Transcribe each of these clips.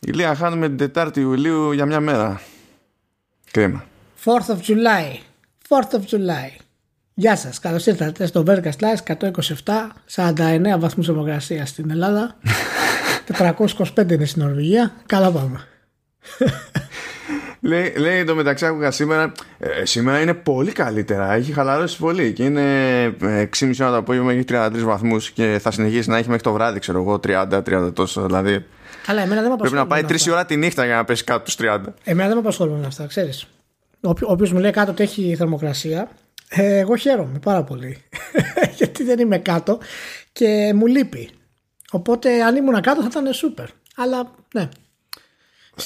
Ηλία, χάνουμε την Τετάρτη Ιουλίου για μια μέρα. Κρίμα. 4th of July. 4th of July. Γεια σας. Καλώς ήρθατε στο Verga Slice 127, 49 βαθμούς θερμοκρασίας στην Ελλάδα. 425 είναι στην Νορβηγία. Καλά πάμε. Λέει, λέει το μεταξύ άκουγα σήμερα ε, Σήμερα είναι πολύ καλύτερα Έχει χαλαρώσει πολύ Και είναι 6,5 ώρα το απόγευμα Έχει 33 βαθμούς Και θα συνεχίσει να έχει μέχρι το βράδυ Ξέρω εγώ 30-30 τόσο Δηλαδή Καλά, εμένα δεν Πρέπει να πάει 3 ώρα τη νύχτα Για να πέσει κάτω τους 30 Εμένα δεν με απασχολούν αυτά ξέρεις Όποιος μου λέει κάτω ότι έχει θερμοκρασία ε, Εγώ χαίρομαι πάρα πολύ Γιατί δεν είμαι κάτω Και μου λείπει Οπότε αν ήμουν κάτω θα ήταν σούπερ Αλλά ναι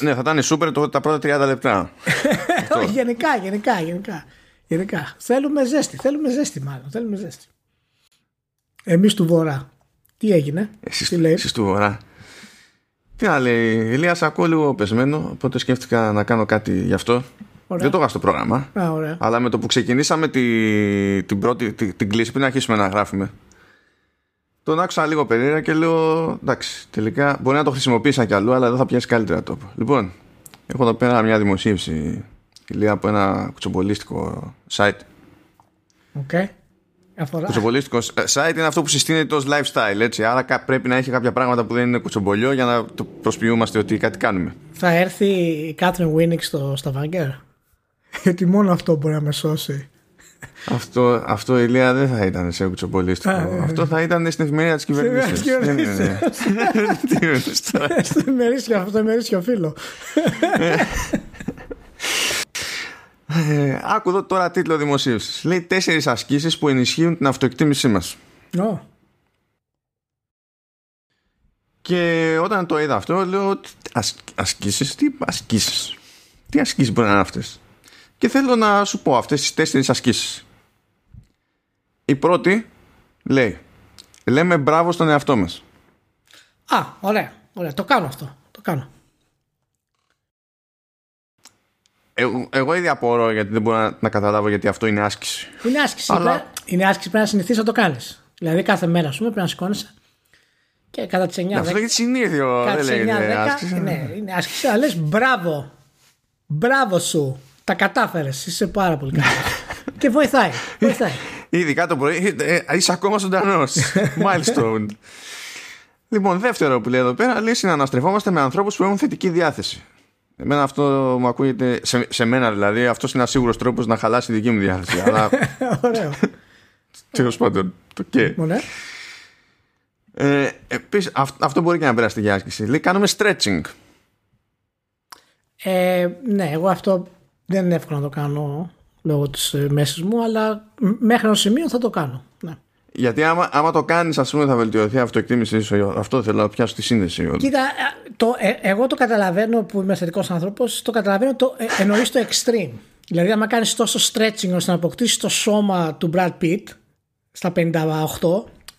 ναι, θα ήταν σούπερ το, τα πρώτα 30 λεπτά. γενικά, γενικά, γενικά. Γενικά. Θέλουμε ζέστη, θέλουμε ζέστη μάλλον. Θέλουμε ζέστη. Εμείς του Βορρά. Τι έγινε, εσείς, τι λέει; Εσείς του Βορρά. Τι να λέει, Ηλίας ακούω λίγο πεσμένο, οπότε σκέφτηκα να κάνω κάτι γι' αυτό. Ωραία. Δεν το είχα στο πρόγραμμα. Α, ωραία. Αλλά με το που ξεκινήσαμε τη, την πρώτη την, την κλίση πριν αρχίσουμε να γράφουμε τον άκουσα λίγο περίεργα και λέω εντάξει, τελικά μπορεί να το χρησιμοποίησα κι αλλού, αλλά δεν θα πιάσει καλύτερα τόπο. Λοιπόν, έχω εδώ πέρα μια δημοσίευση ηλία από ένα κουτσομπολίστικο site. ΟΚ. Okay. Κουτσομπολίστικος ε, site είναι αυτό που συστήνεται ως lifestyle, έτσι. Άρα πρέπει να έχει κάποια πράγματα που δεν είναι κουτσομπολιό για να το προσποιούμαστε ότι κάτι κάνουμε. Θα έρθει η Κάτριν Βίνιξ στο Σταβάγκερ. Γιατί μόνο αυτό μπορεί να με σώσει. Αυτό, αυτό Ηλία δεν θα ήταν σε κουτσομπολίστικο. Ε, ε. αυτό θα ήταν στην εφημερίδα της κυβέρνησης. Τι είναι Στο ημερήσιο, αυτό το ημερήσιο φίλο. Ε, άκου εδώ τώρα τίτλο δημοσίευσης. Λέει τέσσερις ασκήσεις που ενισχύουν την αυτοεκτίμησή μας. Oh. Και όταν το είδα αυτό, λέω ασκήσεις, τι ασκήσεις. Τι ασκήσεις μπορεί να είναι αυτές; Και θέλω να σου πω αυτές τις τέσσερις ασκήσεις. Η πρώτη λέει Λέμε μπράβο στον εαυτό μας. Α, ωραία, ωραία. Το κάνω αυτό. Το κάνω. Εγώ, εγώ ήδη απορώ γιατί δεν μπορώ να, να, καταλάβω γιατί αυτό είναι άσκηση. Είναι άσκηση. Αλλά... είναι άσκηση πρέπει να συνηθίσει να το κάνεις. Δηλαδή κάθε μέρα, ας πούμε, πρέπει να σηκώνεσαι και κατά τις 9. Αυτό είναι συνήθιο. Κατά τις 9-10. Ναι, είναι άσκηση. Αλλά λες μπράβο. Μπράβο σου. Τα κατάφερες. Είσαι πάρα πολύ καλό. και βοηθάει. βοηθάει. Ειδικά το πρωί. Ε, ε, είσαι ακόμα ζωντανός. Milestone. λοιπόν, δεύτερο που λέει εδώ πέρα, λέει συναναστρεφόμαστε με ανθρώπους που έχουν θετική διάθεση. Εμένα αυτό μου ακούγεται, σε, σε μένα δηλαδή, αυτός είναι ένας σίγουρος τρόπος να χαλάσει η δική μου διάθεση. αλλά. Ωραίο. Τέλος πάντων. Το και. Ε, επίσης, αυτό μπορεί και να περάσει τη άσκηση. Λέει, κάνουμε stretching. Ε, ναι, εγώ αυτό δεν είναι εύκολο να το κάνω λόγω της ε, μέσης μου, αλλά μέχρι ένα σημείο θα το κάνω. Ναι. Γιατί άμα, άμα το κάνεις ας πούμε θα βελτιωθεί η αυτοεκτίμηση σου. Αυτό θέλω να πιάσω τη σύνδεση. Κοίτα, το, ε, εγώ το καταλαβαίνω που είμαι θετικός άνθρωπος, το καταλαβαίνω το ε, εννοείς το extreme. Δηλαδή άμα κάνεις τόσο stretching ώστε να αποκτήσεις το σώμα του Brad Pitt στα 58,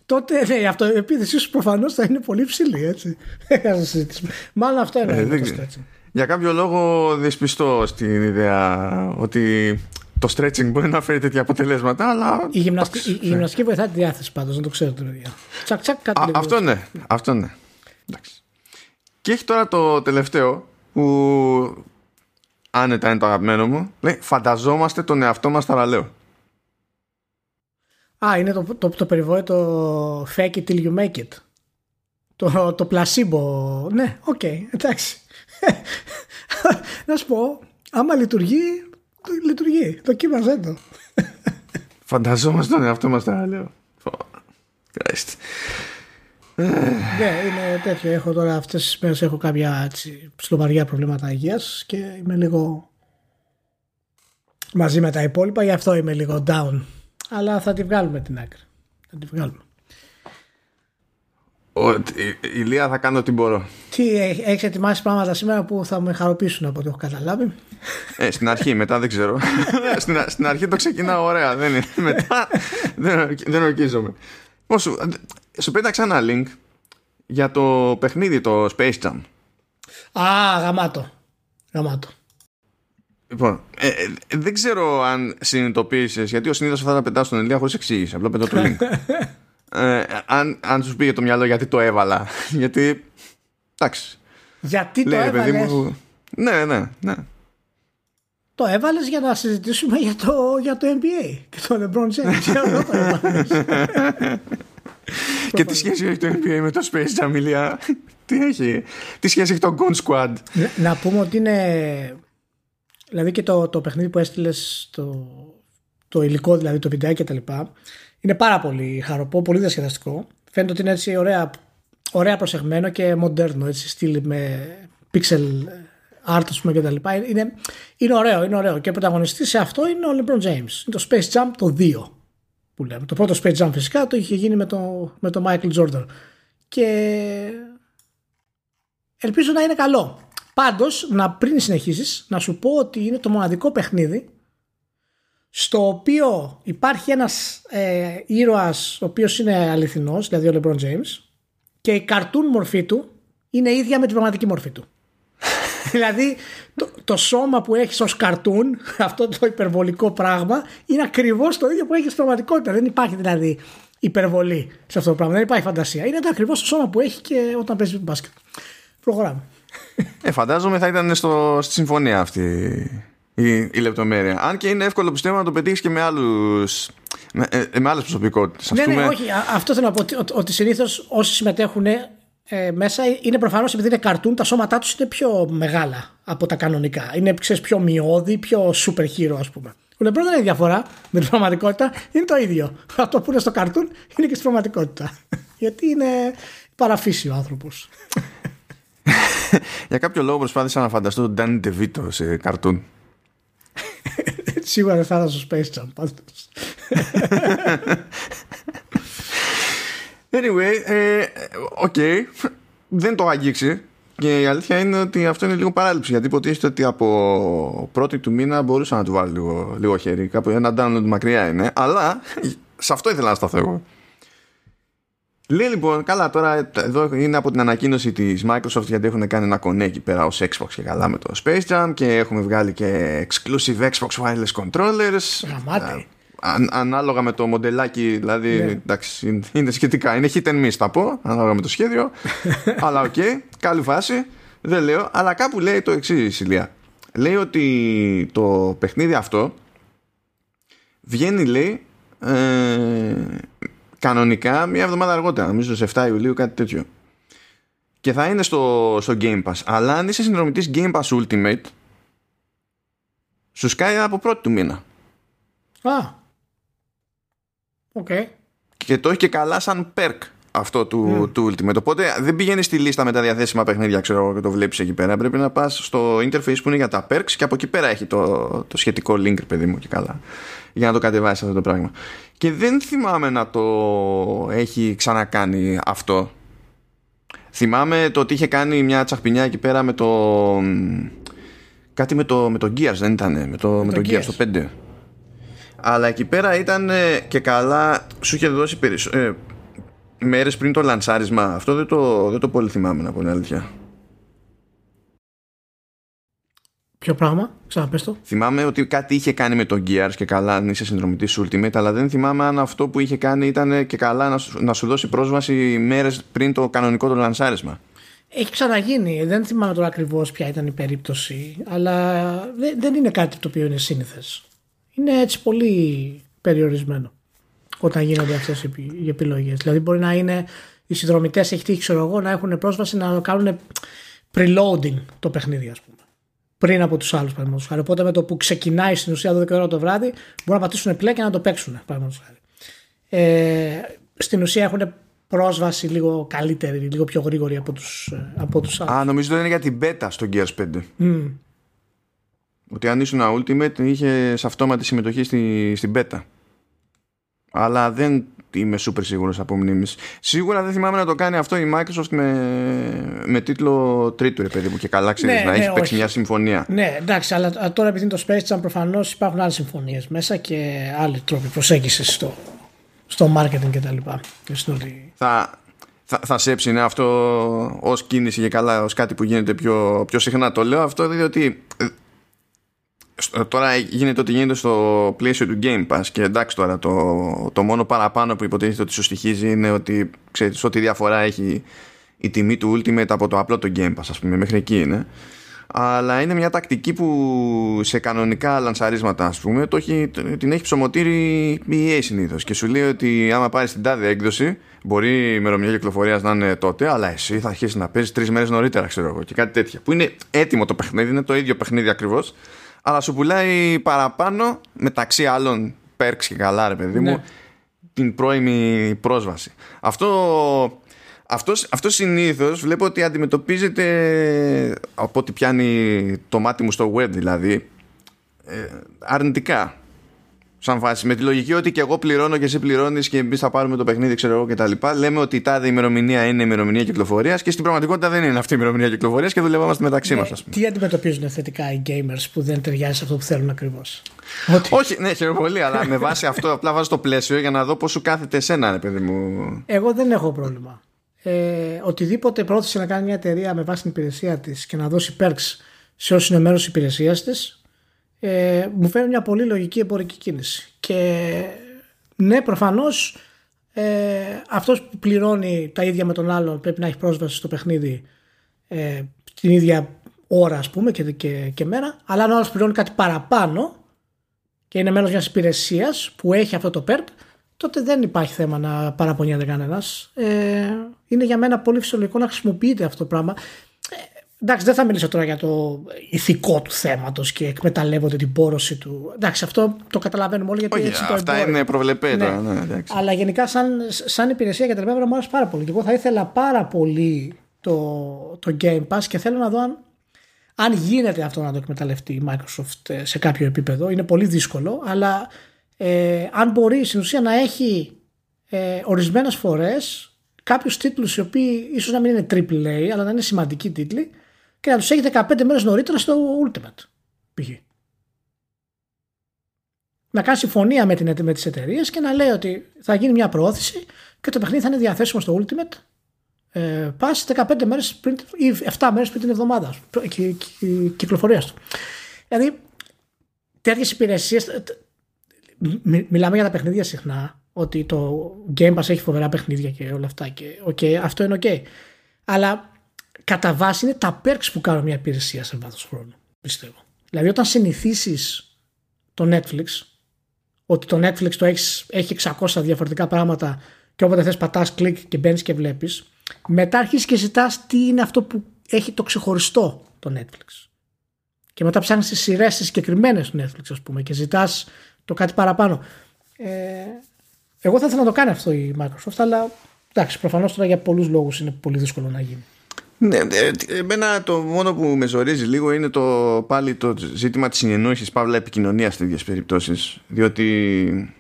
τότε ναι, η αυτοεπίθεσή σου προφανώς θα είναι πολύ ψηλή, έτσι. Μάλλον αυτό είναι ε, το stretching για κάποιο λόγο δυσπιστώ στην ιδέα ότι το stretching μπορεί να φέρει τέτοια αποτελέσματα, αλλά. Η γυμναστική, η, η γυμναστική βοηθάει τη διάθεση πάντως, να το ξέρετε, παιδιά. Τσακ, τσακ, κάτι Α, Αυτό ναι. Αυτό ναι. Εντάξει. Και έχει τώρα το τελευταίο που άνετα είναι το αγαπημένο μου. Λέει Φανταζόμαστε τον εαυτό μας θαρραλέο. Α, είναι το, το, το περιβόητο fake it till you make it. Το, το placebo. Ναι, οκ, okay, εντάξει. να σου πω, άμα λειτουργεί, λειτουργεί. Δοκίμαζε το. Φανταζόμαστε τον εαυτό μας τώρα, λέω. Ναι, είναι τέτοιο. Έχω τώρα αυτές τις μέρες έχω κάποια σλοβαριά προβλήματα υγείας και είμαι λίγο μαζί με τα υπόλοιπα, γι' αυτό είμαι λίγο down. Αλλά θα τη βγάλουμε την άκρη. Θα τη βγάλουμε. Η Λία θα κάνω ό,τι μπορώ. Τι, έχεις ετοιμάσει πράγματα σήμερα που θα με χαροποιήσουν από ό,τι έχω καταλάβει. Ε, στην αρχή, μετά δεν ξέρω. στην, στην αρχή το ξεκινάω ωραία. Δεν είναι. Μετά δεν, δεν ορκίζομαι. Πόσο, σου πέταξα ένα link για το παιχνίδι το Space Jam. Α, γαμάτο. Γαμάτο. Λοιπόν, ε, ε, δεν ξέρω αν συνειδητοποίησες, γιατί ο συνήθως θα τα πετάω στον Ελία χωρίς εξήγηση. Απλά πετάω το link. ε, αν, αν σου πήγε το μυαλό γιατί το έβαλα. γιατί. Εντάξει. Γιατί το έβαλες; Ναι, ναι, ναι. Το έβαλες για να συζητήσουμε για το, για το NBA και το LeBron James. και τι σχέση έχει το NBA με το Space Jam, Ηλία; τι έχει; Τι σχέση έχει το Gone Squad; Να πούμε ότι είναι... Δηλαδή και το, το παιχνίδι που έστειλες το, το υλικό, δηλαδή το βιντεάκι κτλ. Είναι πάρα πολύ χαροπό, πολύ διασκεδαστικό. Φαίνεται ότι είναι έτσι ωραία, ωραία προσεγμένο και μοντέρνο, έτσι στυλ με pixel art, ας πούμε κτλ. Είναι, είναι ωραίο, είναι ωραίο. Και πρωταγωνιστής σε αυτό είναι ο LeBron James. Είναι το Space Jam το 2 που λέμε. Το πρώτο Space Jam φυσικά το είχε γίνει με το, με το Michael Jordan. Και ελπίζω να είναι καλό. Πάντως, να πριν συνεχίσεις, να σου πω ότι είναι το μοναδικό παιχνίδι στο οποίο υπάρχει ένας ε, ήρωας ο οποίος είναι αληθινός, δηλαδή ο LeBron James και η καρτούν μορφή του είναι ίδια με την πραγματική μορφή του. δηλαδή το, το σώμα που έχεις ως καρτούν, αυτό το υπερβολικό πράγμα, είναι ακριβώς το ίδιο που έχεις στην πραγματικότητα. Δεν υπάρχει δηλαδή υπερβολή σε αυτό το πράγμα, δεν υπάρχει φαντασία. Είναι ακριβώς το σώμα που έχει και όταν παίζεις μπάσκετ. Προχωράμε. Ε, φαντάζομαι θα ήταν στο, στη συμφωνία αυτή η, η λεπτομέρεια. Αν και είναι εύκολο πιστεύω να το πετύχεις και με άλλους. Με, ε, με άλλες προσωπικότητες. Ναι, ναι, όχι. Αυτό θέλω να πω ότι, ότι συνήθως όσοι συμμετέχουν ε, μέσα είναι προφανώς επειδή είναι καρτούν, τα σώματά τους είναι πιο μεγάλα από τα κανονικά. Είναι ξέρεις, πιο μειώδη, πιο super hero, ας πούμε. Ο Λεμπρόν δεν έχει διαφορά με την πραγματικότητα, είναι το ίδιο. Αυτό που είναι στο καρτούν είναι και στην πραγματικότητα. Γιατί είναι παραφύσιο ο άνθρωπος. Για κάποιο λόγο προσπάθησα να φανταστώ τον Ντάνι Ντεβίτο σε καρτούν. Σίγουρα δεν θα ήταν στο Space Jam πάντως. Anyway, ε, οκ, okay. δεν το αγγίξει και η αλήθεια είναι ότι αυτό είναι λίγο παράλειψη γιατί υποτίθεται ότι από πρώτη του μήνα μπορούσα να του βάλω λίγο, λίγο χέρι. Κάπου ένα download μακριά είναι. Αλλά σε αυτό ήθελα να σταθώ εγώ. Λέει λοιπόν, καλά τώρα εδώ είναι από την ανακοίνωση της Microsoft γιατί έχουν κάνει ένα κονέ εκεί πέρα ως Xbox και καλά με το Space Jam και έχουμε βγάλει και exclusive Xbox wireless controllers. Γαμάτη. Αν, ανάλογα με το μοντελάκι, δηλαδή ναι. εντάξει, είναι σχετικά. Είναι hit and miss, θα πω, ανάλογα με το σχέδιο. αλλά OK, okay, καλή φάση. Δεν λέω, αλλά κάπου λέει το εξής, Ηλία. Λέει ότι το παιχνίδι αυτό βγαίνει, λέει, ε, κανονικά μία εβδομάδα αργότερα, νομίζω σε 7 Ιουλίου, κάτι τέτοιο. Και θα είναι στο, στο Game Pass. Αλλά αν είσαι συνδρομητής Game Pass Ultimate, σου σκάει από πρώτη του μήνα. Α. OK. Okay. Και το έχει και καλά σαν perk αυτό του, mm. του Ultimate. Οπότε δεν πηγαίνεις στη λίστα με τα διαθέσιμα παιχνίδια, ξέρω εγώ, και το βλέπεις εκεί πέρα. Πρέπει να πας στο interface που είναι για τα perks και από εκεί πέρα έχει το, το σχετικό link, παιδί μου, και καλά. Για να το κατεβάσει αυτό το πράγμα. Και δεν θυμάμαι να το έχει ξανακάνει αυτό. Θυμάμαι το ότι είχε κάνει μια τσαχπινιά εκεί πέρα με το. Κάτι με το, με το Gears, δεν ήταν, με το, με, με το, Gears, το 5. Αλλά εκεί πέρα ήταν και καλά, σου είχε δώσει περισσότερο. Ε, μέρες πριν το λανσάρισμα. Αυτό δεν το, δεν το πολύ θυμάμαι να πω την αλήθεια. Ποιο πράγμα, ξαναπες το. Θυμάμαι ότι κάτι είχε κάνει με τον Gears και καλά αν είσαι συνδρομητής Ultimate, αλλά δεν θυμάμαι αν αυτό που είχε κάνει ήταν και καλά να σου, να σου δώσει πρόσβαση μέρες πριν το κανονικό το λανσάρισμα. Έχει ξαναγίνει. Δεν θυμάμαι τώρα ακριβώς ποια ήταν η περίπτωση, αλλά δεν, δεν είναι κάτι το οποίο είναι σύνηθες. Είναι έτσι πολύ περιορισμένο όταν γίνονται αυτές οι επιλογές. Δηλαδή, μπορεί να είναι οι συνδρομητές, έχει τύχει, ξέρω εγώ, να έχουν πρόσβαση να κάνουν preloading το παιχνίδι, ας πούμε πριν από τους άλλους παραδείγματος χάρη. Οπότε με το που ξεκινάει στην ουσία 12 ώρα το βράδυ, μπορούν να πατήσουν play και να το παίξουν παραδείγματος χάρη. Ε, στην ουσία έχουν πρόσβαση λίγο καλύτερη, λίγο πιο γρήγορη από τους, ε, από τους άλλους. Α, νομίζω ότι είναι για την beta στο Gears 5. Mm. Ότι αν ήσουν Ultimate είχε αυτόματη συμμετοχή στη, στην beta. Αλλά δεν είμαι σούπερ σίγουρος από μνήμης. Σίγουρα δεν θυμάμαι να το κάνει αυτό η Microsoft με, με τίτλο τρίτου ρε παιδί μου και καλά ξέρεις ναι, να ναι, έχει παίξει μια συμφωνία. Ναι εντάξει αλλά τώρα επειδή είναι το Space Jam προφανώς υπάρχουν άλλες συμφωνίες μέσα και άλλοι τρόποι προσέγγισης στο, στο marketing και τα λοιπά. Θα, θα, θα σέψει ναι, αυτό ως κίνηση και καλά ως κάτι που γίνεται πιο, πιο συχνά. Το λέω αυτό διότι τώρα γίνεται ό,τι γίνεται στο πλαίσιο του Game Pass και εντάξει τώρα το, το μόνο παραπάνω που υποτίθεται ότι σου στοιχίζει είναι ότι ξέρεις ό,τι διαφορά έχει η τιμή του Ultimate από το απλό το Game Pass, ας πούμε, μέχρι εκεί είναι. Αλλά είναι μια τακτική που σε κανονικά λανσαρίσματα, ας πούμε, το έχει, την έχει ψωμοτήρει η EA συνήθως. Και σου λέει ότι άμα πάρεις την τάδε έκδοση, μπορεί η ημερομηνία κυκλοφορίας να είναι τότε, αλλά εσύ θα αρχίσεις να παίζεις τρεις μέρες νωρίτερα, ξέρω εγώ, και κάτι τέτοια. Που είναι έτοιμο το παιχνίδι, είναι το ίδιο παιχνίδι ακριβώς, αλλά σου πουλάει παραπάνω μεταξύ άλλων perks και καλά, ρε παιδί μου, ναι. την πρώιμη πρόσβαση. Αυτό αυτός, αυτός συνήθως βλέπω ότι αντιμετωπίζεται από ό,τι πιάνει το μάτι μου στο web δηλαδή ε, αρνητικά σαν φάση με τη λογική ότι και εγώ πληρώνω και εσύ πληρώνεις και εμείς θα πάρουμε το παιχνίδι ξέρω εγώ και τα λοιπά λέμε ότι η τάδε ημερομηνία είναι ημερομηνία κυκλοφορίας και στην πραγματικότητα δεν είναι αυτή η ημερομηνία κυκλοφορίας και δουλεύομαστε μεταξύ ναι, μας ας πούμε. Τι αντιμετωπίζουν θετικά οι gamers που δεν ταιριάζει σε αυτό που θέλουν ακριβώς; Ότι... Όχι, ναι, χαίρομαι πολύ, αλλά με βάση αυτό απλά βάζω το πλαίσιο για να δω πώς σου κάθεται εσένα, παιδί μου. Εγώ δεν έχω πρόβλημα ε, οτιδήποτε πρόθεσε να κάνει μια εταιρεία με βάση την υπηρεσία της και να δώσει perks σε όσοι είναι μέρος της υπηρεσίας της ε, μου φέρνει μια πολύ λογική εμπορική κίνηση και ναι προφανώς ε, αυτός που πληρώνει τα ίδια με τον άλλον πρέπει να έχει πρόσβαση στο παιχνίδι ε, την ίδια ώρα ας πούμε και, και, και μέρα αλλά αν ο άλλος πληρώνει κάτι παραπάνω και είναι μέρος μιας υπηρεσίας που έχει αυτό το perk τότε δεν υπάρχει θέμα να παραπονιέται κανένας. Ε, είναι για μένα πολύ φυσιολογικό να χρησιμοποιείται αυτό το πράγμα. Ε, εντάξει, δεν θα μιλήσω τώρα για το ηθικό του θέματος και εκμεταλλεύονται την πόρωση του. Εντάξει, αυτό το καταλαβαίνουμε όλοι γιατί Όχι, έτσι το Αυτά είναι προβλεπέτα. Ναι. Ναι, Αλλά γενικά, σαν, σαν υπηρεσία για τα λοιπά, μου άρεσε πάρα πολύ. Και εγώ θα ήθελα πάρα πολύ το, το Game Pass και θέλω να δω αν, αν γίνεται αυτό να το εκμεταλλευτεί η Microsoft ε, σε κάποιο επίπεδο. Είναι πολύ δύσκολο, αλλά ε, αν μπορεί στην ουσία να έχει ε, ορισμένες φορές κάποιους τίτλους οι οποίοι ίσως να μην είναι AAA αλλά να είναι σημαντικοί τίτλοι και να τους έχει 15 μέρες νωρίτερα στο Ultimate π.χ. Να κάνει συμφωνία με, την, με τις εταιρείες και να λέει ότι θα γίνει μια προώθηση και το παιχνίδι θα είναι διαθέσιμο στο Ultimate ε, πας 15 μέρες πριν, ή 7 μέρες πριν την εβδομάδα κυκλοφορίας του. Δηλαδή τέτοιες υπηρεσίες μιλάμε για τα παιχνίδια συχνά, ότι το Game Pass έχει φοβερά παιχνίδια και όλα αυτά και okay, αυτό είναι ok. Αλλά κατά βάση είναι τα perks που κάνουν μια υπηρεσία σε βάθος χρόνου, πιστεύω. Δηλαδή όταν συνηθίσεις το Netflix, ότι το Netflix το έχεις, έχει 600 διαφορετικά πράγματα και όποτε θες πατάς κλικ και μπαίνεις και βλέπεις, μετά αρχίσει και ζητάς τι είναι αυτό που έχει το ξεχωριστό το Netflix. Και μετά ψάχνεις τις σειρές τις συγκεκριμένες του Netflix ας πούμε και ζητάς το κάτι παραπάνω. Ε, εγώ θα ήθελα να το κάνει αυτό η Microsoft, αλλά εντάξει, προφανώς τώρα για πολλούς λόγους είναι πολύ δύσκολο να γίνει. Ναι, ε, εμένα το μόνο που με ζορίζει λίγο είναι το πάλι το ζήτημα της συνεννόησης παύλα επικοινωνία σε τέτοιες περιπτώσεις διότι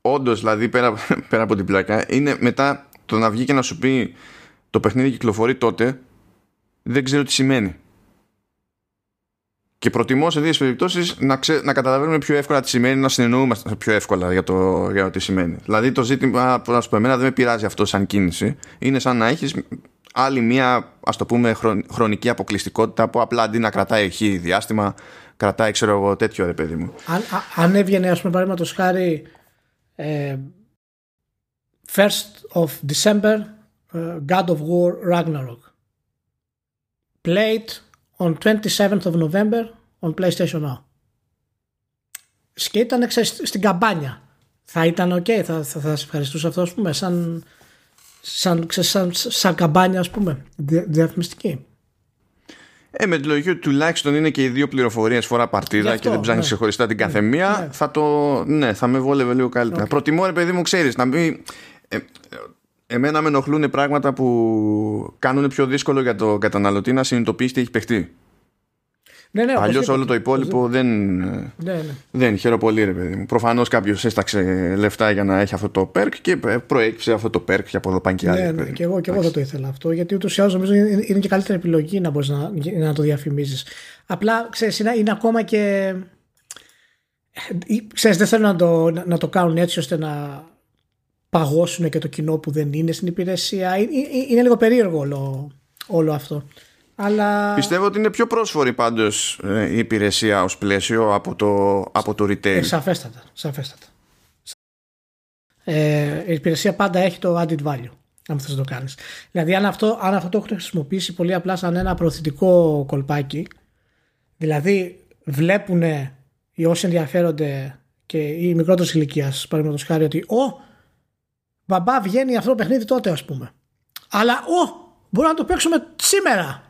όντως δηλαδή πέρα, πέρα από την πλάκα είναι μετά το να βγει και να σου πει το παιχνίδι κυκλοφορεί τότε δεν ξέρω τι σημαίνει και προτιμώ σε δύο περιπτώσεις να, ξε... να καταλαβαίνουμε πιο εύκολα τι σημαίνει, να συνεννοούμαστε πιο εύκολα για το, για το τι σημαίνει. Δηλαδή το ζήτημα που να σου πω εμένα δεν με πειράζει αυτό σαν κίνηση. Είναι σαν να έχεις άλλη μία ας το πούμε χρονική αποκλειστικότητα που απλά αντί να κρατάει εκεί διάστημα, κρατάει ξέρω εγώ τέτοιο ρε παιδί μου. Αν, αν έβγαινε ας πούμε παραδείγματο χάρη ε, First of December uh, God of War Ragnarok played on 27th of November on PlayStation Now. Και ήταν στην καμπάνια. Θα ήταν ok, θα, θα, θα σε ευχαριστούσα αυτό, ας πούμε, σαν, σαν, σαν, σαν καμπάνια, ας πούμε, διαφημιστική. Ε, με τη λογική ότι τουλάχιστον είναι και οι δύο πληροφορίες φορά παρτίδα και δεν ψάχνεις ναι. ξεχωριστά την καθεμία, ναι. θα το. Ναι, θα με βόλευε λίγο καλύτερα. Okay. Προτιμώ, ρε παιδί μου, ξέρεις, να μην. Ε, εμένα με ενοχλούν πράγματα που κάνουν πιο δύσκολο για το καταναλωτή να συνειδητοποιήσει τι έχει παιχτεί. Ναι, ναι, Αλλιώς όλο το υπόλοιπο δεν. Ναι, ναι. Δεν χαίρομαι πολύ, ρε παιδί μου. Προφανώς κάποιος έσταξε λεφτά για να έχει αυτό το perk και προέκυψε αυτό το perk και από εδώ πάνε και άλλοι. Ναι, ναι, και εγώ, και εγώ θα το ήθελα αυτό. Γιατί ούτως ή άλλως νομίζω είναι και καλύτερη επιλογή να μπορείς να, να το διαφημίζεις. Απλά ξέρεις, είναι, είναι ακόμα και. Ξέρεις, δεν θέλω να το, να το κάνουν έτσι ώστε να παγώσουν και το κοινό που δεν είναι στην υπηρεσία. Είναι, είναι λίγο περίεργο όλο, όλο αυτό. Αλλά... Πιστεύω ότι είναι πιο πρόσφορη πάντως ε, η υπηρεσία ως πλαίσιο από το, από το retail. Ε, σαφέστατα. σαφέστατα. Ε, η υπηρεσία πάντα έχει το added value. Αν θες να το κάνεις. Δηλαδή αν αυτό, αν αυτό το έχετε χρησιμοποιήσει πολύ απλά σαν ένα προωθητικό κολπάκι, δηλαδή βλέπουν οι όσοι ενδιαφέρονται και οι μικρότερες ηλικίας, παραδείγματος χάρη, ότι ο μπαμπά βγαίνει αυτό το παιχνίδι τότε, ας πούμε. Αλλά ο μπορούμε να το παίξουμε σήμερα.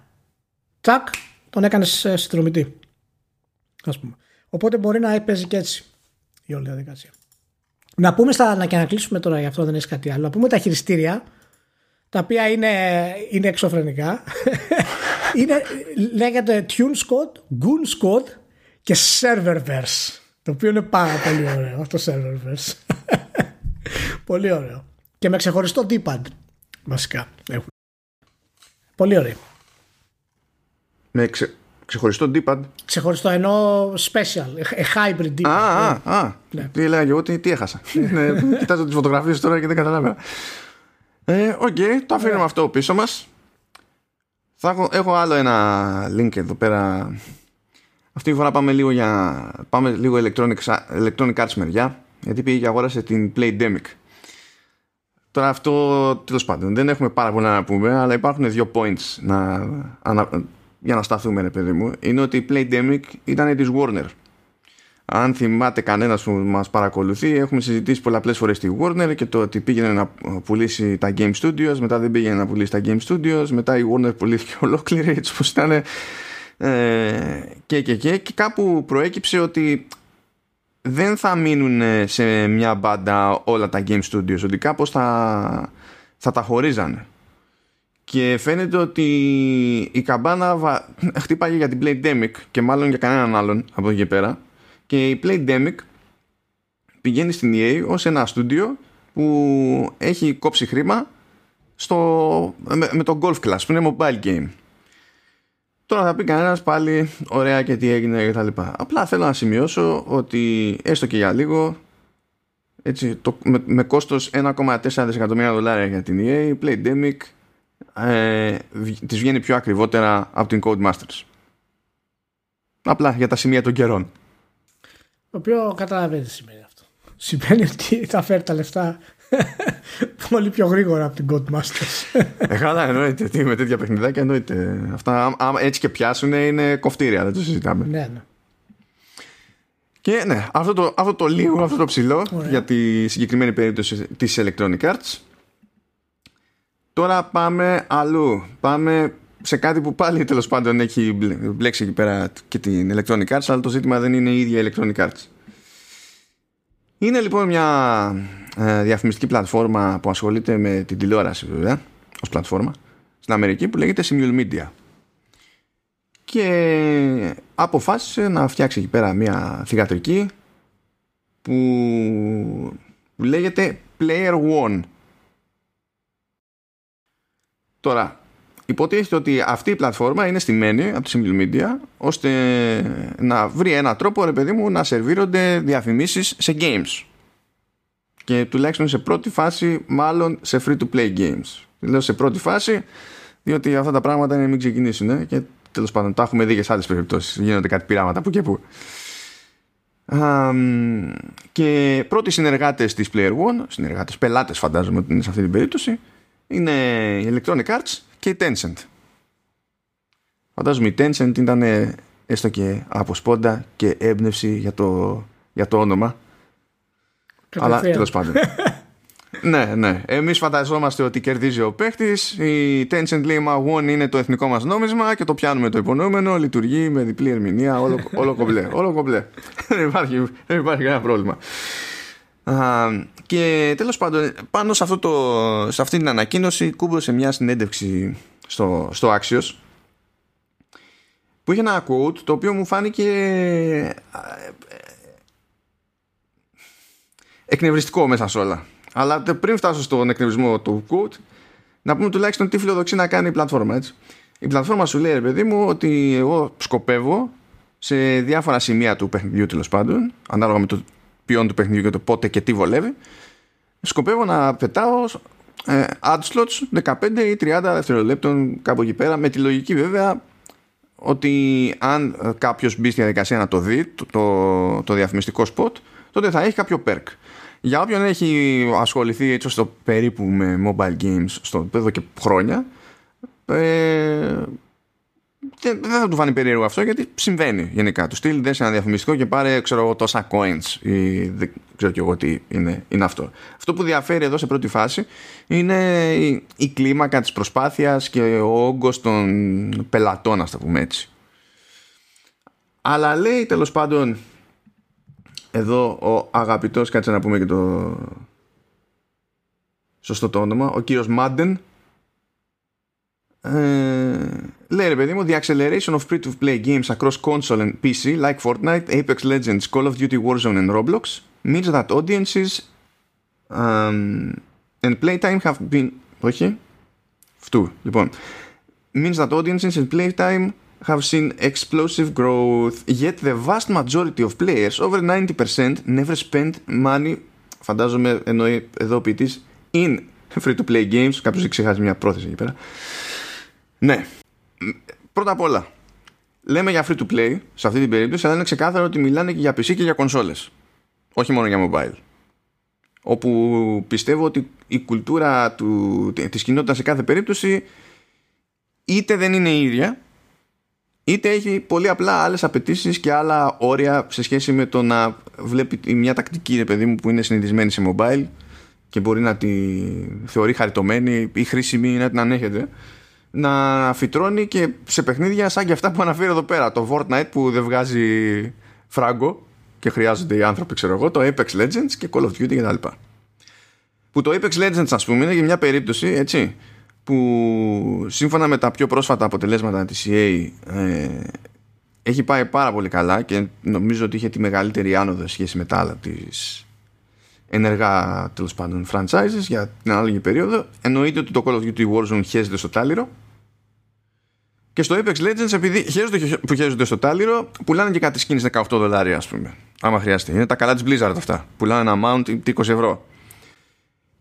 Τσακ, τον έκανες συνδρομητή. Ας πούμε. Οπότε μπορεί να παίζει και έτσι η όλη διαδικασία. Να πούμε στα, να και να κλείσουμε τώρα, γι' αυτό δεν έχει κάτι άλλο. Να πούμε τα χειριστήρια, τα οποία είναι, είναι εξωφρενικά. είναι, λέγεται TuneScode, GoonScode και Serververse. Το οποίο είναι πάρα πολύ ωραίο αυτό το Serververse. πολύ ωραίο. Και με ξεχωριστό D-pad βασικά έχουν. Πολύ ωραίο. Με ξε... ξεχωριστό D-pad. Ξεχωριστό ενώ special, a hybrid D-pad. Α, α, α. Ναι. Τι έλεγα και εγώ, τι, τι έχασα. ναι, κοιτάζω τις φωτογραφίες τώρα και δεν καταλάβαινα. Ε, OK, okay, το αφήνουμε αυτό πίσω μας. Θα έχω, έχω άλλο ένα link εδώ πέρα. Αυτή τη φορά πάμε λίγο για πάμε λίγο Electronic, Electronic Arts μεριά γιατί πήγε και αγόρασε την Playdemic Τώρα αυτό τέλος πάντων δεν έχουμε πάρα πολλά να πούμε, αλλά υπάρχουν δύο points να, για να σταθούμε, ρε παιδί μου. Είναι ότι η Playdemic ήταν της Warner. Αν θυμάται κανένας που μας παρακολουθεί, έχουμε συζητήσει πολλαπλές φορές τη Warner και το ότι πήγαινε να πουλήσει τα Game Studios, μετά δεν πήγαινε να πουλήσει τα Game Studios, μετά η Warner πουλήθηκε ολόκληρη έτσι όπως ήταν. Ε, και, και, και, και κάπου προέκυψε ότι δεν θα μείνουν σε μια μπάντα όλα τα game studios ότι κάπως θα, θα τα χωρίζανε και φαίνεται ότι η καμπάνα βα... χτύπαγε για την Playdemic και μάλλον για κανέναν άλλον από εκεί και πέρα και η Playdemic πηγαίνει στην EA ως ένα στούντιο που έχει κόψει χρήμα στο... με, με το Golf Class που είναι mobile game Τώρα θα πει κανένας πάλι ωραία και τι έγινε και τα λοιπά. Απλά θέλω να σημειώσω ότι έστω και για λίγο έτσι, το, με, με κόστος 1,4 δισεκατομμύρια δολάρια για την EA η Playdemic ε, της βγαίνει πιο ακριβότερα από την Codemasters. Απλά για τα σημεία των καιρών. Το οποίο καταλαβαίνεις τι σημαίνει αυτό. Σημαίνει ότι θα φέρει τα λεφτά Πολύ πιο γρήγορα από την Godmasters. Ε, καλά, εννοείται. Τι, με τέτοια παιχνιδάκια εννοείται. Αυτά άμα έτσι και πιάσουν είναι κοφτήρια, δεν το συζητάμε. Ναι, ναι. Και ναι, αυτό το, αυτό το λίγο, αυτό το ψηλό για τη συγκεκριμένη περίπτωση της Electronic Arts. Τώρα πάμε αλλού. Πάμε σε κάτι που πάλι τέλος πάντων έχει μπλέξει εκεί πέρα και την Electronic Arts, αλλά το ζήτημα δεν είναι η ίδια Electronic Arts. Είναι λοιπόν μια ε, διαφημιστική πλατφόρμα που ασχολείται με την τηλεόραση βέβαια ως πλατφόρμα στην Αμερική που λέγεται Simul Media και αποφάσισε να φτιάξει εκεί πέρα μια θηγατρική που λέγεται Player One Τώρα, υποτίθεται ότι αυτή η πλατφόρμα είναι στημένη από τη Simul Media ώστε να βρει ένα τρόπο, ρε παιδί μου, να σερβίρονται διαφημίσεις σε games. Και τουλάχιστον σε πρώτη φάση μάλλον σε free to play games. Λέω σε πρώτη φάση διότι αυτά τα πράγματα είναι μην ξεκινήσουν ε, και τέλος πάντων τα έχουμε δει και σε άλλες περιπτώσεις. Γίνονται κάτι πειράματα που και που. Και πρώτοι συνεργάτες της Player One συνεργάτες πελάτες φαντάζομαι ότι είναι σε αυτή την περίπτωση είναι η Electronic Arts και η Tencent φαντάζομαι η Tencent ήταν έστω και από σπόντα και έμπνευση για το, για το όνομα αλλά τέλος πάντων. ναι, ναι. Εμείς φανταζόμαστε ότι κερδίζει ο παίχτης. Η Tencent λέει μα One είναι το εθνικό μας νόμισμα και το πιάνουμε το υπονοούμενο. Λειτουργεί με διπλή ερμηνεία. Όλο, όλο κομπλέ. όλο κομπλέ. δεν, υπάρχει, δεν υπάρχει κανένα πρόβλημα. Α, και τέλος πάντων πάνω σε, αυτό το, σε αυτή την ανακοίνωση κούμπωσε μια συνέντευξη στο, στο Axios που είχε ένα quote το οποίο μου φάνηκε εκνευριστικό μέσα σε όλα. Αλλά πριν φτάσω στον εκνευρισμό του quote, να πούμε τουλάχιστον τι φιλοδοξεί να κάνει η πλατφόρμα. Έτσι. Η πλατφόρμα σου λέει, ρε παιδί μου, ότι εγώ σκοπεύω σε διάφορα σημεία του παιχνιδιού τέλος πάντων, ανάλογα με το ποιόν του παιχνιδιού και το πότε και τι βολεύει, σκοπεύω να πετάω ε, ad slots 15 ή 30 δευτερολέπτων κάπου εκεί πέρα, με τη λογική βέβαια ότι αν κάποιος μπει στη διαδικασία να το δει, το, το, το διαφημιστικό spot, τότε θα έχει κάποιο perk. Για όποιον έχει ασχοληθεί έτσι στο περίπου με mobile games στο εδώ και χρόνια ε, δεν, θα του φάνει περίεργο αυτό γιατί συμβαίνει γενικά. Του στείλει σε ένα διαφημιστικό και πάρε ξέρω εγώ, τόσα coins ή δεν ξέρω και εγώ τι είναι, είναι αυτό. Αυτό που διαφέρει εδώ σε πρώτη φάση είναι η, η κλίμακα της προσπάθειας και ο όγκος των πελατών, ας το πούμε έτσι. Αλλά λέει τέλος πάντων εδώ ο αγαπητός, κάτσε να πούμε και το σωστό το όνομα, ο κύριος Μάντεν ε, λέει ρε παιδί μου The acceleration of free-to-play games across console and PC like Fortnite, Apex Legends, Call of Duty Warzone and Roblox means that audiences um, and playtime have been όχι αυτού λοιπόν means that audiences and playtime have seen explosive growth yet the vast majority of players over 90% never spend money φαντάζομαι εννοεί εδώ ο ποιητής in free to play games κάποιος έχει ξεχάσει μια πρόθεση εκεί πέρα ναι. Πρώτα απ' όλα, λέμε για free to play σε αυτή την περίπτωση, αλλά είναι ξεκάθαρο ότι μιλάνε και για PC και για κονσόλες. Όχι μόνο για mobile. Όπου πιστεύω ότι η κουλτούρα του, της κοινότητας σε κάθε περίπτωση είτε δεν είναι η ίδια, είτε έχει πολύ απλά άλλες απαιτήσεις και άλλα όρια σε σχέση με το να βλέπει μια τακτική ρε παιδί μου που είναι συνηθισμένη σε mobile και μπορεί να τη θεωρεί χαριτωμένη ή χρήσιμη ή να την ανέχεται να φυτρώνει και σε παιχνίδια σαν και αυτά που αναφέρει εδώ πέρα. Το Fortnite που δεν βγάζει φράγκο και χρειάζονται οι άνθρωποι, ξέρω εγώ, το Apex Legends και Call of Duty κτλ. Που το Apex Legends, ας πούμε, είναι για μια περίπτωση έτσι, που σύμφωνα με τα πιο πρόσφατα αποτελέσματα της EA ε, έχει πάει πάρα πολύ καλά και νομίζω ότι είχε τη μεγαλύτερη άνοδο σχέση με τα άλλα της ενεργά τέλος πάντων franchises για την ανάλογη περίοδο. Εννοείται ότι το Call of Duty Warzone χέζεται στο τάλιρο. Και στο Apex Legends, επειδή χέζονται που χέζονται στο τάλιρο, πουλάνε και κάτι skins 18 δολάρια, ας πούμε. Άμα χρειαστεί. Είναι τα καλά της Blizzard αυτά. Πουλάνε ένα amount 20 ευρώ.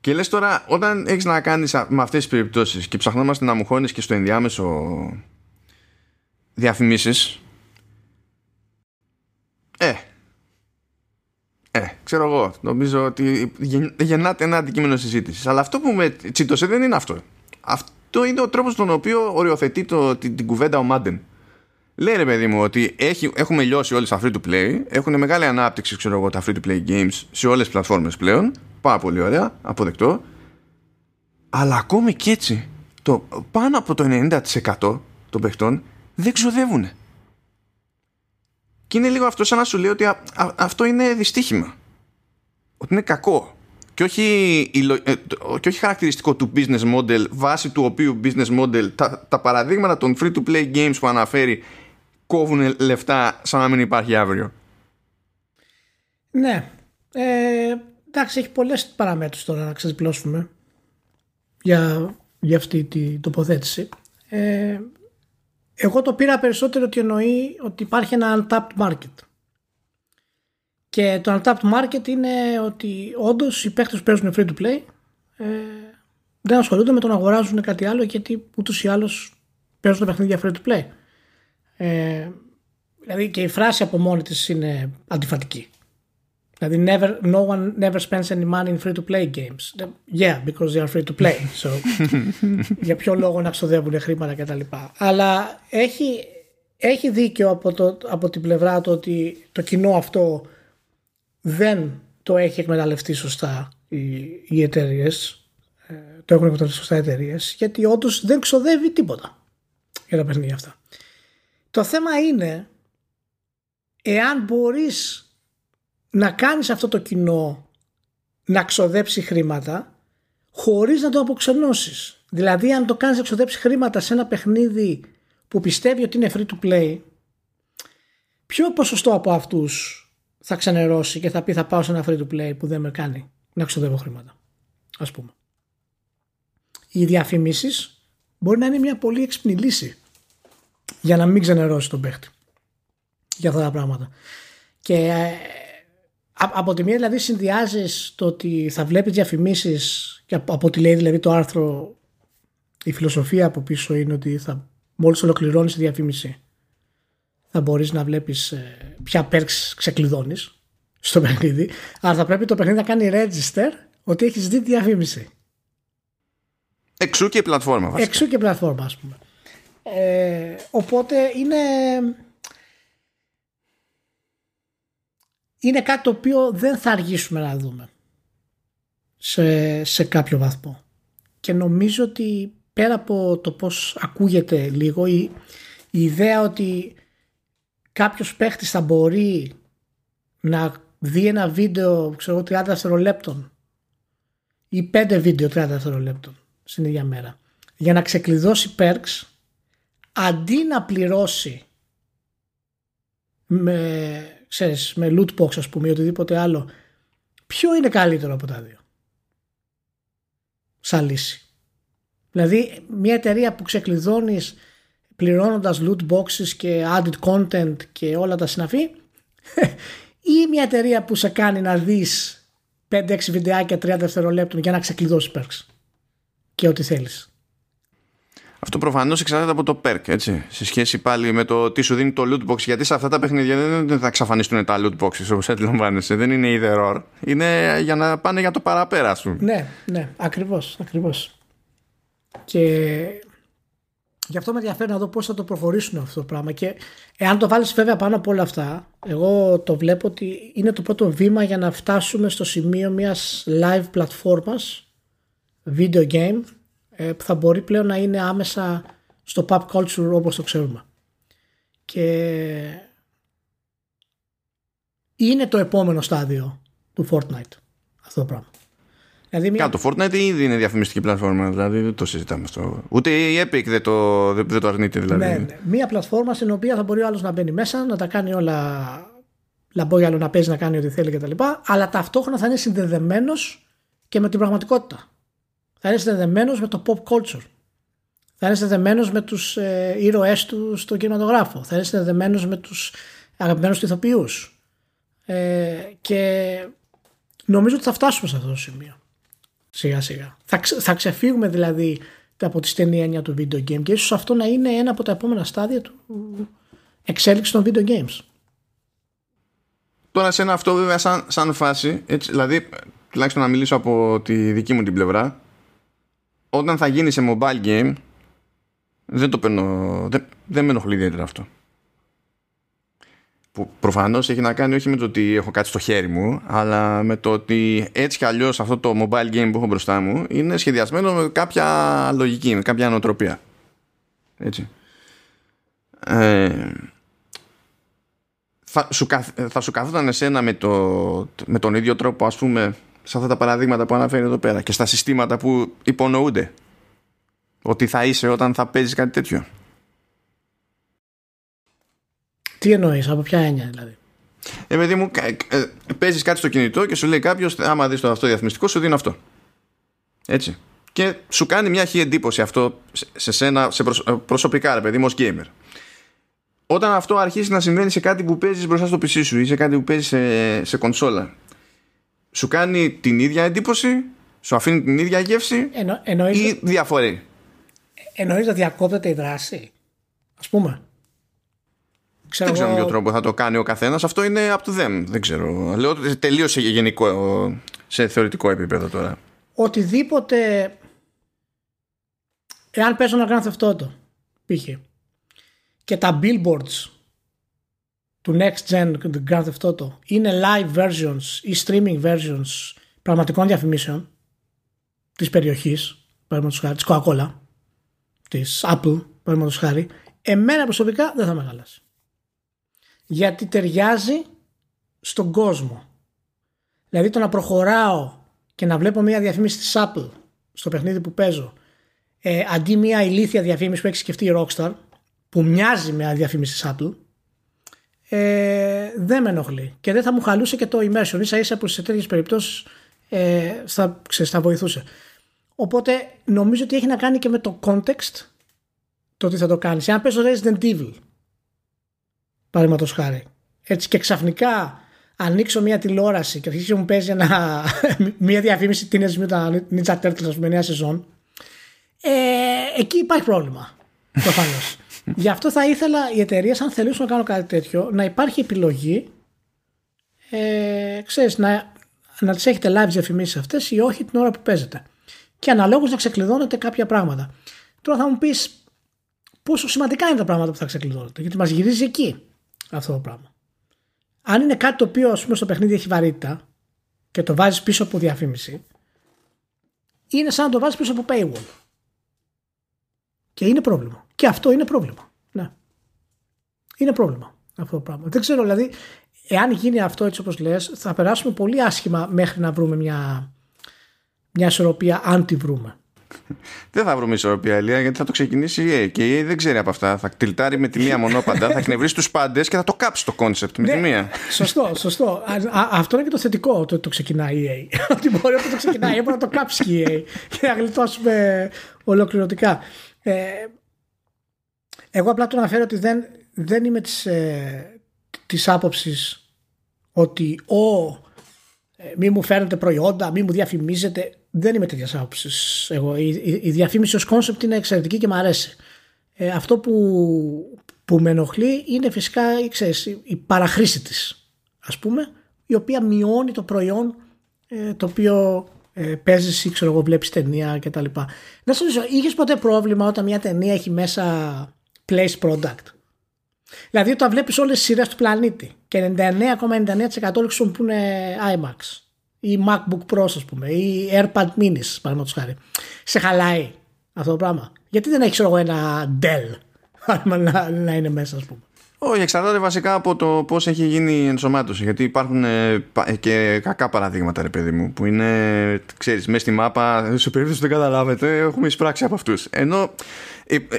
Και λες τώρα, όταν έχεις να κάνεις με αυτές τις περιπτώσεις και ψαχνόμαστε να μου χώνει και στο ενδιάμεσο διαφημίσεις. Ε, ε, ξέρω εγώ. Νομίζω ότι γεννάται ένα αντικείμενο συζήτησης. Αλλά αυτό που με τσίτωσε δεν είναι αυτό. Αυτό είναι ο τρόπος στον οποίο οριοθετεί το, την, την κουβέντα ο Μάντεν. Λέει ρε παιδί μου ότι έχει, έχουμε λιώσει όλοι στα free to play. Έχουν μεγάλη ανάπτυξη, ξέρω εγώ, τα free to play games σε όλες τις πλατφόρμες πλέον. Πάρα πολύ ωραία, αποδεκτό. Αλλά ακόμη και έτσι, το, πάνω από το 90% των παιχτών δεν ξοδεύουν. Και είναι λίγο αυτό σαν να σου λέει ότι αυτό είναι δυστύχημα. Ότι είναι κακό. Και όχι, ε, και όχι χαρακτηριστικό του business model, βάσει του οποίου business model τα, τα παραδείγματα των free to play games που αναφέρει κόβουν λεφτά σαν να μην υπάρχει αύριο. Ναι. Ε, εντάξει, έχει πολλές παραμέτρους τώρα να ξεσπλώσουμε για, για αυτή την τοποθέτηση. Ε, εγώ το πήρα περισσότερο ότι εννοεί ότι υπάρχει ένα untapped market. Και το untapped market είναι ότι όντως οι παίχτες που παίζουν free to play ε, δεν ασχολούνται με το να αγοράζουν κάτι άλλο γιατί ούτως ή άλλως παίζουν τα παιχνίδια free to play. Ε, δηλαδή και η φράση από μόνη της είναι αντιφατική. Δηλαδή, never, no one never spends any money in free to play games. Yeah, because they are free to play. So, για ποιο λόγο να ξοδεύουν χρήματα κτλ. Αλλά έχει, έχει δίκιο από, το, από την πλευρά του ότι το κοινό αυτό δεν το έχει εκμεταλλευτεί σωστά οι, οι εταιρείες. Ε, το έχουν εκμεταλλευτεί σωστά οι εταιρείες, γιατί όντως δεν ξοδεύει τίποτα για τα παιχνίδια αυτά. Το θέμα είναι εάν μπορείς να κάνεις αυτό το κοινό να ξοδέψει χρήματα χωρίς να το αποξενώσεις. Δηλαδή αν το κάνεις να ξοδέψει χρήματα σε ένα παιχνίδι που πιστεύει ότι είναι free to play ποιο ποσοστό από αυτούς θα ξενερώσει και θα πει θα πάω σε ένα free to play που δεν με κάνει να ξοδεύω χρήματα. Ας πούμε. Οι διαφημίσεις μπορεί να είναι μια πολύ έξυπνη λύση για να μην ξενερώσει τον παίχτη για αυτά τα πράγματα. Και ε, από τη μία δηλαδή συνδυάζεις το ότι θα βλέπεις διαφημίσεις και από, από ό,τι λέει δηλαδή το άρθρο η φιλοσοφία από πίσω είναι ότι θα, μόλις ολοκληρώνεις τη διαφήμιση θα μπορείς να βλέπεις ε, ποια perks ξεκλειδώνεις στο παιχνίδι, αλλά θα πρέπει το παιχνίδι να κάνει register ότι έχεις δει διαφήμιση. Εξού και η πλατφόρμα βασικά. Εξού και η πλατφόρμα ας πούμε. Ε, οπότε είναι είναι κάτι το οποίο δεν θα αργήσουμε να δούμε σε, σε κάποιο βαθμό. Και νομίζω ότι πέρα από το πώς ακούγεται λίγο η, η ιδέα ότι κάποιος παίχτης θα μπορεί να δει ένα βίντεο ξέρω 30 δευτερολέπτων ή 5 βίντεο 30 δευτερολέπτων στην ίδια μέρα για να ξεκλειδώσει perks αντί να πληρώσει με, ξέρεις, με loot box ας πούμε ή οτιδήποτε άλλο ποιο είναι καλύτερο από τα δύο σαν λύση; Δηλαδή μια εταιρεία που ξεκλειδώνεις πληρώνοντας loot boxes και added content και όλα τα συναφή ή μια εταιρεία που σε κάνει να δεις 5-6 βιντεάκια 30 δευτερολέπτων για να ξεκλειδώσεις perks και ό,τι θέλεις. Αυτό προφανώς εξαρτάται από το perk, έτσι. Σε σχέση πάλι με το τι σου δίνει το loot box. Γιατί σε αυτά τα παιχνίδια δεν θα εξαφανιστούν τα loot boxes όπως αντιλαμβάνεσαι. Δεν είναι either or. Είναι για να πάνε για το παραπέρα, σου. Ναι, ναι, ακριβώς. Ακριβώς. Και Γι' αυτό με ενδιαφέρει να δω πώς θα το προχωρήσουν αυτό το πράγμα. Και εάν το βάλεις βέβαια πάνω από όλα αυτά, εγώ το βλέπω ότι είναι το πρώτο βήμα για να φτάσουμε στο σημείο μιας live πλατφόρμας video game ε, που θα μπορεί πλέον να είναι άμεσα στο pop culture όπως το ξέρουμε. Και είναι το επόμενο στάδιο του Fortnite αυτό το πράγμα. Δηλαδή μια... το Fortnite ήδη είναι διαφημιστική πλατφόρμα, δηλαδή δεν το συζητάμε αυτό. Ούτε η Epic δεν το, δεν, το αρνείται δηλαδή. Ναι, ναι. Μια πλατφόρμα στην οποία θα μπορεί ο άλλος να μπαίνει μέσα, να τα κάνει όλα λαμπόγιαλο να παίζει, να κάνει ό,τι θέλει κτλ. Αλλά ταυτόχρονα θα είναι συνδεδεμένος και με την πραγματικότητα. Θα είναι συνδεδεμένος με το pop culture. Θα είναι συνδεδεμένος με τους ε, ήρωές του στον κινηματογράφο. Θα είναι συνδεδεμένος με τους αγαπημένους του ηθοποιούς. Ε, και νομίζω ότι θα φτάσουμε σε αυτό το σημείο σιγά σιγά. Θα, θα ξεφύγουμε δηλαδή από τη στενή έννοια του video game και ίσως αυτό να είναι ένα από τα επόμενα στάδια του εξέλιξης των video games. Τώρα σε ένα αυτό βέβαια σαν, σαν φάση, έτσι, δηλαδή τουλάχιστον να μιλήσω από τη δική μου την πλευρά, όταν θα γίνει σε mobile game, δεν το παίρνω, δεν, δεν με ενοχλεί ιδιαίτερα αυτό που προφανώς έχει να κάνει όχι με το ότι έχω κάτι στο χέρι μου αλλά με το ότι έτσι κι αλλιώς αυτό το mobile game που έχω μπροστά μου είναι σχεδιασμένο με κάποια λογική, με κάποια ανοτροπία έτσι. Ε, θα, σου, θα σου καθόταν εσένα με, το, με τον ίδιο τρόπο ας πούμε σε αυτά τα παραδείγματα που αναφέρει εδώ πέρα και στα συστήματα που υπονοούνται ότι θα είσαι όταν θα παίζεις κάτι τέτοιο; Τι εννοείς, από ποια έννοια δηλαδή; Ε, παιδί μου, ε, παίζεις κάτι στο κινητό και σου λέει κάποιος, άμα δεις το αυτό διαφημιστικό, σου δίνει αυτό. Έτσι. Και σου κάνει μια χή εντύπωση αυτό σε σένα, σε ε, προσωπικά, ρε παιδί μου, ως gamer. Όταν αυτό αρχίσει να συμβαίνει σε κάτι που παίζεις μπροστά στο PC σου ή σε κάτι που παίζεις σε, σε κονσόλα, σου κάνει την ίδια εντύπωση, σου αφήνει την ίδια γεύση Εννο, ή διαφορεί; Εννοείς να διακόπτεται η δράση, ας πούμε; Ξέρω δεν ξέρω με ποιο τρόπο θα το κάνει ο καθένας. Αυτό είναι up to them. Δεν ξέρω. Λέω τελείω σε γενικό, σε θεωρητικό επίπεδο τώρα. Οτιδήποτε. Εάν παίζω να κάνω αυτό το π.χ. και τα billboards του next gen του Grand Theft Auto είναι live versions ή streaming versions πραγματικών διαφημίσεων της περιοχής παραδείγματος χάρη, της Coca-Cola της Apple παραδείγματος χάρη εμένα προσωπικά δεν θα με χαλάσει γιατί ταιριάζει στον κόσμο. Δηλαδή το να προχωράω και να βλέπω μια διαφήμιση της Apple στο παιχνίδι που παίζω ε, αντί μια ηλίθια διαφήμιση που έχει σκεφτεί η Rockstar που μοιάζει με διαφήμιση της Apple ε, δεν με ενοχλεί και δεν θα μου χαλούσε και το immersion. Ίσα ίσα που σε τέτοιες περιπτώσεις ε, θα, ξέρεις, θα βοηθούσε. Οπότε νομίζω ότι έχει να κάνει και με το context το τι θα το κάνεις. Αν παίζω Resident Evil παραδείγματος χάρη. Έτσι και ξαφνικά ανοίξω μια τηλεόραση και αρχίσει και μου παίζει ένα, μια διαφήμιση Teenage Mutant Ninja Turtles με νέα σεζόν. Ε, εκεί υπάρχει πρόβλημα. Προφανώς. Γι' αυτό θα ήθελα οι εταιρείες, αν θελήσουν να κάνουν κάτι τέτοιο, να υπάρχει επιλογή ε, ξέρεις, να, να τις έχετε live διαφημίσεις αυτές ή όχι την ώρα που παίζετε. Και αναλόγως να ξεκλειδώνετε κάποια πράγματα. Τώρα θα μου πεις πόσο σημαντικά είναι τα πράγματα που θα ξεκλειδώνετε, γιατί μας γυρίζει εκεί αυτό το πράγμα. Αν είναι κάτι το οποίο ας πούμε, στο παιχνίδι έχει βαρύτητα και το βάζεις πίσω από διαφήμιση, είναι σαν να το βάζεις πίσω από paywall. Και είναι πρόβλημα. Και αυτό είναι πρόβλημα. Ναι. Είναι πρόβλημα αυτό το πράγμα. Δεν ξέρω, δηλαδή, εάν γίνει αυτό έτσι όπως λες, θα περάσουμε πολύ άσχημα μέχρι να βρούμε μια, μια ισορροπία αν τη βρούμε. Δεν θα βρούμε ισορροπία, Ηλία, γιατί θα το ξεκινήσει η EA και η EA δεν ξέρει από αυτά. Θα τιλτάρει με τη μία μονόπαντα, θα εκνευρίσει τους πάντες και θα το κάψει το concept με τη ναι, μία. Σωστό, σωστό. αυτό είναι και το θετικό ότι το ξεκινάει η EA. ότι μπορεί να το ξεκινάει, μπορεί να το κάψει η EA και να γλιτώσουμε ολοκληρωτικά. Ε, εγώ απλά το αναφέρω ότι δεν, δεν είμαι της, ε, της άποψης ότι ο, ε, μη μου φέρνετε προϊόντα, μη μου διαφημίζετε. Δεν είμαι τέτοιας άποψης εγώ. Η, η, η, διαφήμιση ως concept είναι εξαιρετική και μου αρέσει. Ε, αυτό που, που με ενοχλεί είναι φυσικά ξέρεις, η παραχρήση της ας πούμε η οποία μειώνει το προϊόν ε, το οποίο ε, παίζεις ή ξέρω εγώ βλέπεις ταινία κτλ. Να σου ρωτήσω, είχες ποτέ πρόβλημα όταν μια ταινία έχει μέσα place product; Δηλαδή όταν βλέπεις όλες τις σειρές του πλανήτη και 99,99% όλοι χρησιμοποιούν IMAX ή MacBook Pro ας πούμε ή AirPad Minis παραδείγματος χάρη. Σε χαλάει αυτό το πράγμα; Γιατί δεν έχεις εγώ ένα Dell να, να είναι μέσα ας πούμε; Όχι, εξαρτάται βασικά από το πώς έχει γίνει η ενσωμάτωση. Γιατί υπάρχουν ε, και κακά παραδείγματα, ρε παιδί μου, που είναι, ξέρεις, μέσα στη μάπα, σε περίπτωση που δεν καταλάβετε, έχουμε εισπράξει από αυτούς. Ενώ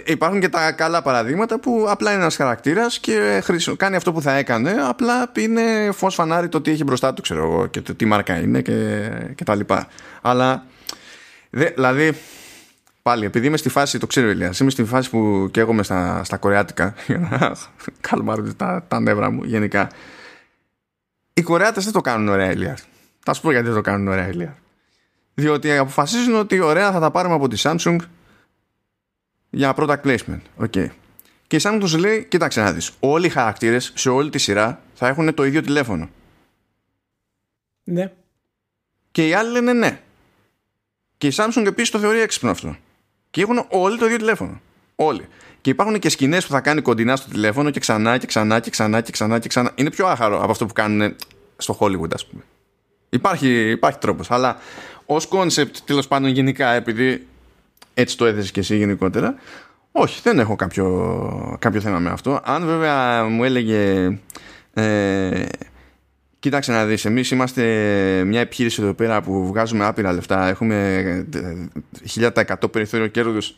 υπάρχουν και τα καλά παραδείγματα που απλά είναι ένας χαρακτήρας και κάνει αυτό που θα έκανε, απλά είναι φως φανάρι το τι έχει μπροστά του, ξέρω εγώ, και το τι μάρκα είναι και, και τα λοιπά. Αλλά, δε, δηλαδή, Πάλι, επειδή είμαι στη φάση, το ξέρω Ηλίας, είμαι στη φάση που καίγομαι στα, στα κορεάτικα για να καλμάρουν τα, τα νεύρα μου γενικά. Οι Κορεάτες δεν το κάνουν ωραία Ηλίας. Θα σου πω γιατί δεν το κάνουν ωραία Ηλίας. Διότι αποφασίζουν ότι ωραία θα τα πάρουμε από τη Samsung για product placement. Okay. Και η Samsung τους λέει, κοίταξε να δεις, όλοι οι χαρακτήρες σε όλη τη σειρά θα έχουν το ίδιο τηλέφωνο. Ναι. Και οι άλλοι λένε ναι. Και η Samsung επίσης το θεωρεί έξυπνο αυτό. Και έχουν όλοι το ίδιο τηλέφωνο. Όλοι. Και υπάρχουν και σκηνές που θα κάνει κοντινά στο τηλέφωνο και ξανά και ξανά και ξανά και ξανά και ξανά. Είναι πιο άχαρο από αυτό που κάνουν στο Hollywood, ας πούμε. Υπάρχει, υπάρχει τρόπος. Αλλά ως concept, τέλος πάντων, γενικά, επειδή έτσι το έθεσες και εσύ γενικότερα, όχι, δεν έχω κάποιο, κάποιο θέμα με αυτό. Αν βέβαια μου έλεγε. Ε, Κοίταξε να δεις, εμείς είμαστε μια επιχείρηση εδώ πέρα που βγάζουμε άπειρα λεφτά, έχουμε 1000% περιθώριο κέρδους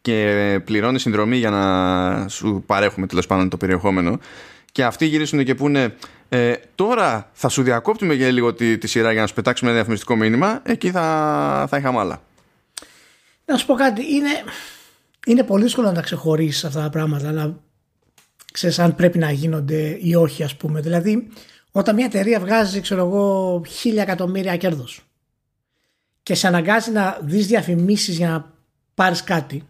και πληρώνεις συνδρομή για να σου παρέχουμε τέλος πάντων το περιεχόμενο και αυτοί γυρίσουν και πούνε ε, τώρα θα σου διακόπτουμε για λίγο τη, τη σειρά για να σου πετάξουμε ένα διαφημιστικό μήνυμα εκεί θα, θα είχαμε άλλα. Να σου πω κάτι, είναι, είναι πολύ δύσκολο να τα ξεχωρίσεις αυτά τα πράγματα να ξέρεις αν πρέπει να γίνονται ή όχι ας πούμε δηλαδή όταν μια εταιρεία βγάζει, ξέρω εγώ, χίλια εκατομμύρια κέρδος και σε αναγκάζει να δεις διαφημίσεις για να πάρεις κάτι,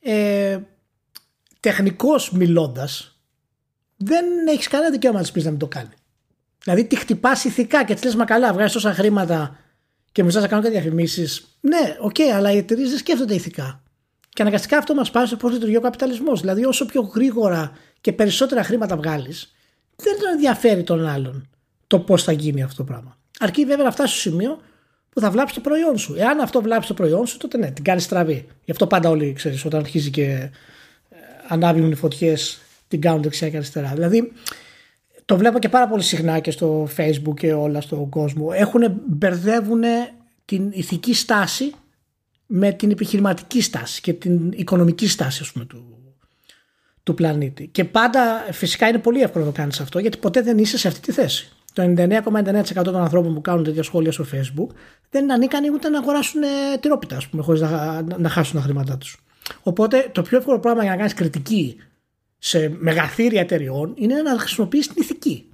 ε, τεχνικώς μιλώντας, δεν έχεις κανένα δικαίωμα να της πεις να μην το κάνει. Δηλαδή τη χτυπάς ηθικά και της λες μα καλά βγάζεις τόσα χρήματα και μου να κάνω κάτι διαφημίσεις. Ναι, OK, okay, αλλά οι εταιρείες δεν σκέφτονται ηθικά. Και αναγκαστικά αυτό μας πάει στο πώς λειτουργεί ο καπιταλισμός. Δηλαδή όσο πιο γρήγορα και περισσότερα χρήματα βγάλεις, δεν τον ενδιαφέρει τον άλλον το πώς θα γίνει αυτό το πράγμα. Αρκεί βέβαια να φτάσεις στο σημείο που θα βλάψεις το προϊόν σου. Εάν αυτό βλάψεις το προϊόν σου, τότε ναι, την κάνεις στραβή. Γι' αυτό πάντα όλοι ξέρεις, όταν αρχίζει και ε, ανάβουν οι φωτιές, την κάνουν δεξιά και αριστερά. Δηλαδή, το βλέπω και πάρα πολύ συχνά και στο Facebook και όλα στον κόσμο. Έχουν, μπερδεύουν την ηθική στάση με την επιχειρηματική στάση και την οικονομική στάση ας πούμε, του, του πλανήτη. Και πάντα φυσικά είναι πολύ εύκολο να το κάνεις αυτό γιατί ποτέ δεν είσαι σε αυτή τη θέση. Το 99,99% των ανθρώπων που κάνουν τέτοια σχόλια στο Facebook δεν είναι ανίκανοι ούτε να αγοράσουν ε, τυρόπιτα, ας πούμε, χωρίς να, να χάσουν τα χρήματά τους. Οπότε το πιο εύκολο πράγμα για να κάνεις κριτική σε μεγαθύρια εταιριών είναι να χρησιμοποιήσει την ηθική.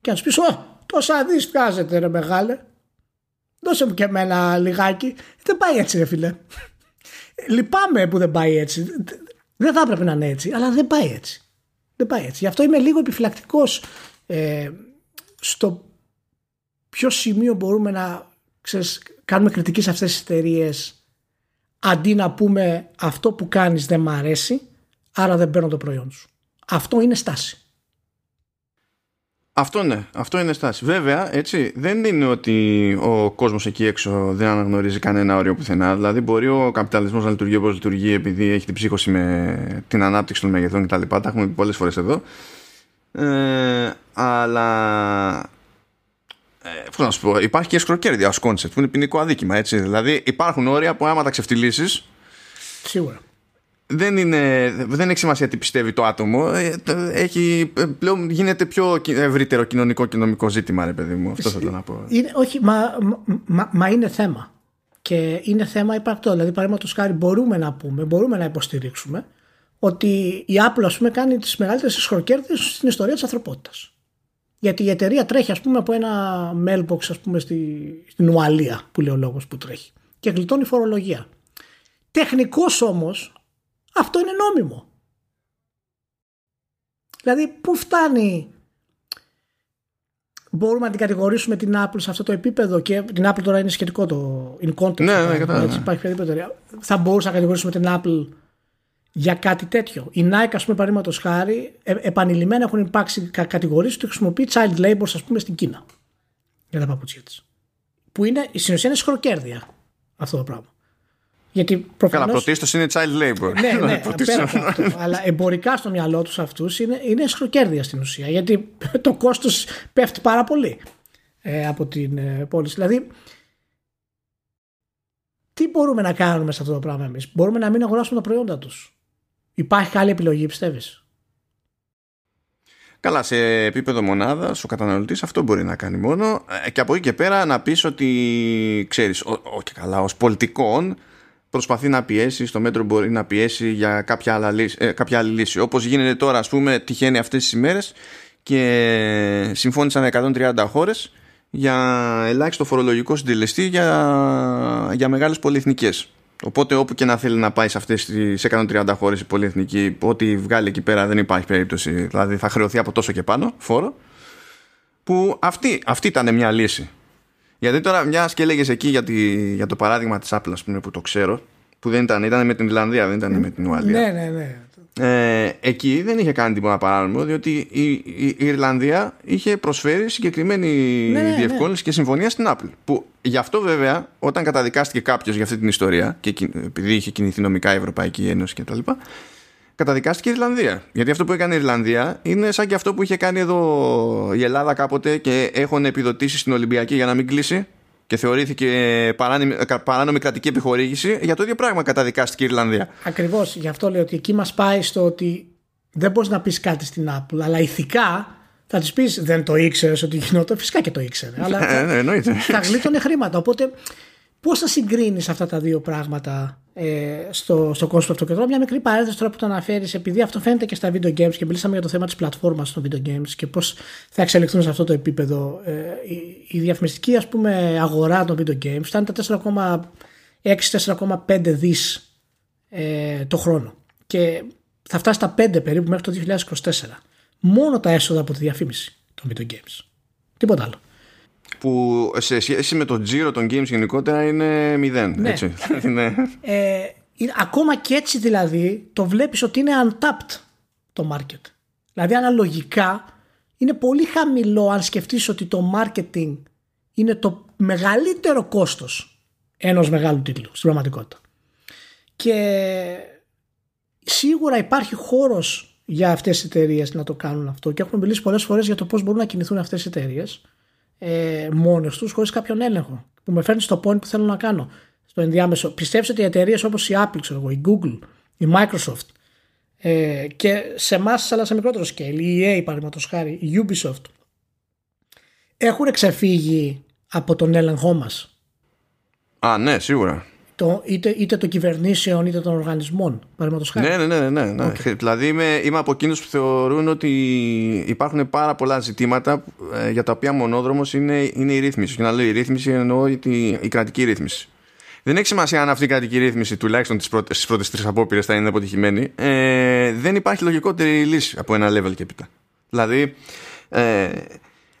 Και να τους πεις: Ω, τόσα δις βγάζετε, ρε μεγάλε. Δώσε μου και εμένα λιγάκι. Δεν πάει έτσι, ρε φίλε. Λυπάμαι που δεν πάει έτσι. Δεν θα έπρεπε να είναι έτσι, αλλά δεν πάει έτσι. Δεν πάει έτσι. Γι' αυτό είμαι λίγο επιφυλακτικός ε, στο ποιο σημείο μπορούμε να ξέρεις, κάνουμε κριτική σε αυτές τις εταιρείες αντί να πούμε αυτό που κάνεις δεν μ' αρέσει άρα δεν παίρνω το προϊόν σου. Αυτό είναι στάση. Αυτό ναι, αυτό είναι στάση. Βέβαια, έτσι, δεν είναι ότι ο κόσμος εκεί έξω δεν αναγνωρίζει κανένα όριο πουθενά. Δηλαδή, μπορεί ο καπιταλισμός να λειτουργεί όπως λειτουργεί επειδή έχει την ψύχωση με την ανάπτυξη των μεγεθών κτλ. Τα έχουμε πει πολλές φορές εδώ. Ε, αλλά ε, να σου πω, υπάρχει και αισχροκέρδεια ως concept που είναι ποινικό αδίκημα. Έτσι. Δηλαδή υπάρχουν όρια που άμα τα ξεφτιλίσεις. Σίγουρα. Δεν, είναι, δεν έχει σημασία τι πιστεύει το άτομο. Ε, έχει, ε, πλέον γίνεται πιο ευρύτερο κοινωνικό και νομικό ζήτημα, ρε παιδί μου. Αυτό θέλω να πω. Είναι, όχι, μα, μα, μα, είναι θέμα. Και είναι θέμα υπαρκτό. Δηλαδή, παραδείγματος χάρη, μπορούμε να πούμε, μπορούμε να υποστηρίξουμε ότι η Apple, ας πούμε, κάνει τις μεγαλύτερες ισχυροκέρδειε στην ιστορία της ανθρωπότητας. Γιατί η εταιρεία τρέχει, ας πούμε, από ένα mailbox, ας πούμε, στη, στην Ουαλία, που λέει ο λόγος που τρέχει. Και γλιτώνει φορολογία. Τεχνικώς όμως, αυτό είναι νόμιμο. Δηλαδή, πού φτάνει; Μπορούμε να την κατηγορήσουμε την Apple σε αυτό το επίπεδο και την Apple τώρα είναι σχετικό το in context. Ναι, ναι, ναι, Θα μπορούσαμε να κατηγορήσουμε την Apple για κάτι τέτοιο. Η Nike, ας πούμε, παραδείγματος χάρη, ε, επανειλημμένα έχουν υπάρξει κατηγορίες ότι χρησιμοποιεί child labor, ας πούμε, στην Κίνα. Για τα παπούτσια της. Που είναι, στην ουσία είναι σχροκέρδια αυτό το πράγμα. Γιατί προφανώς... Καλά, πρωτίστως είναι child labor. Ναι, ναι, πέρα από αυτό. Αλλά εμπορικά στο μυαλό τους αυτούς είναι, είναι σχροκέρδια στην ουσία. Γιατί το κόστος πέφτει πάρα πολύ ε, από την ε, πώληση. Δηλαδή, τι μπορούμε να κάνουμε σε αυτό το πράγμα εμείς; Μπορούμε να μην αγοράσουμε τα προϊόντα τους. Υπάρχει άλλη επιλογή, πιστεύεις; Καλά, σε επίπεδο μονάδας, ο καταναλωτής αυτό μπορεί να κάνει μόνο. Ε, και από εκεί και πέρα να πεις ότι ξέρεις, όχι καλά, ως πολιτικών προσπαθεί να πιέσει, στο μέτρο μπορεί να πιέσει για κάποια, άλλα λύση, ε, κάποια άλλη λύση. Όπως γίνεται τώρα, ας πούμε, τυχαίνει αυτές τις ημέρες και συμφώνησαν 130 χώρες για ελάχιστο φορολογικό συντελεστή για, για μεγάλες πολυεθνικές. Οπότε όπου και να θέλει να πάει σε αυτές τις 130 χώρες η πολυεθνική, ό,τι βγάλει εκεί πέρα δεν υπάρχει περίπτωση, δηλαδή θα χρεωθεί από τόσο και πάνω φόρο, που αυτή, αυτή ήταν μια λύση. Γιατί τώρα μια και έλεγες εκεί για, τη, για το παράδειγμα της Apple, πούμε, που το ξέρω, που δεν ήταν, ήταν με την Ιρλανδία, δεν ήταν με την Ουαλία. Ναι, ναι, ναι. Ε, εκεί δεν είχε κάνει τίποτα παράνομο, διότι η, η, η Ιρλανδία είχε προσφέρει συγκεκριμένη ναι, ναι, διευκόλυνση και συμφωνία στην Apple. Που γι' αυτό βέβαια, όταν καταδικάστηκε κάποιος για αυτή την ιστορία, και επειδή είχε κινηθεί νομικά η Ευρωπαϊκή Ένωση κτλ., καταδικάστηκε η Ιρλανδία. Γιατί αυτό που έκανε η Ιρλανδία είναι σαν και αυτό που είχε κάνει εδώ η Ελλάδα κάποτε και έχουν επιδοτήσει στην Ολυμπιακή για να μην κλείσει και θεωρήθηκε παράνομη, παράνομη κρατική επιχορήγηση, για το ίδιο πράγμα καταδικάστηκε η Ιρλανδία. Ακριβώς. Γι' αυτό λέω ότι εκεί μας πάει στο ότι δεν μπορείς να πεις κάτι στην Apple, αλλά ηθικά θα της πεις δεν το ήξερες ότι γινόταν. Φυσικά και το ήξερε. αλλά ε, ναι, θα γλίτωνε χρήματα. Οπότε πώς θα συγκρίνεις αυτά τα δύο πράγματα ε, στο, στο κόσμο αυτό. Και τώρα μια μικρή παρένθεση τώρα που το αναφέρεις, επειδή αυτό φαίνεται και στα video games και μιλήσαμε για το θέμα της πλατφόρμας των video games και πώς θα εξελιχθούν σε αυτό το επίπεδο. Ε, η, η διαφημιστική ας πούμε, αγορά των video games φτάνει τα 4,6-4,5 δις ε, το χρόνο. Και θα φτάσει στα 5 περίπου μέχρι το 2024. Μόνο τα έσοδα από τη διαφήμιση των video games. Τίποτα άλλο που σε σχέση με το τζίρο των games γενικότερα είναι μηδέν. Ναι. Έτσι. ναι. ε, ακόμα και έτσι δηλαδή το βλέπεις ότι είναι untapped το market. Δηλαδή αναλογικά είναι πολύ χαμηλό αν σκεφτείς ότι το marketing είναι το μεγαλύτερο κόστος ενός μεγάλου τίτλου στην πραγματικότητα. Και σίγουρα υπάρχει χώρος για αυτές τις εταιρείες να το κάνουν αυτό και έχουμε μιλήσει πολλές φορές για το πώς μπορούν να κινηθούν αυτές οι εταιρείες ε, μόνος τους χωρίς κάποιον έλεγχο που με φέρνει στο point που θέλω να κάνω στο ενδιάμεσο. Πιστεύω ότι οι εταιρείες όπως η Apple, ξέρω, η Google, η Microsoft ε, και σε εμάς αλλά σε μικρότερο scale, η EA παραδείγματος χάρη, η Ubisoft έχουν ξεφύγει από τον έλεγχό μας. Α, ναι, σίγουρα το, είτε, είτε των κυβερνήσεων είτε των οργανισμών. Ναι, ναι, ναι. ναι, ναι. Okay. Δηλαδή είμαι, είμαι από εκείνους που θεωρούν ότι υπάρχουν πάρα πολλά ζητήματα ε, για τα οποία μονόδρομος είναι, είναι η ρύθμιση. Και να λέω η ρύθμιση εννοώ η, η κρατική ρύθμιση. Δεν έχει σημασία αν αυτή η κρατική ρύθμιση τουλάχιστον τις πρώτες τρεις απόπειρες θα είναι αποτυχημένη. Ε, δεν υπάρχει λογικότερη λύση από ένα level και έπειτα. Δηλαδή, ε,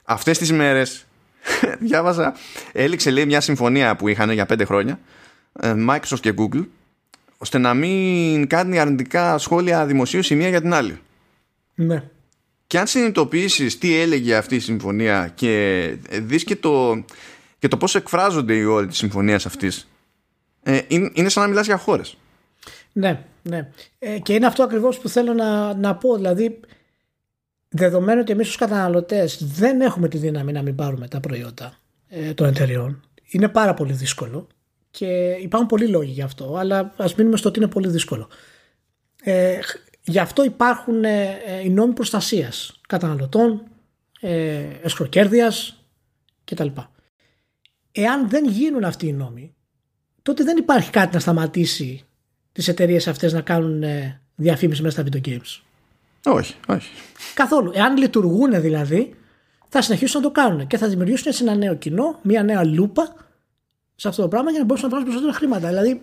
αυτές τις μέρες διάβαζα, έληξε λέει μια συμφωνία που είχαν για πέντε χρόνια ε, Microsoft και Google ώστε να μην κάνει αρνητικά σχόλια δημοσίου η μία για την άλλη. Ναι. Και αν συνειδητοποιήσεις τι έλεγε αυτή η συμφωνία και δεις και το, και το πώς εκφράζονται οι όροι της συμφωνίας αυτής ε, είναι σαν να μιλάς για χώρες. Ναι, ναι. Ε, και είναι αυτό ακριβώς που θέλω να, να πω. Δηλαδή, δεδομένου ότι εμείς ως καταναλωτές δεν έχουμε τη δύναμη να μην πάρουμε τα προϊόντα ε, των εταιριών, είναι πάρα πολύ δύσκολο και υπάρχουν πολλοί λόγοι γι' αυτό, αλλά ας μείνουμε στο ότι είναι πολύ δύσκολο. Ε, γι' αυτό υπάρχουν ε, ε, οι νόμοι προστασίας καταναλωτών, ε, εσχροκέρδειας κτλ. Εάν δεν γίνουν αυτοί οι νόμοι, τότε δεν υπάρχει κάτι να σταματήσει τις εταιρείες αυτές να κάνουν ε, διαφήμιση μέσα στα video games. Όχι, όχι. Καθόλου. Εάν λειτουργούν δηλαδή, θα συνεχίσουν να το κάνουν και θα δημιουργήσουν έτσι ένα νέο κοινό, μια νέα λούπα σε αυτό το πράγμα για να μπορούσαν να βγάλουν περισσότερα χρήματα. Δηλαδή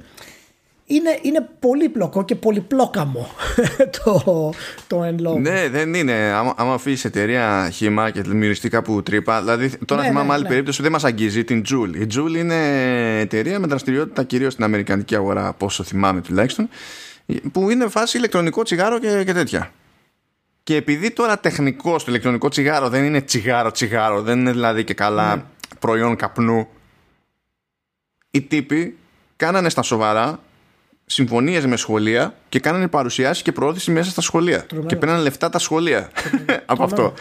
είναι, είναι πολύπλοκο και πολυπλόκαμο το, το εν λόγω. Ναι, δεν είναι. Άμα, άμα αφήσεις εταιρεία χήμα και δημιουργηθεί κάπου τρύπα. Δηλαδή, τώρα ναι, θυμάμαι ναι, άλλη ναι. περίπτωση που δεν μας αγγίζει, την Joule. Η Joule είναι εταιρεία με δραστηριότητα κυρίως στην Αμερικανική αγορά, πόσο θυμάμαι τουλάχιστον, που είναι φάση ηλεκτρονικό τσιγάρο και, και τέτοια. Και επειδή τώρα τεχνικός το ηλεκτρονικό τσιγάρο δεν είναι τσιγάρο τσιγάρο, δεν είναι δηλαδή και καλά ναι. προϊόν καπνού, οι τύποι κάνανε στα σοβαρά συμφωνίες με σχολεία και κάνανε παρουσιάσεις και προώθηση μέσα στα σχολεία. Και παίρνανε λεφτά τα σχολεία από αυτό.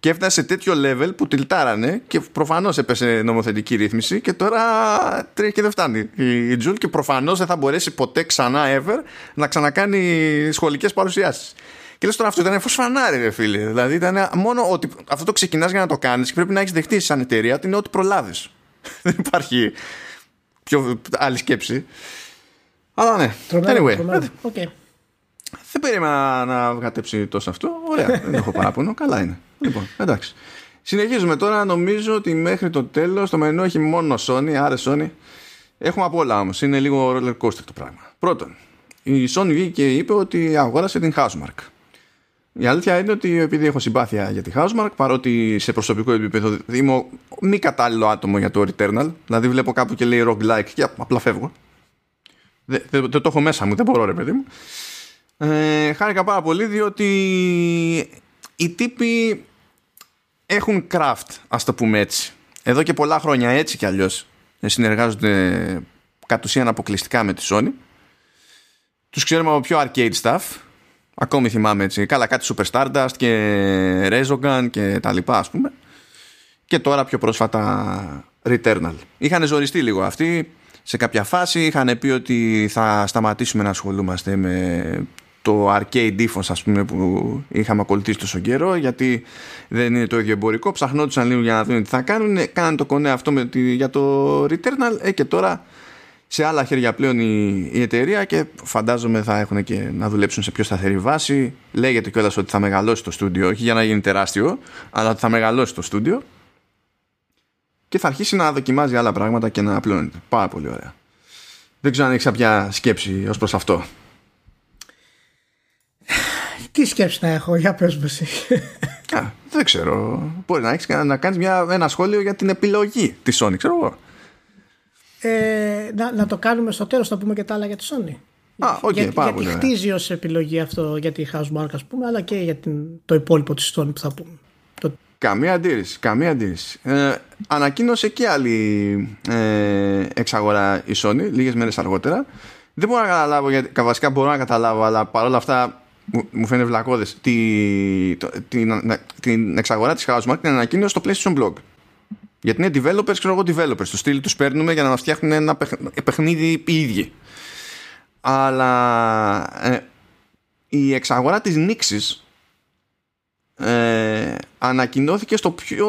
Και έφτασε σε τέτοιο level που τυλτάρανε και προφανώς έπεσε νομοθετική ρύθμιση και τώρα τρέχει και δεν φτάνει η Τζουλ και προφανώς δεν θα μπορέσει ποτέ ξανά ever να ξανακάνει σχολικές παρουσιάσεις. Και λες τώρα αυτό ήταν φως φανάρι, ρε φίλε. Δηλαδή ήταν μόνο ότι αυτό το ξεκινάς για να το κάνεις και πρέπει να έχεις δεχτεί σαν εταιρεία ότι είναι ό,τι προλάβεις. Δεν υπάρχει πιο άλλη σκέψη. Αλλά ναι. anyway. Okay. Δεν περίμενα να βγατέψει τόσο αυτό. Ωραία. δεν έχω παράπονο. Καλά είναι. Λοιπόν, εντάξει. Συνεχίζουμε τώρα. Νομίζω ότι μέχρι το τέλος το μενού έχει μόνο Sony. Άρε Sony. Έχουμε από όλα όμως. Είναι λίγο roller coaster το πράγμα. Πρώτον, η Sony βγήκε και είπε ότι αγόρασε την Housemark. Η αλήθεια είναι ότι επειδή έχω συμπάθεια για τη Housemark, παρότι σε προσωπικό επίπεδο είμαι μη κατάλληλο άτομο για το Returnal, δηλαδή βλέπω κάπου και λέει roguelike και απλά φεύγω. Δεν, δεν, το έχω μέσα μου, δεν μπορώ ρε παιδί μου. Ε, χάρηκα πάρα πολύ διότι οι τύποι έχουν craft, ας το πούμε έτσι. Εδώ και πολλά χρόνια έτσι κι αλλιώς συνεργάζονται κατ' ουσίαν αποκλειστικά με τη Sony. Τους ξέρουμε από πιο arcade stuff Ακόμη θυμάμαι έτσι. Καλά, κάτι Super Stardust και Resogun και τα λοιπά, ας πούμε. Και τώρα πιο πρόσφατα Returnal. Είχαν ζοριστεί λίγο αυτοί. Σε κάποια φάση είχαν πει ότι θα σταματήσουμε να ασχολούμαστε με το arcade ύφος ας πούμε που είχαμε ακολουθήσει τόσο καιρό γιατί δεν είναι το ίδιο εμπορικό ψαχνόντουσαν λίγο για να δουν τι θα κάνουν κάνανε το κονέ αυτό με τη, για το Returnal ε, και τώρα σε άλλα χέρια πλέον η, η εταιρεία και φαντάζομαι θα έχουν και να δουλέψουν σε πιο σταθερή βάση. Λέγεται κιόλας ότι θα μεγαλώσει το στούντιο, όχι για να γίνει τεράστιο, αλλά ότι θα μεγαλώσει το στούντιο και θα αρχίσει να δοκιμάζει άλλα πράγματα και να απλώνεται. Πάρα πολύ ωραία. Δεν ξέρω αν έχεις κάποια σκέψη ως προς αυτό. Τι σκέψη να έχω, για πες μου εσύ. Α, δεν ξέρω. Μπορεί να έχεις να κάνεις μια, ένα σχόλιο για την επιλογή της Sony, ξέρω εγώ ε, να, να το κάνουμε στο τέλος να πούμε και τα άλλα για τη Sony. Α, okay, για, πάρα γιατί χτίζει ως επιλογή αυτό για τη Housemark ας πούμε αλλά και για την, το υπόλοιπο της Sony που θα πούμε. Το... Καμία αντίρρηση, καμία αντίρρηση. Ε, ανακοίνωσε και άλλη ε, εξαγορά η Sony λίγες μέρες αργότερα. Δεν μπορώ να καταλάβω, γιατί βασικά μπορώ να καταλάβω, αλλά παρόλα αυτά μου, φαίνεται βλακώδες. Τη, την, την εξαγορά της Housemark την ανακοίνωσε στο PlayStation Blog. Γιατί είναι developers, ξέρω εγώ developers. Στο στυλ τους παίρνουμε για να μας φτιάχνουν ένα παιχνίδι οι ίδιοι. Αλλά ε, η εξαγορά της Νίξης ε, ανακοινώθηκε στο πιο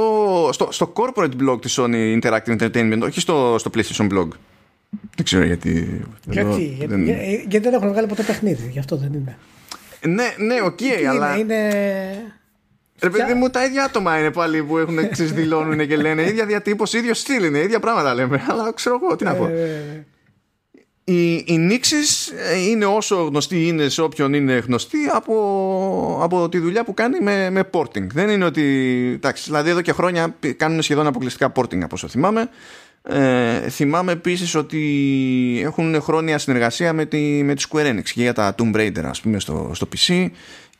στο, στο corporate blog της Sony Interactive Entertainment όχι στο, στο PlayStation blog δεν ξέρω γιατί γιατί, δεν... Για, γιατί δεν έχουν βγάλει ποτέ παιχνίδι γι' αυτό δεν είναι ναι, ναι, OK, okay, αλλά είναι Ρε παιδί μου, τα ίδια άτομα είναι πάλι που έχουν και λένε ίδια διατύπωση, ίδιος στυλ είναι, ίδια πράγματα λέμε. Αλλά ξέρω εγώ τι να πω. Ε, η, η Nixxes είναι όσο γνωστή είναι σε όποιον είναι γνωστή από, από τη δουλειά που κάνει με, με porting. Δεν είναι ότι. Εντάξει, δηλαδή εδώ και χρόνια κάνουν σχεδόν αποκλειστικά porting από όσο θυμάμαι. Ε, θυμάμαι επίσης ότι έχουν χρόνια συνεργασία με τη, με τη Square Enix και για τα Tomb Raider ας πούμε στο, στο PC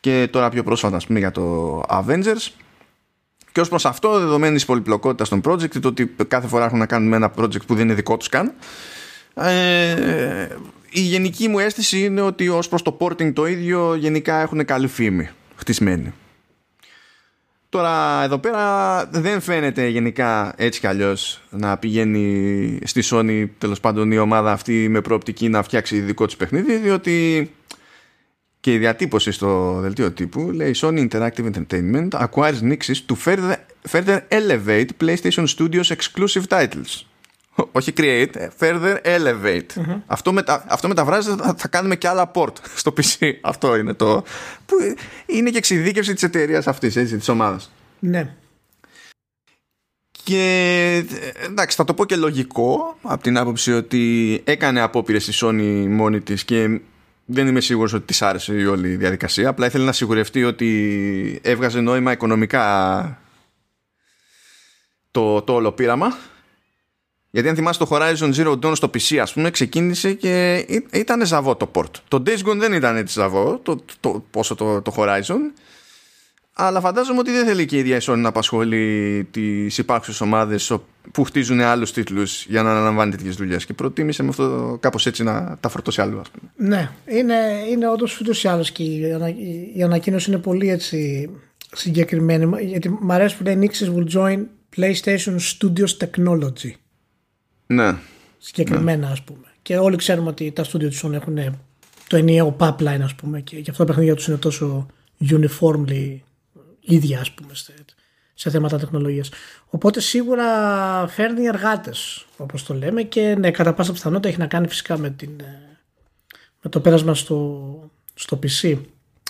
και τώρα πιο πρόσφατα ας πούμε για το Avengers. Και ως προς αυτό δεδομένη της πολυπλοκότητας των project το ότι κάθε φορά έχουν να κάνουν με ένα project που δεν είναι δικό τους καν ε, η γενική μου αίσθηση είναι ότι ως προς το porting το ίδιο γενικά έχουν καλή φήμη χτισμένη. Τώρα εδώ πέρα δεν φαίνεται γενικά έτσι κι αλλιώς να πηγαίνει στη Sony τέλος πάντων η ομάδα αυτή με προοπτική να φτιάξει δικό της παιχνίδι διότι και η διατύπωση στο δελτίο τύπου λέει Sony Interactive Entertainment acquires Nixis to further, further elevate PlayStation Studios exclusive titles όχι create, further elevate. Αυτό, μετα, αυτό μεταφράζεται θα, θα κάνουμε και άλλα port στο PC. Αυτό είναι το. που είναι και εξειδίκευση της εταιρείας αυτής, έτσι, της ομάδας. Ναι. Και εντάξει, θα το πω και λογικό από την άποψη ότι έκανε απόπειρες η Sony μόνη της και δεν είμαι σίγουρος ότι της άρεσε η όλη η διαδικασία. Απλά ήθελε να σιγουρευτεί ότι έβγαζε νόημα οικονομικά το, το όλο πείραμα γιατί αν θυμάσαι το Horizon Zero Dawn στο PC ας πούμε ξεκίνησε και ήταν ζαβό το port. Το Days Gone δεν ήταν έτσι ζαβό το, το, πόσο το, το Horizon αλλά φαντάζομαι ότι δεν θέλει και η ίδια η Sony να απασχολεί τις υπάρχουσες ομάδες που χτίζουν άλλους τίτλους για να αναλαμβάνει τέτοιες δουλειές. Και προτίμησε με αυτό κάπως έτσι να τα φορτώσει άλλο, ας πούμε. Ναι, είναι, είναι όντως ούτως ή άλλως και η, ανα, η ανακοίνωση είναι πολύ έτσι συγκεκριμένη. Γιατί μου αρέσει που λέει Nixes will join PlayStation Studios Technology. Ναι. Συγκεκριμένα, ναι. ας πούμε. Και όλοι ξέρουμε ότι τα στούντιο του έχουν το ενιαίο pipeline, ας πούμε, και γι' αυτό τα παιχνίδια τους είναι τόσο uniformly ίδια, ας πούμε, σε θέματα τεχνολογίας. Οπότε σίγουρα φέρνει εργάτες, όπως το λέμε, και ναι, κατά πάσα πιθανότητα έχει να κάνει φυσικά με, την, ε, με το πέρασμα στο, στο PC.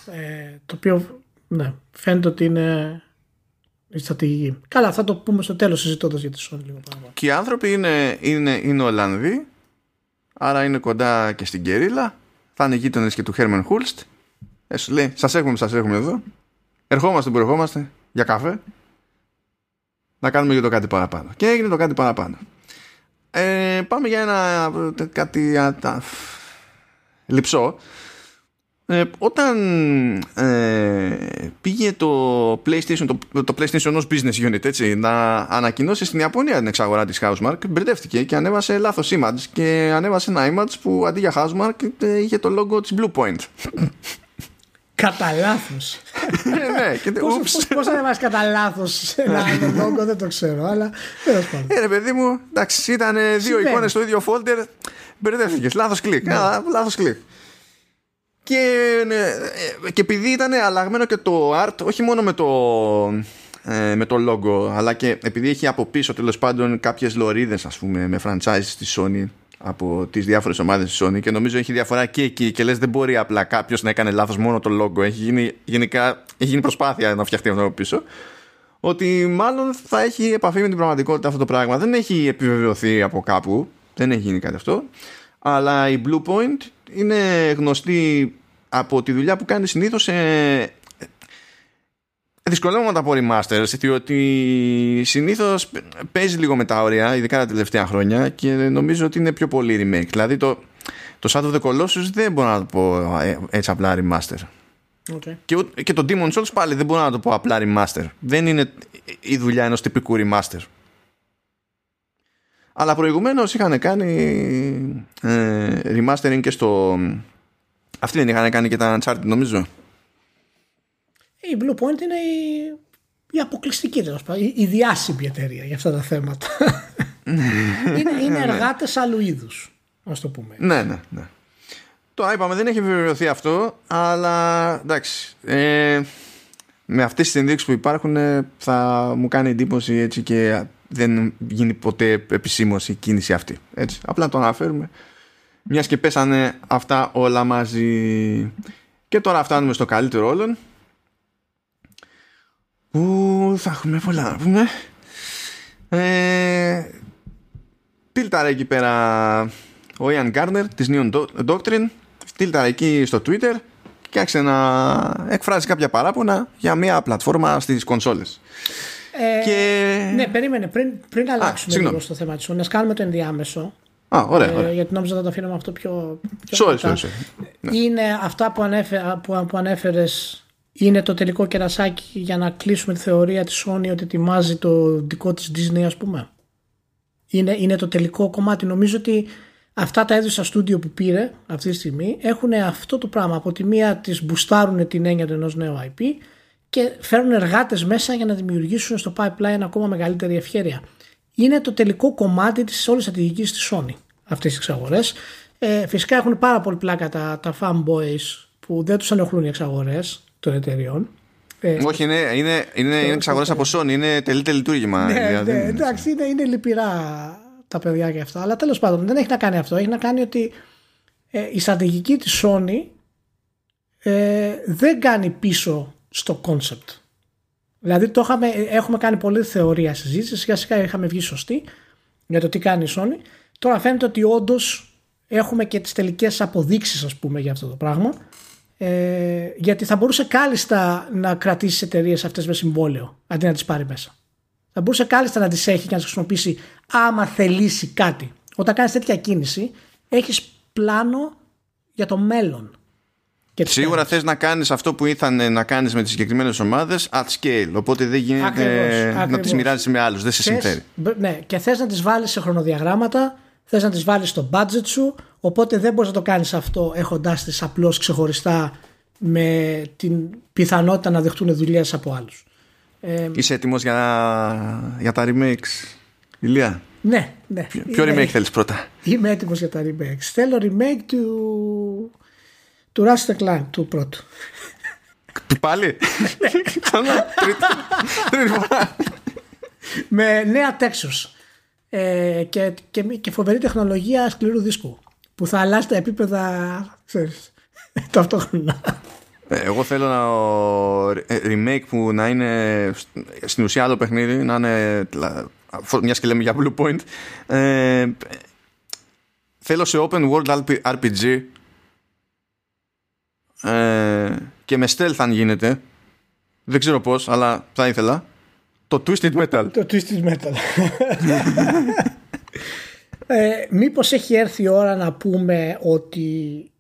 Ε, το οποίο ναι, φαίνεται ότι είναι η στρατηγική. Καλά, θα το πούμε στο τέλος συζητώντας για τη Sony λίγο παραπάνω. Και οι άνθρωποι είναι, είναι, είναι Ολλανδοί, άρα είναι κοντά και στην Κερίλα. Θα είναι γείτονες και του Χέρμαν Χούλστ. Ε, σου λέει, σας έχουμε, σας έχουμε εδώ. Ερχόμαστε που ερχόμαστε για καφέ. Να κάνουμε για το κάτι παραπάνω. Και έγινε το κάτι παραπάνω. Ε, πάμε για ένα κάτι α, α, λυψό ε, όταν ε, πήγε το PlayStation, το, το PlayStation ως business unit έτσι, να ανακοινώσει στην Ιαπωνία την εξαγορά της Housemark μπερδεύτηκε και ανέβασε λάθος image και ανέβασε ένα image που αντί για Housemark ε, είχε το logo της Blue Point Κατά λάθος. ναι, Πώ θα ανέβασε κατά λάθος ένα logo, δεν το ξέρω, αλλά τέλος πάντων. Ε, παιδί μου, εντάξει, ήταν δύο εικόνες στο ίδιο folder. Μπερδεύτηκες. Λάθος κλικ. Ναι. Λάθος κλικ. Και, ναι, ε, και επειδή ήταν αλλαγμένο και το art, όχι μόνο με το, ε, με το logo, αλλά και επειδή έχει από πίσω τέλος πάντων κάποιες λωρίδες, ας πούμε, με franchise της Sony από τις διάφορες ομάδες της Sony και νομίζω έχει διαφορά και εκεί. Και λες, δεν μπορεί απλά κάποιος να έκανε λάθος μόνο το logo. Έχει γίνει, γενικά, έχει γίνει προσπάθεια να φτιαχτεί αυτό από πίσω. Ότι μάλλον θα έχει επαφή με την πραγματικότητα αυτό το πράγμα. Δεν έχει επιβεβαιωθεί από κάπου. Δεν έχει γίνει κάτι αυτό. Αλλά η Blue Point είναι γνωστή από τη δουλειά που κάνει συνήθως ε, δυσκολεύομαι να τα πω remasters διότι συνήθως παίζει λίγο με τα όρια ειδικά τα τελευταία χρόνια και νομίζω ότι είναι πιο πολύ remake δηλαδή το, το Shadow of the Colossus δεν μπορώ να το πω ε, έτσι απλά remaster okay. και, και το Demon Souls πάλι δεν μπορώ να το πω απλά remaster δεν είναι η δουλειά ενός τυπικού remaster αλλά προηγουμένως είχαν κάνει ε, remastering και στο αυτή δεν είχαν κάνει και τα Uncharted νομίζω. Η Blue Point είναι η, η αποκλειστική τέλος πάντων, η, η διάσημη εταιρεία για αυτά τα θέματα. είναι είναι εργάτες άλλου είδους, ας το πούμε. Ναι, ναι, ναι. Το είπαμε, δεν έχει βεβαιωθεί αυτό, αλλά εντάξει. Ε, με αυτές τις ενδείξεις που υπάρχουν θα μου κάνει εντύπωση έτσι και δεν γίνει ποτέ επισήμως η κίνηση αυτή. Έτσι. Απλά το αναφέρουμε μιας και πέσανε αυτά όλα μαζί και τώρα φτάνουμε στο καλύτερο όλων που θα έχουμε πολλά να πούμε ε, πίλταρα εκεί πέρα ο Ian Garner της Neon Doctrine στείλτε εκεί στο Twitter και άρχισε να εκφράζει κάποια παράπονα για μια πλατφόρμα στις κονσόλες. Ε, και... Ναι, περίμενε. Πριν, πριν αλλάξουμε λίγο στο θέμα της Sony, κάνουμε το ενδιάμεσο. Α, ωραία, ε, ωραία. γιατί νόμιζα να το αφήνουμε αυτό πιο. πιο sorry, sorry, sorry. Ναι. Είναι αυτά που, ανέφε, που, που ανέφερες είναι το τελικό κερασάκι για να κλείσουμε τη θεωρία της Sony ότι ετοιμάζει το δικό της Disney ας πούμε. Είναι, είναι το τελικό κομμάτι. Νομίζω ότι αυτά τα έδωσα στούντιο που πήρε αυτή τη στιγμή έχουν αυτό το πράγμα. Από τη μία τις μπουστάρουν την έννοια του ενός νέου IP και φέρνουν εργάτες μέσα για να δημιουργήσουν στο pipeline ακόμα μεγαλύτερη ευχέρεια. Είναι το τελικό κομμάτι της όλης στρατηγικής της Sony αυτές τις εξαγορές. Ε, φυσικά έχουν πάρα πολύ πλάκα τα, τα fanboys που δεν τους ανεχλούν οι εξαγορές των εταιριών. Ε, Όχι, είναι, είναι, είναι, είναι εξαγορές από Sony, είναι τελείται λειτουργήμα. Ναι, δηλαδή, ναι, εντάξει, είναι, είναι λυπηρά τα παιδιά και αυτά. Αλλά τέλος πάντων δεν έχει να κάνει αυτό. Έχει να κάνει ότι ε, η στρατηγική της Sony ε, δεν κάνει πίσω στο concept. Δηλαδή το είχαμε, έχουμε κάνει πολλή θεωρία συζήτησης, σιγά σιγά είχαμε βγει σωστή για το τι κάνει η Sony. Τώρα φαίνεται ότι όντως έχουμε και τις τελικές αποδείξεις ας πούμε για αυτό το πράγμα ε, γιατί θα μπορούσε κάλλιστα να κρατήσει τις εταιρείες αυτές με συμβόλαιο αντί να τις πάρει μέσα. Θα μπορούσε κάλλιστα να τις έχει και να τις χρησιμοποιήσει άμα θελήσει κάτι. Όταν κάνεις τέτοια κίνηση, έχεις πλάνο για το μέλλον. Και Σίγουρα θες να κάνεις αυτό που ήθαν να κάνεις με τις συγκεκριμένες ομάδες at scale. Οπότε δεν γίνεται ακριβώς, να τις μοιράζεις με άλλους. Δεν σε συμφέρει. Ναι, και θες να τις βάλεις σε χρονοδιαγράμματα, θες να τις βάλεις στο budget σου, Οπότε δεν μπορείς να το κάνεις αυτό έχοντάς τις απλώς ξεχωριστά με την πιθανότητα να δεχτούν δουλειές από άλλους. Ε, Είσαι έτοιμος για, για τα remakes, Ηλία; Ναι, ναι. Ποιο, ποιο remake θέλεις πρώτα; Είμαι έτοιμος για τα remakes. Θέλω remake του, του Ratchet Clank, του πρώτου. Πάλι; Τρίτη φορά. Με νέα Texas. Ε, και, και, και φοβερή τεχνολογία σκληρού δίσκου που θα αλλάξει τα επίπεδα ξέρεις, ταυτόχρονα. Ε, εγώ θέλω ένα remake που να είναι στην ουσία άλλο παιχνίδι, να είναι μιας και λέμε για Blue Point. Ε, θέλω σε open world RPG ε, και με stealth αν γίνεται. Δεν ξέρω πώς, αλλά θα ήθελα. Το Twisted Metal. Το Twisted Metal. Ε, μήπως έχει έρθει η ώρα να πούμε ότι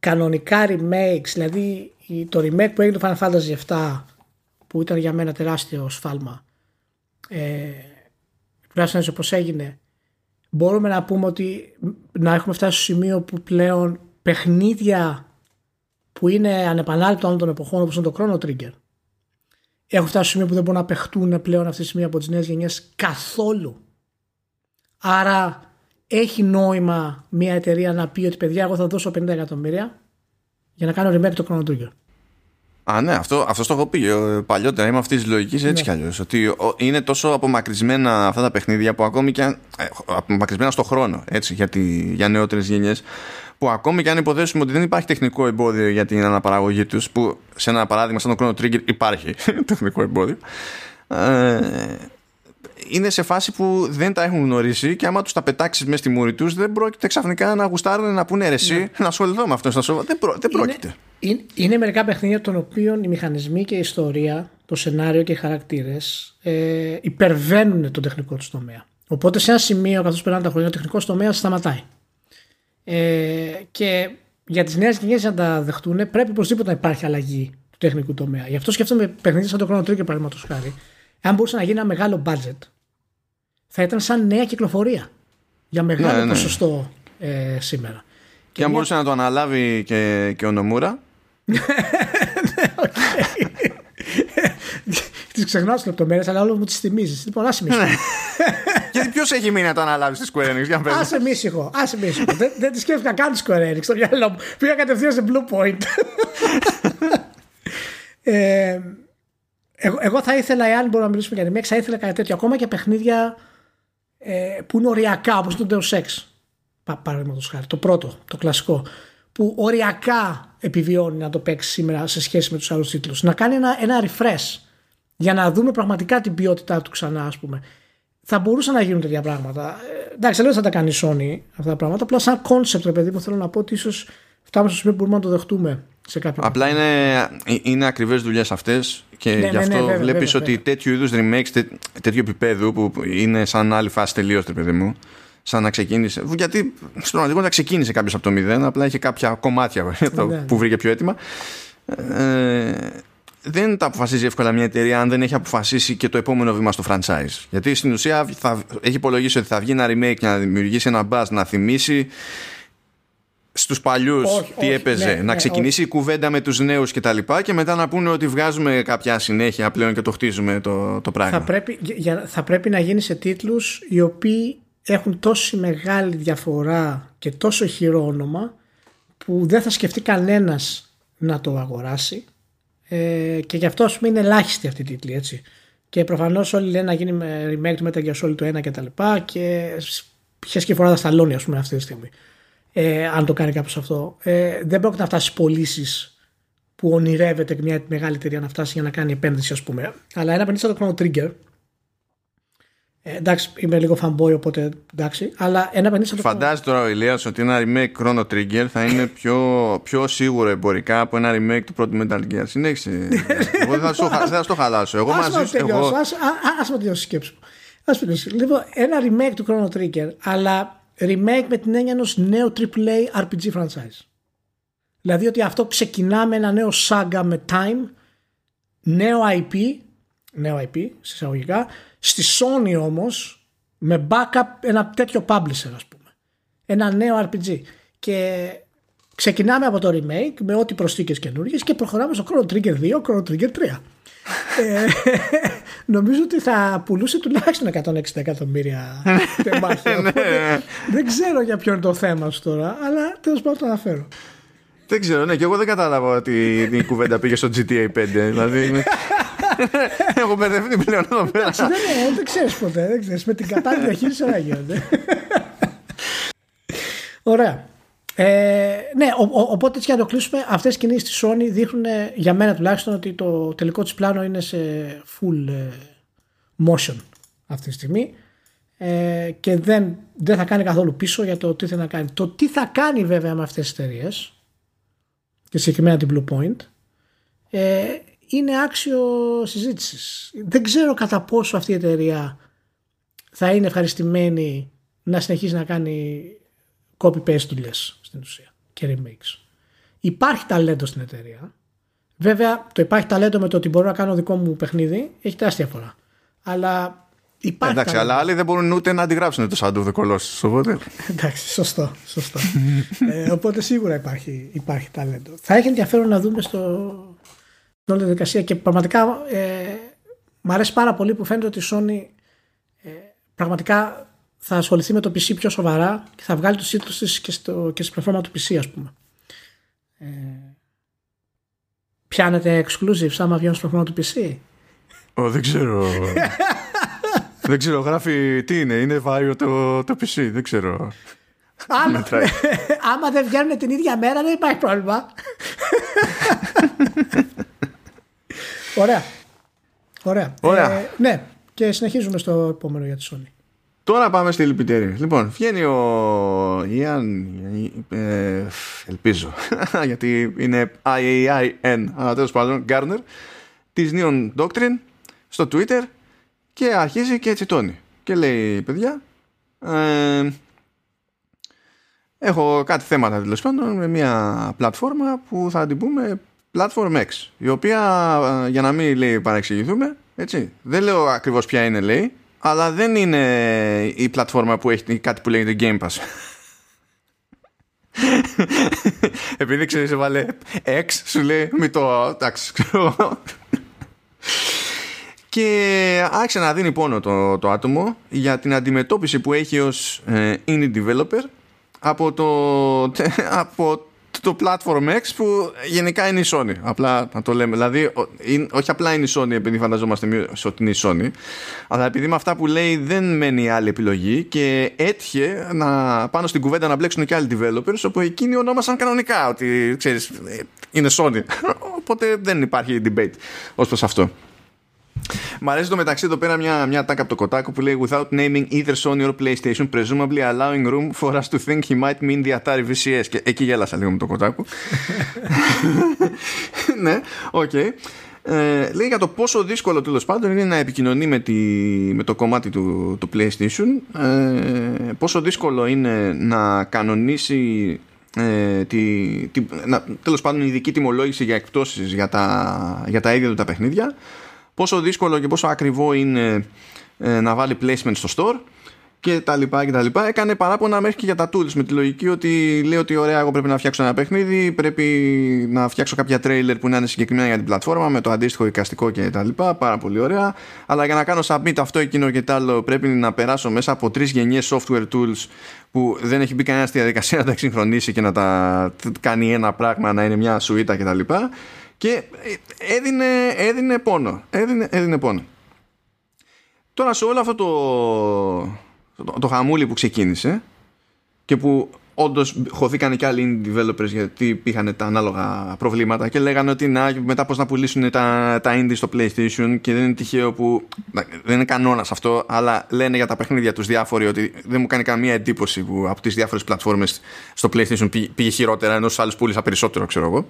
κανονικά remakes, δηλαδή το remake που έγινε το Final Fantasy 7 που ήταν για μένα τεράστιο σφάλμα ε, τουλάχιστον έτσι όπως έγινε μπορούμε να πούμε ότι να έχουμε φτάσει στο σημείο που πλέον παιχνίδια που είναι ανεπανάληπτο όλων των εποχών όπως είναι το Chrono Trigger έχουν φτάσει στο σημείο που δεν μπορούν να παιχτούν πλέον αυτή τη στιγμή από τις νέες γενιές καθόλου. Άρα έχει νόημα μια εταιρεία να πει ότι παιδιά εγώ θα δώσω 50 εκατομμύρια για να κάνω remake το Chrono Trigger. Α, ναι, αυτό, αυτό το έχω πει ε, παλιότερα. Είμαι αυτής της λογικής έτσι ναι. κι αλλιώς. Ότι είναι τόσο απομακρυσμένα αυτά τα παιχνίδια που ακόμη και αν. Ε, απομακρυσμένα στο χρόνο, έτσι, για, τη, για νεότερες γενιές. Που ακόμη και αν υποδέσουμε ότι δεν υπάρχει τεχνικό εμπόδιο για την αναπαραγωγή τους, που σε ένα παράδειγμα σαν το Chrono Trigger υπάρχει τεχνικό εμπόδιο. Ε, είναι σε φάση που δεν τα έχουν γνωρίσει και άμα τους τα πετάξεις μέσα στη μούρη τους, δεν πρόκειται ξαφνικά να γουστάρουν να πούνε ρεσί, ναι. να ασχοληθώ με αυτό. Σοβα... Δεν, προ... δεν πρόκειται. Είναι, είναι, μερικά παιχνίδια των οποίων οι μηχανισμοί και η ιστορία, το σενάριο και οι χαρακτήρες ε, υπερβαίνουν τον τεχνικό τους τομέα. Οπότε σε ένα σημείο, καθώς περνάνε τα χρόνια, ο τεχνικός τομέας σταματάει. Ε, και για τις νέες γενιές να τα δεχτούν, πρέπει οπωσδήποτε να υπάρχει αλλαγή του τεχνικού τομέα. Γι' αυτό σκέφτομαι παιχνίδια σαν το Chrono Trigger, παραδείγματος χάρη. Αν μπορούσε να γίνει ένα μεγάλο budget, θα ήταν σαν νέα κυκλοφορία για μεγάλο ναι, ναι. ποσοστό ε, σήμερα. Και, και αν μια... μπορούσε να το αναλάβει και, και ο Νομούρα. ναι, Τις ξεχνάω τις λεπτομέρειες, αλλά όλο μου τις θυμίζεις. Λοιπόν, άσε μίσυχο. Ναι. Γιατί ποιος έχει μείνει να το αναλάβει στη Square Enix, για να Άσε μίσυχο. Άσε μίσυχο. δεν, δεν τη σκέφτηκα καν τη Square Enix στο μυαλό μου. Πήγα κατευθείαν σε Blue Point. ε, εγώ, εγώ θα ήθελα, εάν μπορούμε να μιλήσουμε για remake, θα ήθελα κάτι τέτοιο. Ακόμα και παιχνίδια ε, που είναι οριακά, όπως το Deus Ex, παραδείγματος χάρη, το πρώτο, το κλασικό, που οριακά επιβιώνει να το παίξει σήμερα σε σχέση με τους άλλους τίτλους. Να κάνει ένα, ένα refresh για να δούμε πραγματικά την ποιότητά του ξανά, ας πούμε. θα μπορούσαν να γίνουν τέτοια πράγματα. Ε, εντάξει, λέω θα τα κάνει η Sony αυτά τα πράγματα. Απλά σαν concept, ρε παιδί μου, θέλω να πω ότι ίσως φτάσουμε στο σημείο που μπορούμε να το δεχτούμε σε κάποιο Απλά είναι, είναι ακριβές δουλειές αυτές και ναι, γι' ναι, αυτό ναι, βλέπεις ότι τέτοιου είδους remakes, τέ, τέτοιου επίπεδου που είναι σαν άλλη φάση τελείως, ρε παιδί μου, σαν να ξεκίνησε. Γιατί στην πραγματικότητα ξεκίνησε κάποιος από το μηδέν, απλά είχε κάποια κομμάτια ναι. που βρήκε πιο έτοιμα. Ε, δεν τα αποφασίζει εύκολα μια εταιρεία αν δεν έχει αποφασίσει και το επόμενο βήμα στο franchise. Γιατί στην ουσία θα, έχει υπολογίσει ότι θα βγει ένα remake και να δημιουργήσει ένα buzz να θυμίσει στους παλιούς τι όχι, έπαιζε. Ναι, να ναι, ξεκινήσει η κουβέντα με τους νέους κτλ. Και, και μετά να πούνε ότι βγάζουμε κάποια συνέχεια πλέον και το χτίζουμε το, το πράγμα. Θα πρέπει, για, θα πρέπει να γίνει σε τίτλους οι οποίοι έχουν τόσο μεγάλη διαφορά και τόσο χειρό όνομα που δεν θα σκεφτεί κανένας να το αγοράσει ε, και γι' αυτό πούμε είναι ελάχιστη αυτή η τίτλη έτσι. Και προφανώς όλοι λένε να γίνει με remake του Metal Gear Solid του 1 και τα λοιπά και ποιες και φορά τα σταλώνει ας πούμε αυτή τη στιγμή. Ε, αν το κάνει κάποιος αυτό. Ε, δεν πρόκειται να φτάσει πωλήσεις που ονειρεύεται μια μεγάλη εταιρεία να φτάσει για να κάνει επένδυση ας πούμε. Αλλά ένα επενδύσει το Chrono Trigger ε, εντάξει, είμαι λίγο fanboy, οπότε εντάξει. Αλλά ένα πενήντα Φαντάζει τώρα ο Ηλίας ότι ένα remake Chrono Trigger θα είναι πιο, πιο σίγουρο εμπορικά από ένα remake του πρώτου Metal Gear. Συνέχισε. εγώ δεν θα στο, χαλάσω. Εγώ μαζί σου. Α με τελειώσει σκέψη μου. Ας τελειώσει. Λοιπόν, ένα remake του Chrono Trigger, αλλά remake με την έννοια ενός νέου AAA RPG franchise. Δηλαδή ότι αυτό ξεκινά με ένα νέο saga με time, νέο IP, νέο IP, συσσαγωγικά, Στη Sony όμως με backup ένα τέτοιο publisher ας πούμε. Ένα νέο RPG. Και ξεκινάμε από το remake με ό,τι προσθήκες καινούργιες και προχωράμε στο Chrono Trigger 2, Chrono Trigger 3. Ε, νομίζω ότι θα πουλούσε τουλάχιστον 160 εκατομμύρια τεμάχια. Ναι. δεν ξέρω για ποιο είναι το θέμα σου τώρα, αλλά τέλος πάντων το αναφέρω. Δεν ξέρω, ναι, και εγώ δεν κατάλαβα ότι η κουβέντα πήγε στο GTA 5. Δηλαδή. Έχω μπερδευτεί πλέον εδώ πέρα. Δεν, δεν ξέρεις ποτέ. Δεν ξέρεις. Με την κατάλληλη διαχείριση όλα γίνονται. Ωραία. Ε, ναι, ο, ο, οπότε έτσι για να το κλείσουμε, αυτές οι κινήσεις της Sony δείχνουν για μένα τουλάχιστον ότι το τελικό της πλάνο είναι σε full ε, motion αυτή τη στιγμή ε, και δεν, δεν θα κάνει καθόλου πίσω για το τι θα κάνει. Το τι θα κάνει βέβαια με αυτές τις εταιρείες και συγκεκριμένα την Blue Point ε, είναι άξιο συζήτησης. Δεν ξέρω κατά πόσο αυτή η εταιρεία θα είναι ευχαριστημένη να συνεχίσει να κάνει copy-paste δουλειές στην ουσία και remakes. Υπάρχει ταλέντο στην εταιρεία. Βέβαια, το υπάρχει ταλέντο με το ότι μπορώ να κάνω δικό μου παιχνίδι έχει τεράστια φορά. Αλλά υπάρχει. Εντάξει, αλλά άλλοι δεν μπορούν ούτε να αντιγράψουν το Shadow of the Colossus. Οπότε. Εντάξει, σωστό. σωστό. ε, οπότε σίγουρα υπάρχει, υπάρχει ταλέντο. Θα έχει ενδιαφέρον να δούμε στο, όλη τη διαδικασία και πραγματικά ε, μου αρέσει πάρα πολύ που φαίνεται ότι η Sony ε, πραγματικά θα ασχοληθεί με το PC πιο σοβαρά και θα βγάλει τους τίτλους της και, στο, και στη πλατφόρμα του PC ας πούμε. Ε, πιάνετε exclusive άμα βγαίνουν στο πλατφόρμα του PC. Oh, δεν ξέρω. δεν ξέρω, γράφει τι είναι, είναι βάριο το, το PC, δεν ξέρω. Άμα, άμα δεν βγαίνουν την ίδια μέρα δεν υπάρχει πρόβλημα. Ωραία. Ωραία. Ωραία. Ε, ναι, και συνεχίζουμε στο επόμενο για τη Sony. Τώρα πάμε στη λυπητήρη. Λοιπόν, βγαίνει ο Ιαν. Ε, ελπίζω. γιατί είναι IAIN, αλλά τέλος πάντων, Garner, της Neon Doctrine στο Twitter και αρχίζει και τσιτώνει. Και λέει, παιδιά, ε, έχω κάτι θέματα τέλος πάντων με μια πλατφόρμα που θα την πούμε Platform X, η οποία ε, για να μην λέει παρεξηγηθούμε, έτσι, δεν λέω ακριβώς ποια είναι λέει, αλλά δεν είναι η πλατφόρμα που έχει κάτι που λέγεται Game Pass. Επειδή ξέρεις έβαλε X σου λέει μη το εντάξει και άρχισε να δίνει πόνο το, το άτομο για την αντιμετώπιση που έχει ως ε, indie developer από το, από το Platform X που γενικά είναι η Sony. Απλά να το λέμε. Δηλαδή, όχι απλά είναι η Sony επειδή φανταζόμαστε ότι είναι η Sony, αλλά επειδή με αυτά που λέει δεν μένει άλλη επιλογή και έτυχε να πάνω στην κουβέντα να μπλέξουν και άλλοι developers όπου εκείνοι ονόμασαν κανονικά ότι ξέρεις, είναι Sony. Οπότε δεν υπάρχει debate ως προς αυτό. Μ' αρέσει το μεταξύ εδώ πέρα μια, μια ατάκα από το Kotaku που λέει Without naming either Sony or PlayStation, presumably allowing room for us to think he might mean the Atari VCS. Και εκεί γέλασα λίγο με το Kotaku. ναι, OK. Okay. Ε, λέει για το πόσο δύσκολο τέλος πάντων είναι να επικοινωνεί με, τη, με το κομμάτι του, του PlayStation ε, πόσο δύσκολο είναι να κανονίσει ε, τη, τη, να, τέλος πάντων ειδική τιμολόγηση για εκπτώσεις για τα, για τα ίδια του τα παιχνίδια πόσο δύσκολο και πόσο ακριβό είναι ε, να βάλει placement στο store και τα λοιπά και τα λοιπά. Έκανε παράπονα μέχρι και για τα tools με τη λογική ότι λέει ότι ωραία εγώ πρέπει να φτιάξω ένα παιχνίδι πρέπει να φτιάξω κάποια trailer που να είναι συγκεκριμένα για την πλατφόρμα με το αντίστοιχο εικαστικό και τα λοιπά. Πάρα πολύ ωραία. Αλλά για να κάνω submit αυτό εκείνο και το άλλο πρέπει να περάσω μέσα από τρεις γενιές software tools που δεν έχει μπει κανένα στη διαδικασία να τα εξυγχρονίσει και να τα κάνει ένα πράγμα να είναι μια σουίτα και τα λοιπά και έδινε, έδινε πόνο έδινε, έδινε πόνο Τώρα σε όλο αυτό το, το, το χαμούλι που ξεκίνησε και που όντως χωθήκαν και άλλοι developers γιατί είχαν τα ανάλογα προβλήματα και λέγανε ότι να, μετά πώς να πουλήσουν τα, τα indie στο PlayStation και δεν είναι τυχαίο που. Δεν είναι κανόνας αυτό, αλλά λένε για τα παιχνίδια τους διάφοροι ότι δεν μου κάνει καμία εντύπωση που από τις διάφορες πλατφόρμες στο PlayStation πήγε χειρότερα ενώ στους άλλους πούλησα περισσότερο, ξέρω εγώ.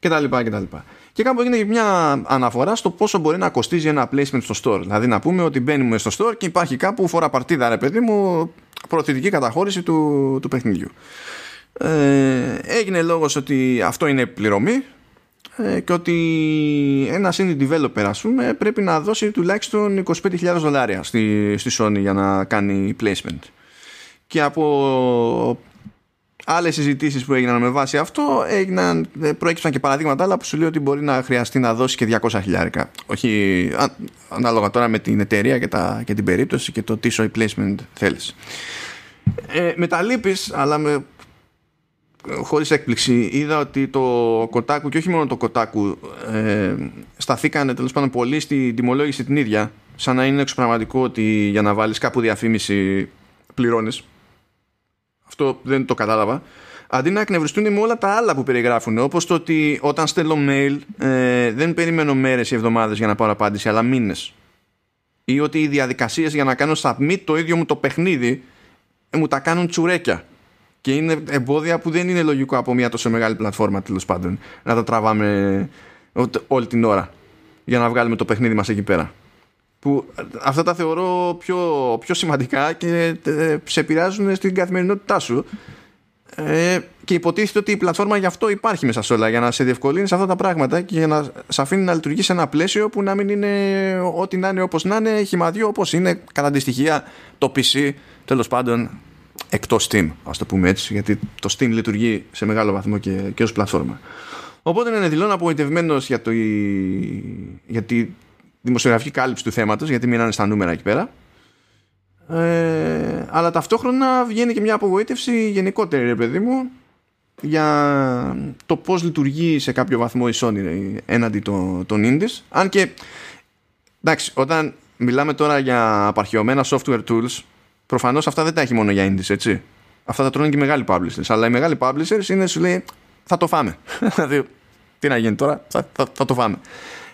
Και τα λοιπά και τα λοιπά. Και κάπου έγινε μια αναφορά στο πόσο μπορεί να κοστίζει ένα placement στο store. Δηλαδή να πούμε ότι μπαίνουμε στο store και υπάρχει κάπου φορά παρτίδα, ρε παιδί μου, προωθητική καταχώρηση του, του παιχνιδιού. Ε, έγινε λόγος ότι αυτό είναι πληρωμή ε, και ότι ένας indie developer ας πούμε πρέπει να δώσει τουλάχιστον 25.000 δολάρια στη, στη Sony για να κάνει placement και από άλλες συζητήσεις που έγιναν με βάση αυτό έγιναν, ε, προέκυψαν και παραδείγματα άλλα που σου λέει ότι μπορεί να χρειαστεί να δώσει και 200 χιλιάρικα. Όχι ανάλογα τώρα με την εταιρεία και, τα, και την περίπτωση και το τι placement θέλεις. Ε, με τα λύπης αλλά με χωρίς έκπληξη είδα ότι το κοτάκου και όχι μόνο το κοτάκου ε, σταθήκανε τέλος πάντων πολύ στη τιμολόγηση την ίδια σαν να είναι εξωπραγματικό ότι για να βάλεις κάπου διαφήμιση πληρώνεις αυτό δεν το κατάλαβα. Αντί να εκνευριστούν με όλα τα άλλα που περιγράφουν όπως το ότι όταν στέλνω mail ε, δεν περιμένω μέρες ή εβδομάδες για να πάρω απάντηση αλλά μήνες. Ή ότι οι διαδικασίες για να κάνω submit το ίδιο μου το παιχνίδι ε, μου τα κάνουν τσουρέκια. Και είναι εμπόδια που δεν είναι λογικό από μια τόσο μεγάλη πλατφόρμα τέλος πάντων να τα τραβάμε όλη την ώρα για να βγάλουμε το παιχνίδι μας εκεί πέρα που αυτά τα θεωρώ πιο, πιο σημαντικά και ε, σε επηρεάζουν στην καθημερινότητά σου. Ε, και υποτίθεται ότι η πλατφόρμα γι' αυτό υπάρχει μέσα σε όλα για να σε διευκολύνει σε αυτά τα πράγματα και για να σε αφήνει να λειτουργείς σε ένα πλαίσιο που να μην είναι ό,τι να είναι όπως να είναι χυμαδιό όπως είναι κατά τη στοιχεία το PC τέλος πάντων εκτός Steam ας το πούμε έτσι γιατί το Steam λειτουργεί σε μεγάλο βαθμό και, και ως πλατφόρμα. Οπότε είναι δηλώνω απογοητευμένος για, το, για τη δημοσιογραφική κάλυψη του θέματος γιατί μείνανε στα νούμερα εκεί πέρα. Ε, αλλά ταυτόχρονα βγαίνει και μια απογοήτευση γενικότερη ρε παιδί μου για το πώς λειτουργεί σε κάποιο βαθμό η Sony έναντι των, των indies. Αν και εντάξει όταν μιλάμε τώρα για απαρχαιωμένα software tools προφανώς αυτά δεν τα έχει μόνο για indies έτσι. Αυτά τα τρώνε και οι μεγάλοι publishers. Αλλά οι μεγάλοι publishers είναι σου λέει θα το φάμε δηλαδή τι να γίνει τώρα θα, θα, θα το φάμε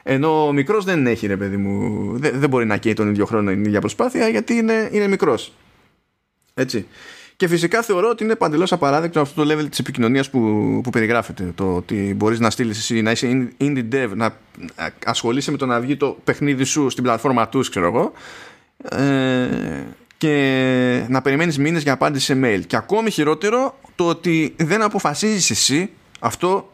ενώ ο μικρός δεν έχει, ρε παιδί μου. Δεν, δεν μπορεί να καίει τον ίδιο χρόνο την ίδια προσπάθεια γιατί είναι, είναι μικρός. Έτσι. Και φυσικά θεωρώ ότι είναι παντελώς απαράδεκτο αυτό το level της επικοινωνίας που, που περιγράφεται. Το ότι μπορείς να στείλεις εσύ, να είσαι indie dev, να ασχολείσαι με το να βγει το παιχνίδι σου στην πλατφόρμα τους, ξέρω εγώ. Ε, και να περιμένεις μήνες για απάντηση σε mail. Και ακόμη χειρότερο το ότι δεν αποφασίζεις εσύ αυτό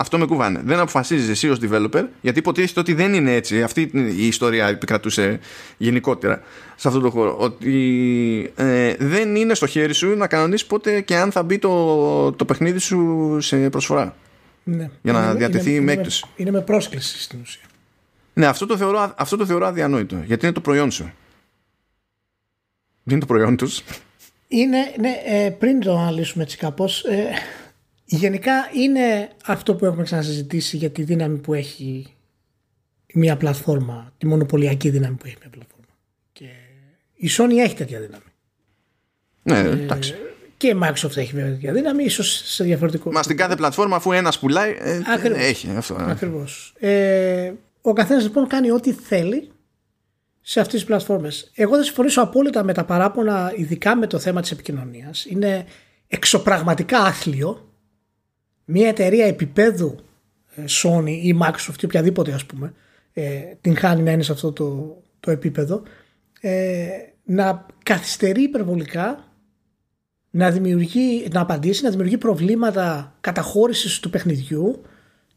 αυτό με κουβάνε. Δεν αποφασίζεις εσύ ως developer, γιατί υποτίθεται ότι δεν είναι έτσι. Αυτή η ιστορία επικρατούσε γενικότερα σε αυτό το χώρο. Ότι ε, δεν είναι στο χέρι σου να κανονίσεις πότε και αν θα μπει το, το παιχνίδι σου σε προσφορά. Ναι. Για να είναι, διατεθεί είναι, με είναι έκπτωση. Είναι με πρόσκληση στην ουσία. Ναι, αυτό το, θεωρώ, αυτό το θεωρώ αδιανόητο. Γιατί είναι το προϊόν σου. Δεν είναι το προϊόν τους. Είναι, ναι, ε, πριν το αναλύσουμε έτσι κάπως, ε, Γενικά είναι αυτό που έχουμε ξανασυζητήσει για τη δύναμη που έχει μια πλατφόρμα, τη μονοπωλιακή δύναμη που έχει μια πλατφόρμα. Και η Sony έχει τέτοια δύναμη. Ναι, εντάξει. Και η Microsoft έχει βέβαια τέτοια δύναμη, ίσως σε διαφορετικό. Μα στην κάθε πλατφόρμα, αφού ένας πουλάει, ε, Ακριβώς. έχει αυτό. ε. Ακριβώς. Ε, ο καθένας λοιπόν κάνει ό,τι θέλει σε αυτές τις πλατφόρμες. Εγώ δεν συμφωνήσω απόλυτα με τα παράπονα, ειδικά με το θέμα της επικοινωνίας. Είναι εξωπραγματικά άθλιο μια εταιρεία επίπεδου ε, Sony ή Microsoft ή οποιαδήποτε ας πούμε ε, την χάνει να είναι σε αυτό το, το επίπεδο ε, να καθυστερεί υπερβολικά να, δημιουργεί, να απαντήσει, να δημιουργεί προβλήματα καταχώρησης του παιχνιδιού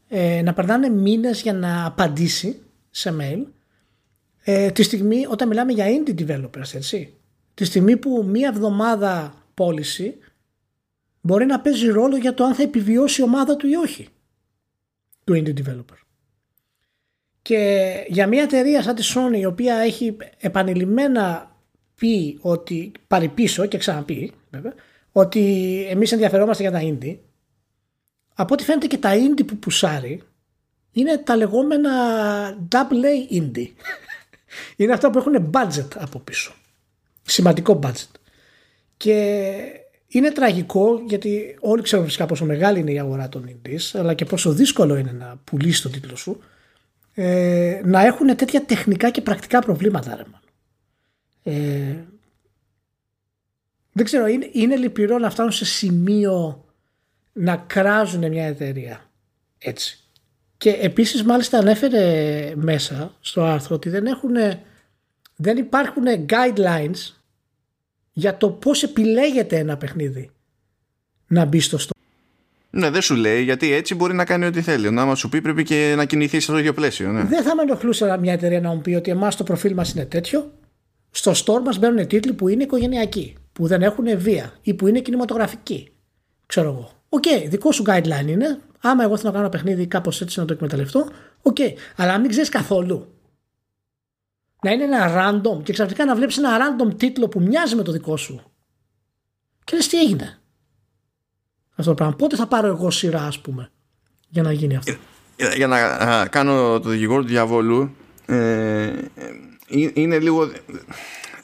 ε, να περνάνε μήνες για να απαντήσει σε mail ε, τη στιγμή όταν μιλάμε για indie developers έτσι τη στιγμή που μία εβδομάδα πώληση μπορεί να παίζει ρόλο για το αν θα επιβιώσει η ομάδα του ή όχι του indie developer. Και για μια εταιρεία σαν τη Sony η οποία έχει επανειλημμένα πει ότι πάρει πίσω και ξαναπεί βέβαια ότι εμείς ενδιαφερόμαστε για τα indie από ό,τι φαίνεται και τα indie που πουσάρει είναι τα λεγόμενα double A indie. είναι αυτά που έχουν budget από πίσω. Σημαντικό budget. Και είναι τραγικό γιατί όλοι ξέρουμε φυσικά πόσο μεγάλη είναι η αγορά των indies αλλά και πόσο δύσκολο είναι να πουλήσεις τον τίτλο σου ε, να έχουν τέτοια τεχνικά και πρακτικά προβλήματα ρε ε, δεν ξέρω είναι, είναι λυπηρό να φτάνουν σε σημείο να κράζουν μια εταιρεία έτσι. Και επίσης μάλιστα ανέφερε μέσα στο άρθρο ότι δεν έχουν δεν υπάρχουν guidelines για το πώς επιλέγεται ένα παιχνίδι να μπει στο στόχο. Ναι, δεν σου λέει γιατί έτσι μπορεί να κάνει ό,τι θέλει. Να μα σου πει πρέπει και να κινηθείς στο ίδιο πλαίσιο. Ναι. Δεν θα με ενοχλούσε μια εταιρεία να μου πει ότι εμάς το προφίλ μας είναι τέτοιο. Στο store μας μπαίνουν τίτλοι που είναι οικογενειακοί, που δεν έχουν βία ή που είναι κινηματογραφικοί. Ξέρω εγώ. OK, okay, δικό σου guideline είναι. Άμα εγώ θέλω να κάνω ένα παιχνίδι κάπως έτσι να το εκμεταλλευτώ, OK. Okay. Αλλά μην ξέρεις καθόλου να είναι ένα random και ξαφνικά να βλέπεις ένα random τίτλο που μοιάζει με το δικό σου. Και λες τι έγινε; Αυτό το πράγμα. Πότε θα πάρω εγώ σειρά ας πούμε για να γίνει αυτό; Για, για να κάνω το δικηγόρο του διαβόλου ε, ε είναι λίγο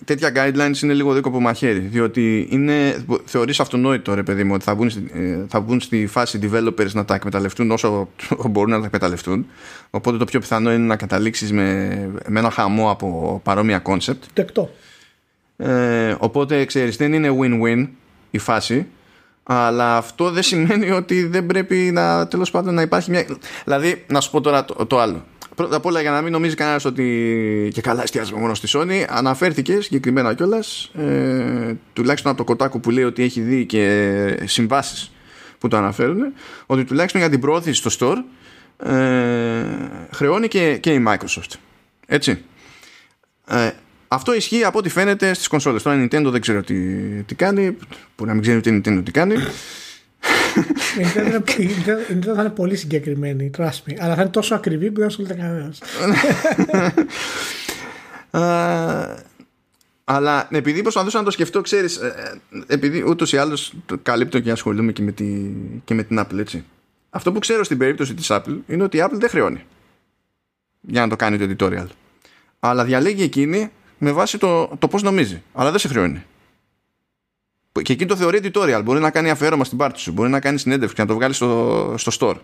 τέτοια guidelines είναι λίγο δίκοπο μαχαίρι διότι είναι, θεωρείς αυτονόητο ρε παιδί μου ότι θα βγουν, ε, θα βγουν στη φάση developers να τα εκμεταλλευτούν όσο μπορούν να τα εκμεταλλευτούν. Οπότε το πιο πιθανό είναι να καταλήξεις με, με ένα χαμό από παρόμοια concept. Τεκτό. Ε, οπότε ξέρεις δεν είναι win-win η φάση αλλά αυτό δεν σημαίνει ότι δεν πρέπει να τέλος πάντων να υπάρχει μια δηλαδή να σου πω τώρα το, το άλλο Πρώτα απ' όλα για να μην νομίζει κανένας ότι και καλά εστιάζουμε μόνο στη Sony, αναφέρθηκε συγκεκριμένα κιόλας, ε, τουλάχιστον από το κοτάκου που λέει ότι έχει δει και συμβάσεις που το αναφέρουν, ότι τουλάχιστον για την προώθηση στο store ε, χρεώνει και, και η Microsoft. Έτσι. Ε, αυτό ισχύει από ό,τι φαίνεται στις κονσόλες. Τώρα η Nintendo δεν ξέρω τι, τι κάνει, που να μην ξέρει ούτε η Nintendo τι κάνει. Η Nintendo θα είναι πολύ συγκεκριμένη, trust me. Αλλά θα είναι τόσο ακριβή που δεν ασχολείται κανένας. Αλλά επειδή προσπαθούσα να το σκεφτώ, ξέρεις, ε, ε, επειδή ούτως ή άλλως καλύπτω και ασχολούμαι και με, τη, και με την Apple, έτσι. Αυτό που ξέρω στην περίπτωση της Apple είναι ότι η Apple δεν χρεώνει για να το κάνει το editorial. Αλλά διαλέγει εκείνη με βάση το, το πώς νομίζει. Αλλά δεν σε χρεώνει. Και εκεί το θεωρεί editorial. Μπορεί να κάνει αφιέρωμα στην πάρτι σου. Μπορεί να κάνει συνέντευξη και να το βγάλει στο, στο store.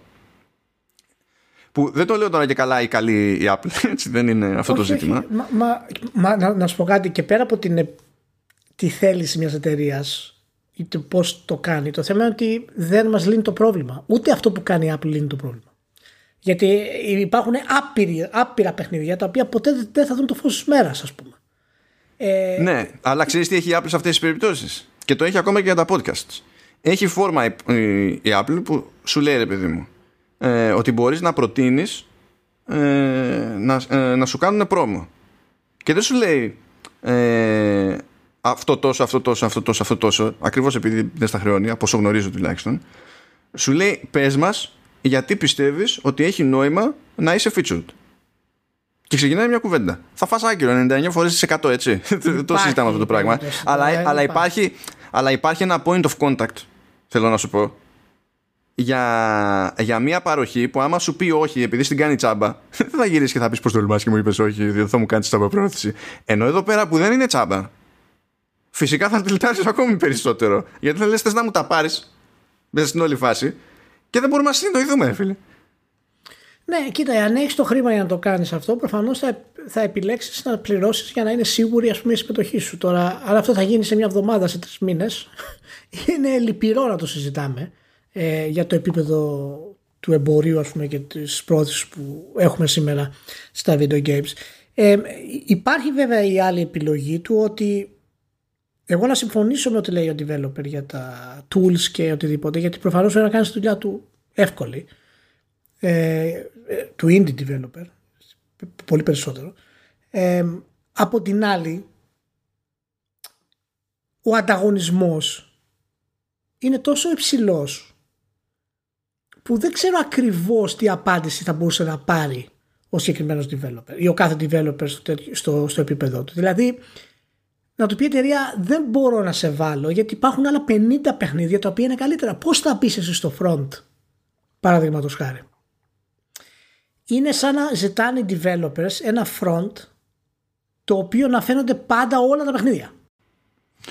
Που δεν το λέω τώρα και καλά ή καλή η Apple. Έτσι δεν είναι αυτό το ζήτημα. Μα, μα, μα, να, να σου πω κάτι και πέρα από την, τη θέληση μιας εταιρείας ή το πώς το κάνει. Το θέμα είναι ότι δεν μας λύνει το πρόβλημα. Ούτε αυτό που κάνει η Apple λύνει το πρόβλημα. Γιατί υπάρχουν άπειροι, άπειρα παιχνίδια τα οποία ποτέ δεν θα δουν το φως της μέρας, ας πούμε. Ε... Ναι, αλλά ξέρεις τι έχει η Apple σε αυτές τις περιπτώσεις; Και το έχει ακόμα και για τα podcast. Έχει φόρμα η, η, Apple που σου λέει ρε παιδί μου ε, ότι μπορείς να προτείνεις ε, να, ε, να σου κάνουν πρόμο και δεν σου λέει ε, αυτό τόσο, αυτό τόσο, αυτό τόσο, αυτό τόσο ακριβώς επειδή δεν στα χρεώνει από όσο γνωρίζω τουλάχιστον σου λέει πες μας γιατί πιστεύεις ότι έχει νόημα να είσαι featured και ξεκινάει μια κουβέντα. Θα φας άκυρο 99 φορές 100 έτσι. το συζητάμε αυτό το πράγμα. Αλλά, αλλά, υπάρχει, αλλά υπάρχει ένα point of contact, θέλω να σου πω, για, για μια παροχή που άμα σου πει όχι επειδή στην κάνει τσάμπα, δεν θα γυρίσεις και θα πεις πω τολμάς και μου είπες όχι, διότι θα μου κάνεις τσάμπα πρόθεση. Ενώ εδώ πέρα που δεν είναι τσάμπα, φυσικά θα τυλτάσει ακόμη περισσότερο. Γιατί θα λες θες να μου τα πάρεις μέσα στην όλη φάση και δεν μπορούμε να συνειδητοποιηθούμε, φίλε. Ναι, κοίτα, αν έχεις το χρήμα για να το κάνεις αυτό, προφανώς θα, θα επιλέξεις να πληρώσεις για να είναι σίγουρη ας πούμε η συμμετοχή σου. Τώρα αν αυτό θα γίνει σε μια εβδομάδα σε τρεις μήνες είναι λυπηρό να το συζητάμε ε, για το επίπεδο του εμπορίου ας πούμε και της πρόθεσης που έχουμε σήμερα στα video games. Ε, υπάρχει βέβαια η άλλη επιλογή του ότι εγώ να συμφωνήσω με ό,τι λέει ο developer για τα tools και οτιδήποτε γιατί προφανώς πρέπει να κάνεις τη δουλειά του εύκολη. Ε, ε, του indie developer πολύ περισσότερο ε, από την άλλη ο ανταγωνισμός είναι τόσο υψηλός που δεν ξέρω ακριβώς τι απάντηση θα μπορούσε να πάρει ο συγκεκριμένος developer ή ο κάθε developer στο, στο, στο επίπεδο του. Δηλαδή, να του πει η εταιρεία δεν μπορώ να σε βάλω γιατί υπάρχουν άλλα 50 παιχνίδια τα οποία είναι καλύτερα. Πώς θα πεις εσύ στο front, παραδείγματος χάρη. Είναι σαν να ζητάνε οι developers ένα front το οποίο να φαίνονται πάντα όλα τα παιχνίδια.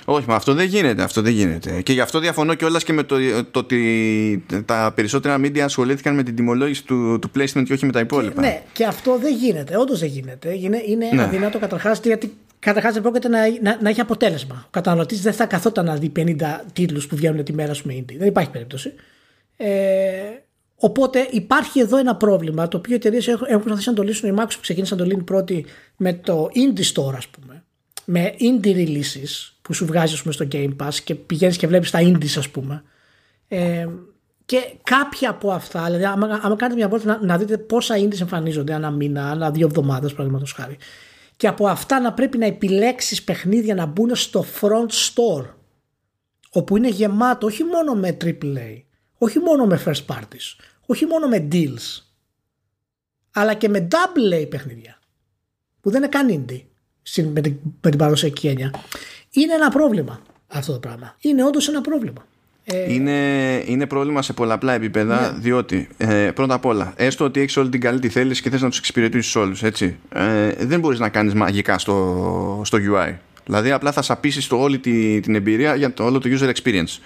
Όχι, μα αυτό δεν γίνεται. Αυτό δεν γίνεται. Και γι' αυτό διαφωνώ κιόλας και με το, το ότι τα περισσότερα media ασχολήθηκαν με την τιμολόγηση του, του placement και όχι με τα υπόλοιπα. Και, ναι, και αυτό δεν γίνεται. Όντως δεν γίνεται. Είναι, είναι ναι. αδυνατό καταρχάς γιατί καταρχάς δεν πρόκειται να, να, να, έχει αποτέλεσμα. Ο καταναλωτής δεν θα καθόταν να δει 50 τίτλους που βγαίνουν τη μέρα σου με indie. Δεν υπάρχει περίπτωση. Ε, οπότε υπάρχει εδώ ένα πρόβλημα το οποίο οι εταιρείες έχουν, έχουν προσπαθήσει να το λύσουν. Η Microsoft ξεκίνησε να το λύνει πρώτη με το indie store, ας πούμε. Με indie releases που σου βγάζει πούμε, στο Game Pass και πηγαίνεις και βλέπεις τα indies, ας πούμε. Ε, και κάποια από αυτά, δηλαδή, άμα, άμα κάνετε μια βόλτα να, να, δείτε πόσα indies εμφανίζονται ένα μήνα, ένα δύο εβδομάδες, παραδείγματος χάρη και από αυτά να πρέπει να επιλέξεις παιχνίδια να μπουν στο front store όπου είναι γεμάτο όχι μόνο με AAA, όχι μόνο με first parties, όχι μόνο με deals αλλά και με double A παιχνίδια που δεν είναι καν indie με την, με την παραδοσιακή έννοια. Είναι ένα πρόβλημα αυτό το πράγμα. Είναι όντως ένα πρόβλημα. Ε, είναι, είναι πρόβλημα σε πολλαπλά επίπεδα, ναι. διότι ε, πρώτα απ' όλα, έστω ότι έχεις όλη την καλή τη θέληση και θες να τους εξυπηρετήσεις όλους, έτσι. Ε, δεν μπορείς να κάνεις μαγικά στο, στο UI. Δηλαδή, απλά θα σαπίσεις όλη τη, την εμπειρία για το όλο το user experience.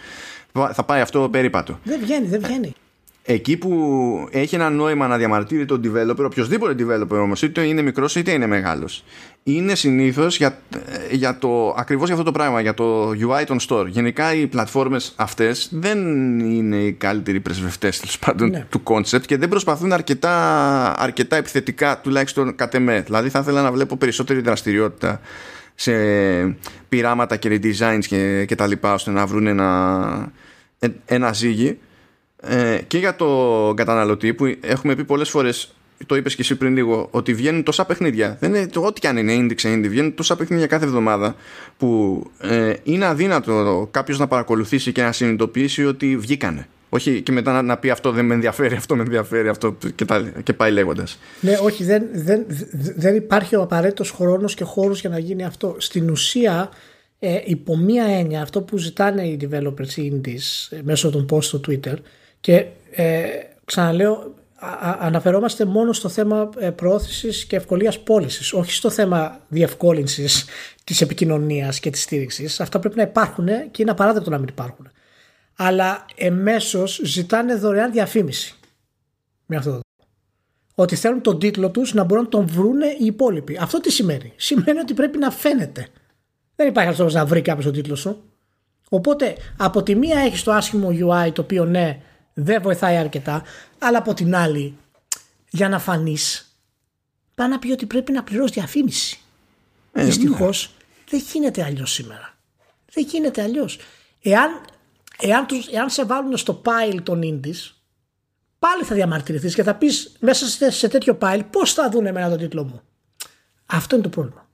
Θα πάει αυτό περίπατο. Δεν βγαίνει, δεν βγαίνει εκεί που έχει ένα νόημα να διαμαρτύρει τον developer, οποιοδήποτε developer όμως, είτε είναι μικρός είτε είναι μεγάλος, είναι συνήθως για, για το, ακριβώς για αυτό το πράγμα, για το UI των store. Γενικά οι πλατφόρμες αυτές δεν είναι οι καλύτεροι πρεσβευτές πάντων ναι. του concept και δεν προσπαθούν αρκετά, αρκετά επιθετικά, τουλάχιστον κατ' εμέ. Δηλαδή θα ήθελα να βλέπω περισσότερη δραστηριότητα σε πειράματα και redesigns και, και τα λοιπά ώστε να βρουν ένα, ένα ζύγι ε, και για το καταναλωτή που έχουμε πει πολλές φορές το είπες και εσύ πριν λίγο ότι βγαίνουν τόσα παιχνίδια δεν είναι ό,τι και αν είναι indie indie βγαίνουν τόσα παιχνίδια κάθε εβδομάδα που ε, είναι αδύνατο κάποιος να παρακολουθήσει και να συνειδητοποιήσει ότι βγήκανε όχι και μετά να, πει αυτό δεν με ενδιαφέρει, αυτό με ενδιαφέρει, αυτό και, τα, και πάει λέγοντας. Ναι, όχι, δεν, δεν, δεν υπάρχει ο απαραίτητος χρόνος και χώρος για να γίνει αυτό. Στην ουσία, ε, υπό μία έννοια, αυτό που ζητάνε οι developers indies ε, μέσω των post στο Twitter και ε, ξαναλέω, αναφερόμαστε μόνο στο θέμα ε, προώθησης και ευκολίας πώλησης, όχι στο θέμα διευκόλυνσης της επικοινωνίας και της στήριξης. Αυτά πρέπει να υπάρχουν και είναι απαράδεκτο να μην υπάρχουν. Αλλά εμέσως ζητάνε δωρεάν διαφήμιση με αυτό το ότι θέλουν τον τίτλο τους να μπορούν να τον βρούνε οι υπόλοιποι. Αυτό τι σημαίνει. Σημαίνει ότι πρέπει να φαίνεται. Δεν υπάρχει αυτός να βρει κάποιος τον τίτλο σου. Οπότε από τη μία έχεις το άσχημο UI το οποίο ναι δεν βοηθάει αρκετά, αλλά από την άλλη, για να φανείς, πάει να πει ότι πρέπει να πληρώσεις διαφήμιση. Ε, Δυστυχώς ναι. δεν γίνεται αλλιώς σήμερα. Δεν γίνεται αλλιώς. Εάν, εάν, εάν σε βάλουν στο pile των indies, πάλι θα διαμαρτυρηθείς και θα πεις μέσα σε, σε τέτοιο pile πώς θα δουν εμένα τον τίτλο μου. Αυτό είναι το πρόβλημα.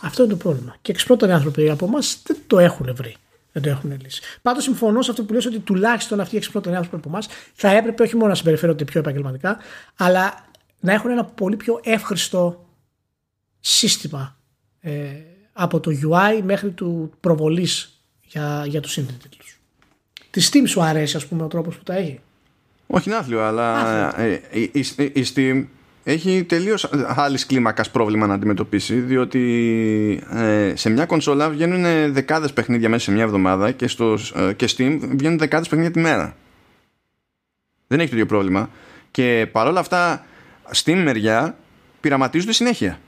Αυτό είναι το πρόβλημα. Και εξ πρώτων άνθρωποι από εμάς δεν το έχουν βρει δεν το έχουν λύσει. Πάντω συμφωνώ σε αυτό που λες ότι τουλάχιστον αυτοί οι εξυπνότεροι άνθρωποι από εμά θα έπρεπε όχι μόνο να συμπεριφέρονται πιο επαγγελματικά, αλλά να έχουν ένα πολύ πιο εύχριστο σύστημα ε, από το UI μέχρι του προβολή για, για του τίτλου. Τη Steam σου αρέσει, α πούμε, ο τρόπο που τα έχει. Όχι, είναι άθλιο, αλλά ε, η, η, η Steam έχει τελείως άλλης κλίμακας πρόβλημα να αντιμετωπίσει, διότι ε, σε μια κονσόλα βγαίνουν δεκάδες παιχνίδια μέσα σε μια εβδομάδα και, στο, ε, και Steam βγαίνουν δεκάδες παιχνίδια τη μέρα. Δεν έχει το ίδιο πρόβλημα. Και παρόλα αυτά, Steam μεριά πειραματίζονται συνέχεια.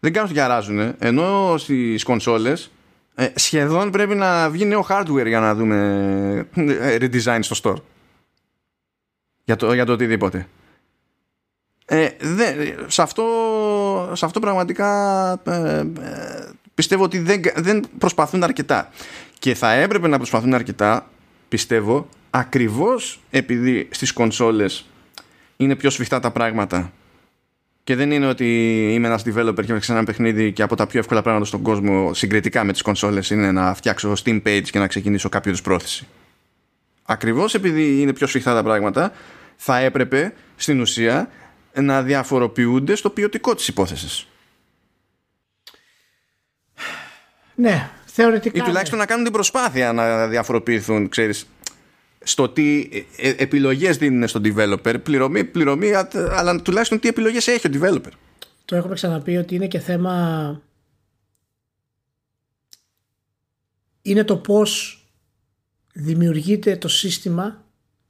Δεν κάνουν γαράζουν, ενώ στις κονσόλες ε, σχεδόν πρέπει να βγει νέο hardware για να δούμε ε, redesign στο store. Για το, για το οτιδήποτε. Ε, δε, σε, αυτό, σε αυτό πραγματικά ε, ε, πιστεύω ότι δεν, δεν προσπαθούν αρκετά. Και θα έπρεπε να προσπαθούν αρκετά, πιστεύω, ακριβώς επειδή στις κονσόλες είναι πιο σφιχτά τα πράγματα και δεν είναι ότι είμαι ένας developer και έχω ένα παιχνίδι και από τα πιο εύκολα πράγματα στον κόσμο συγκριτικά με τις κονσόλες είναι να φτιάξω Steam page και να ξεκινήσω κάποιο είδους πρόθεση. Ακριβώς επειδή είναι πιο σφιχτά τα πράγματα θα έπρεπε στην ουσία να διαφοροποιούνται στο ποιοτικό της υπόθεσης. Ναι, θεωρητικά. Ή τουλάχιστον ναι. να κάνουν την προσπάθεια να διαφοροποιηθούν, ξέρεις, στο τι ε, ε, επιλογές δίνουν στον developer, πληρωμή, πληρωμή, αλλά τουλάχιστον τι επιλογές έχει ο developer. Το έχουμε ξαναπεί ότι είναι και θέμα. Είναι το πώς δημιουργείται το σύστημα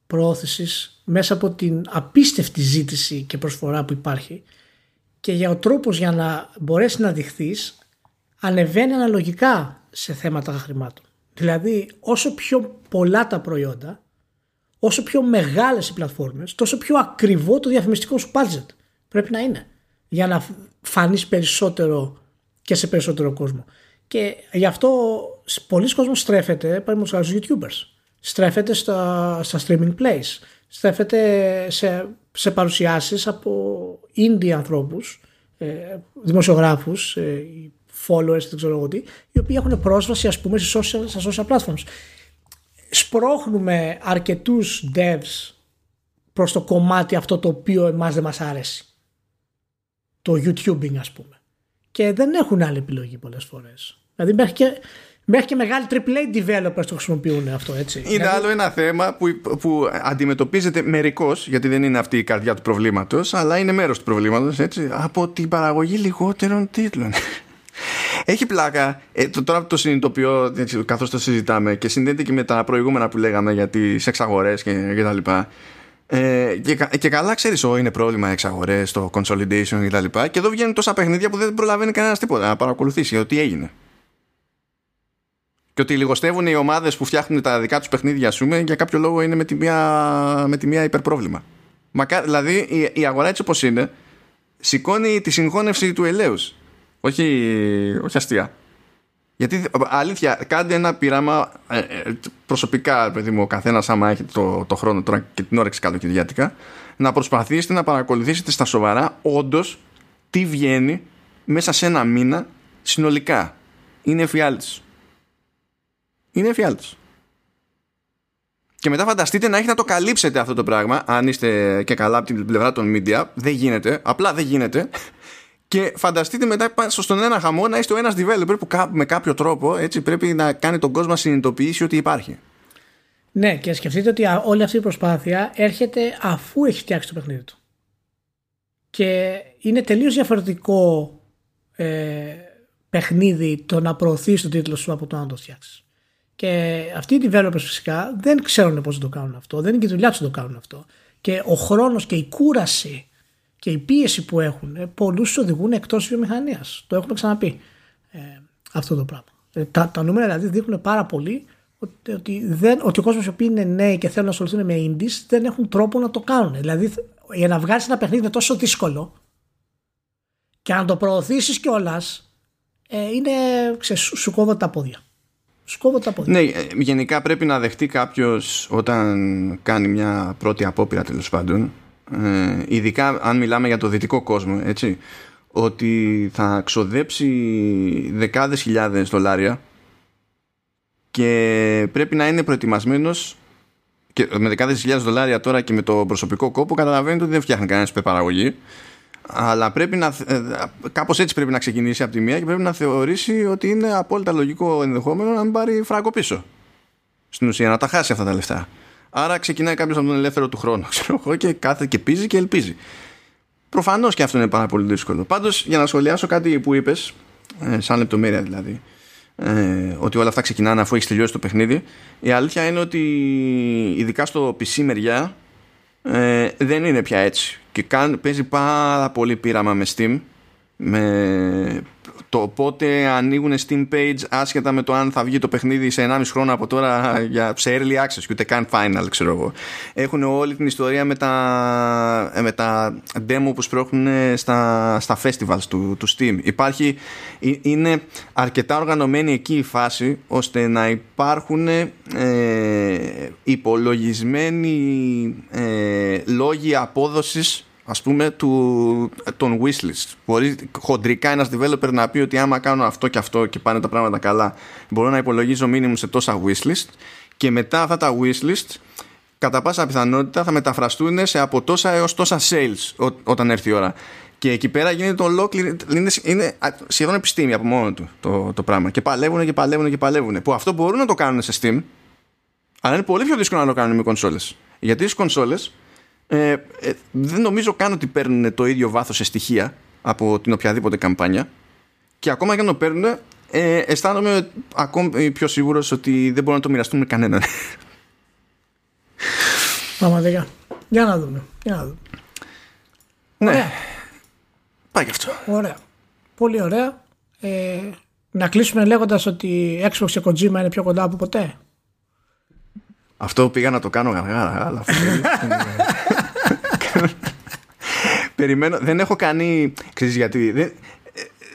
προώθησης μέσα από την απίστευτη ζήτηση και προσφορά που υπάρχει και για ο τρόπος για να μπορέσεις να δειχθείς ανεβαίνει αναλογικά σε θέματα χρημάτων. Δηλαδή όσο πιο πολλά τα προϊόντα όσο πιο μεγάλες οι πλατφόρμες τόσο πιο ακριβό το διαφημιστικό σου budget πρέπει να είναι για να φανείς περισσότερο και σε περισσότερο κόσμο. Και γι' αυτό πολλοί κόσμος στρέφεται, παραδείγματος στους YouTubers, στρέφεται στα, στα streaming plays, στρέφεται σε, σε παρουσιάσεις από indie ανθρώπους, ε, δημοσιογράφους, ε, followers, δεν ξέρω εγώ τι, οι οποίοι έχουν πρόσβαση ας πούμε σε social, στα social platforms. Σπρώχνουμε αρκετούς devs προς το κομμάτι αυτό το οποίο εμάς δεν μας άρεσει. Το YouTubing ας πούμε. Και δεν έχουν άλλη επιλογή πολλές φορές. Δηλαδή μέχρι και, μέχρι και μεγάλοι AAA developers το χρησιμοποιούν αυτό έτσι. Είναι δηλαδή, άλλο ένα θέμα που, που αντιμετωπίζεται μερικώς, γιατί δεν είναι αυτή η καρδιά του προβλήματος, αλλά είναι μέρος του προβλήματος, έτσι, από την παραγωγή λιγότερων τίτλων. Έχει πλάκα. Ε, το, τώρα το συνειδητοποιώ καθώς το συζητάμε και συνδέεται και με τα προηγούμενα που λέγαμε για τις εξαγορές και, και τα λοιπά. Ε, και, και καλά ξέρεις, ό, είναι πρόβλημα εξαγορές, το consolidation και τα λοιπά. Και εδώ βγαίνουν τόσα παιχνίδια που δεν προλαβαίνει κανένας τίποτα να παρακολουθήσει ότι έγινε. Και ότι λιγοστεύουν οι ομάδες που φτιάχνουν τα δικά τους παιχνίδια, σου για κάποιο λόγο είναι με τη μία, με τη μία υπερπρόβλημα. Μακά, δηλαδή η, η αγορά έτσι όπως είναι, σηκώνει τη συγχώνευση του ελαίου. Όχι, όχι αστεία. Γιατί αλήθεια, κάντε ένα πείραμα ε, ε, προσωπικά, παιδί μου, ο καθένας, άμα έχει το, το χρόνο τώρα και την όρεξη καλοκαιριάτικα, να προσπαθήσετε να παρακολουθήσετε στα σοβαρά όντως τι βγαίνει μέσα σε ένα μήνα συνολικά. Είναι εφιάλτης είναι εφιάλτης. Και μετά φανταστείτε να έχετε να το καλύψετε αυτό το πράγμα, αν είστε και καλά από την πλευρά των media. Δεν γίνεται, απλά δεν γίνεται. Και φανταστείτε μετά στον ένα χαμό να είστε ο ένας developer που με κάποιο τρόπο έτσι, πρέπει να κάνει τον κόσμο να συνειδητοποιήσει ότι υπάρχει. Ναι, και σκεφτείτε ότι όλη αυτή η προσπάθεια έρχεται αφού έχει φτιάξει το παιχνίδι του. Και είναι τελείως διαφορετικό ε, παιχνίδι το να προωθείς τον τίτλο σου από το να το φτιάξεις. Και αυτοί οι developers φυσικά δεν ξέρουν πώς να το κάνουν αυτό. Δεν είναι και η δουλειά τους να το κάνουν αυτό. Και ο χρόνος και η κούραση και η πίεση που έχουν ε, πολλούς τους οδηγούν εκτός βιομηχανίας. Το έχουμε ξαναπεί ε, αυτό το πράγμα. Ε, τα, τα νούμερα δηλαδή δείχνουν πάρα πολύ ότι, ότι, δεν, ότι ο κόσμος οι οποίοι είναι νέοι και θέλουν να ασχοληθούν με indies δεν έχουν τρόπο να το κάνουν. Δηλαδή για να βγάλεις ένα παιχνίδι είναι τόσο δύσκολο και να το προωθήσεις κιόλας ε, είναι ξέρεις, σου κόβω τα πόδια. Σκόβω τα πόδια. Ναι, ε, γενικά πρέπει να δεχτεί κάποιος όταν κάνει μια πρώτη απόπειρα τέλος πάντων. Ε, ειδικά αν μιλάμε για το δυτικό κόσμο, έτσι. Ότι θα ξοδέψει δεκάδες χιλιάδες δολάρια και πρέπει να είναι προετοιμασμένος και με δεκάδες χιλιάδες δολάρια τώρα και με το προσωπικό κόπο καταλαβαίνετε ότι δεν φτιάχνει κανένας υπερπαραγωγή αλλά πρέπει να, ε, κάπως έτσι πρέπει να ξεκινήσει από τη μία και πρέπει να θεωρήσει ότι είναι απόλυτα λογικό ενδεχόμενο να μην πάρει φράγκο πίσω. Στην ουσία να τα χάσει αυτά τα λεφτά. Άρα ξεκινάει κάποιος από τον ελεύθερο του χρόνου ξέρω εγώ, και κάθε και πίζει και ελπίζει. Προφανώς και αυτό είναι πάρα πολύ δύσκολο. Πάντως, για να σχολιάσω κάτι που είπες, ε, σαν λεπτομέρεια δηλαδή, ε, ότι όλα αυτά ξεκινάνε αφού έχεις τελειώσει το παιχνίδι. Η αλήθεια είναι ότι ειδικά στο PC μεριά ε, δεν είναι πια έτσι. Και κάν, παίζει πάρα πολύ πείραμα με Steam. Με το πότε ανοίγουν Steam page άσχετα με το αν θα βγει το παιχνίδι σε 1,5 χρόνο από τώρα για, σε early access και ούτε καν final ξέρω εγώ. Έχουν όλη την ιστορία με τα, με τα demo που σπρώχνουν στα, στα festivals του, του Steam. Υπάρχει, είναι αρκετά οργανωμένη εκεί η φάση ώστε να υπάρχουν ε, υπολογισμένοι ε, λόγοι απόδοσης ας πούμε του, των wishlist μπορεί χοντρικά ένας developer να πει ότι άμα κάνω αυτό και αυτό και πάνε τα πράγματα καλά μπορώ να υπολογίζω minimum σε τόσα wishlist και μετά αυτά τα wishlist κατά πάσα πιθανότητα θα μεταφραστούν σε από τόσα έως τόσα sales όταν έρθει η ώρα και εκεί πέρα γίνεται το ολόκληρο. Είναι, είναι σχεδόν επιστήμη από μόνο του το, το πράγμα. Και παλεύουν και παλεύουν και παλεύουν. Που αυτό μπορούν να το κάνουν σε Steam, αλλά είναι πολύ πιο δύσκολο να το κάνουν με κονσόλες. Γιατί στι κονσόλες ε, ε, δεν νομίζω καν ότι παίρνουν το ίδιο βάθος σε στοιχεία από την οποιαδήποτε καμπάνια και ακόμα και αν το παίρνουν ε, αισθάνομαι ακόμη πιο σίγουρος ότι δεν μπορούν να το μοιραστούν με κανέναν Πραγματικά. Για να δούμε. Για να δούμε. Ναι. Ωραία. Πάει και αυτό. Ωραία. Πολύ ωραία. Ε, να κλείσουμε λέγοντας ότι Xbox και Kojima είναι πιο κοντά από ποτέ. Αυτό πήγα να το κάνω γαργάρα, αλλά Περιμένω, δεν έχω κάνει. Ξέρεις γιατί. Δεν,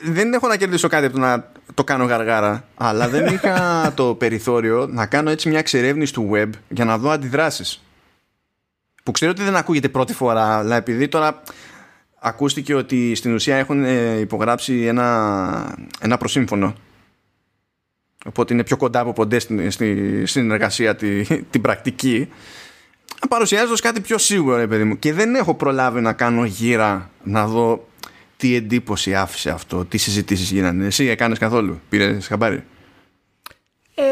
δεν έχω να κερδίσω κάτι από το να το κάνω γαργάρα, αλλά δεν είχα το περιθώριο να κάνω έτσι μια εξερεύνηση του web για να δω αντιδράσεις. Που ξέρω ότι δεν ακούγεται πρώτη φορά, αλλά επειδή τώρα ακούστηκε ότι στην ουσία έχουν ε, υπογράψει ένα, ένα προσύμφωνο οπότε είναι πιο κοντά από ποντέ στη, στη συνεργασία τη, την πρακτική παρουσιάζω κάτι πιο σίγουρο ρε παιδί μου και δεν έχω προλάβει να κάνω γύρα να δω τι εντύπωση άφησε αυτό τι συζητήσεις γίνανε εσύ έκανες καθόλου πήρες χαμπάρι; Ε,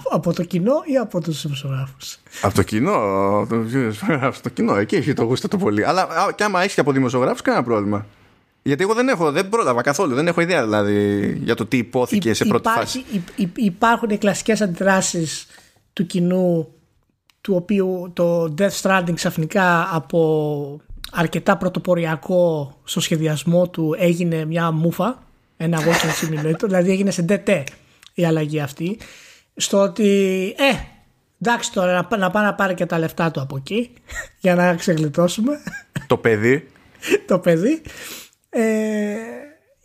από το κοινό ή από τους δημοσιογράφους; Από το κοινό από το κοινό εκεί έχει το γούστο το πολύ αλλά και άμα έχεις και από δημοσιογράφους κανένα πρόβλημα γιατί εγώ δεν έχω, δεν πρόλαβα καθόλου. Δεν έχω ιδέα δηλαδή για το τι υπόθηκε σε πρώτη υπάρχει, φάση. υπάρχουν οι κλασικές αντιδράσεις του κοινού του οποίου το Death Stranding ξαφνικά από αρκετά πρωτοποριακό στο σχεδιασμό του έγινε μια μούφα, ένα walking simulator, δηλαδή έγινε σε DT η αλλαγή αυτή, στο ότι ε, εντάξει τώρα να, να πάει να πάρει και τα λεφτά του από εκεί για να ξεγλιτώσουμε. Το παιδί. το παιδί. Ε,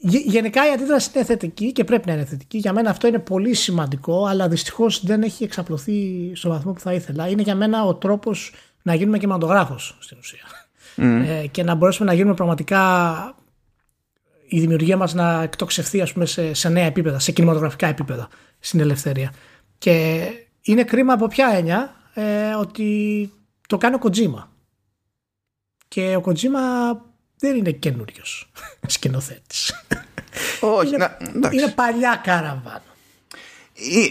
γενικά η αντίδραση είναι θετική και πρέπει να είναι θετική. Για μένα αυτό είναι πολύ σημαντικό, αλλά δυστυχώς δεν έχει εξαπλωθεί στο βαθμό που θα ήθελα. Είναι για μένα ο τρόπος να γίνουμε κινηματογράφο στην ουσία. Ε, και να μπορέσουμε να γίνουμε πραγματικά η δημιουργία μας να εκτοξευθεί ας πούμε, σε, σε νέα επίπεδα, σε κινηματογραφικά επίπεδα στην ελευθερία. Και είναι κρίμα από ποια έννοια ε, ότι το κάνει ο Kojima. Και ο Kojima δεν είναι καινούριος σκηνοθέτης. Όχι, είναι, να, είναι παλιά καραβάνα.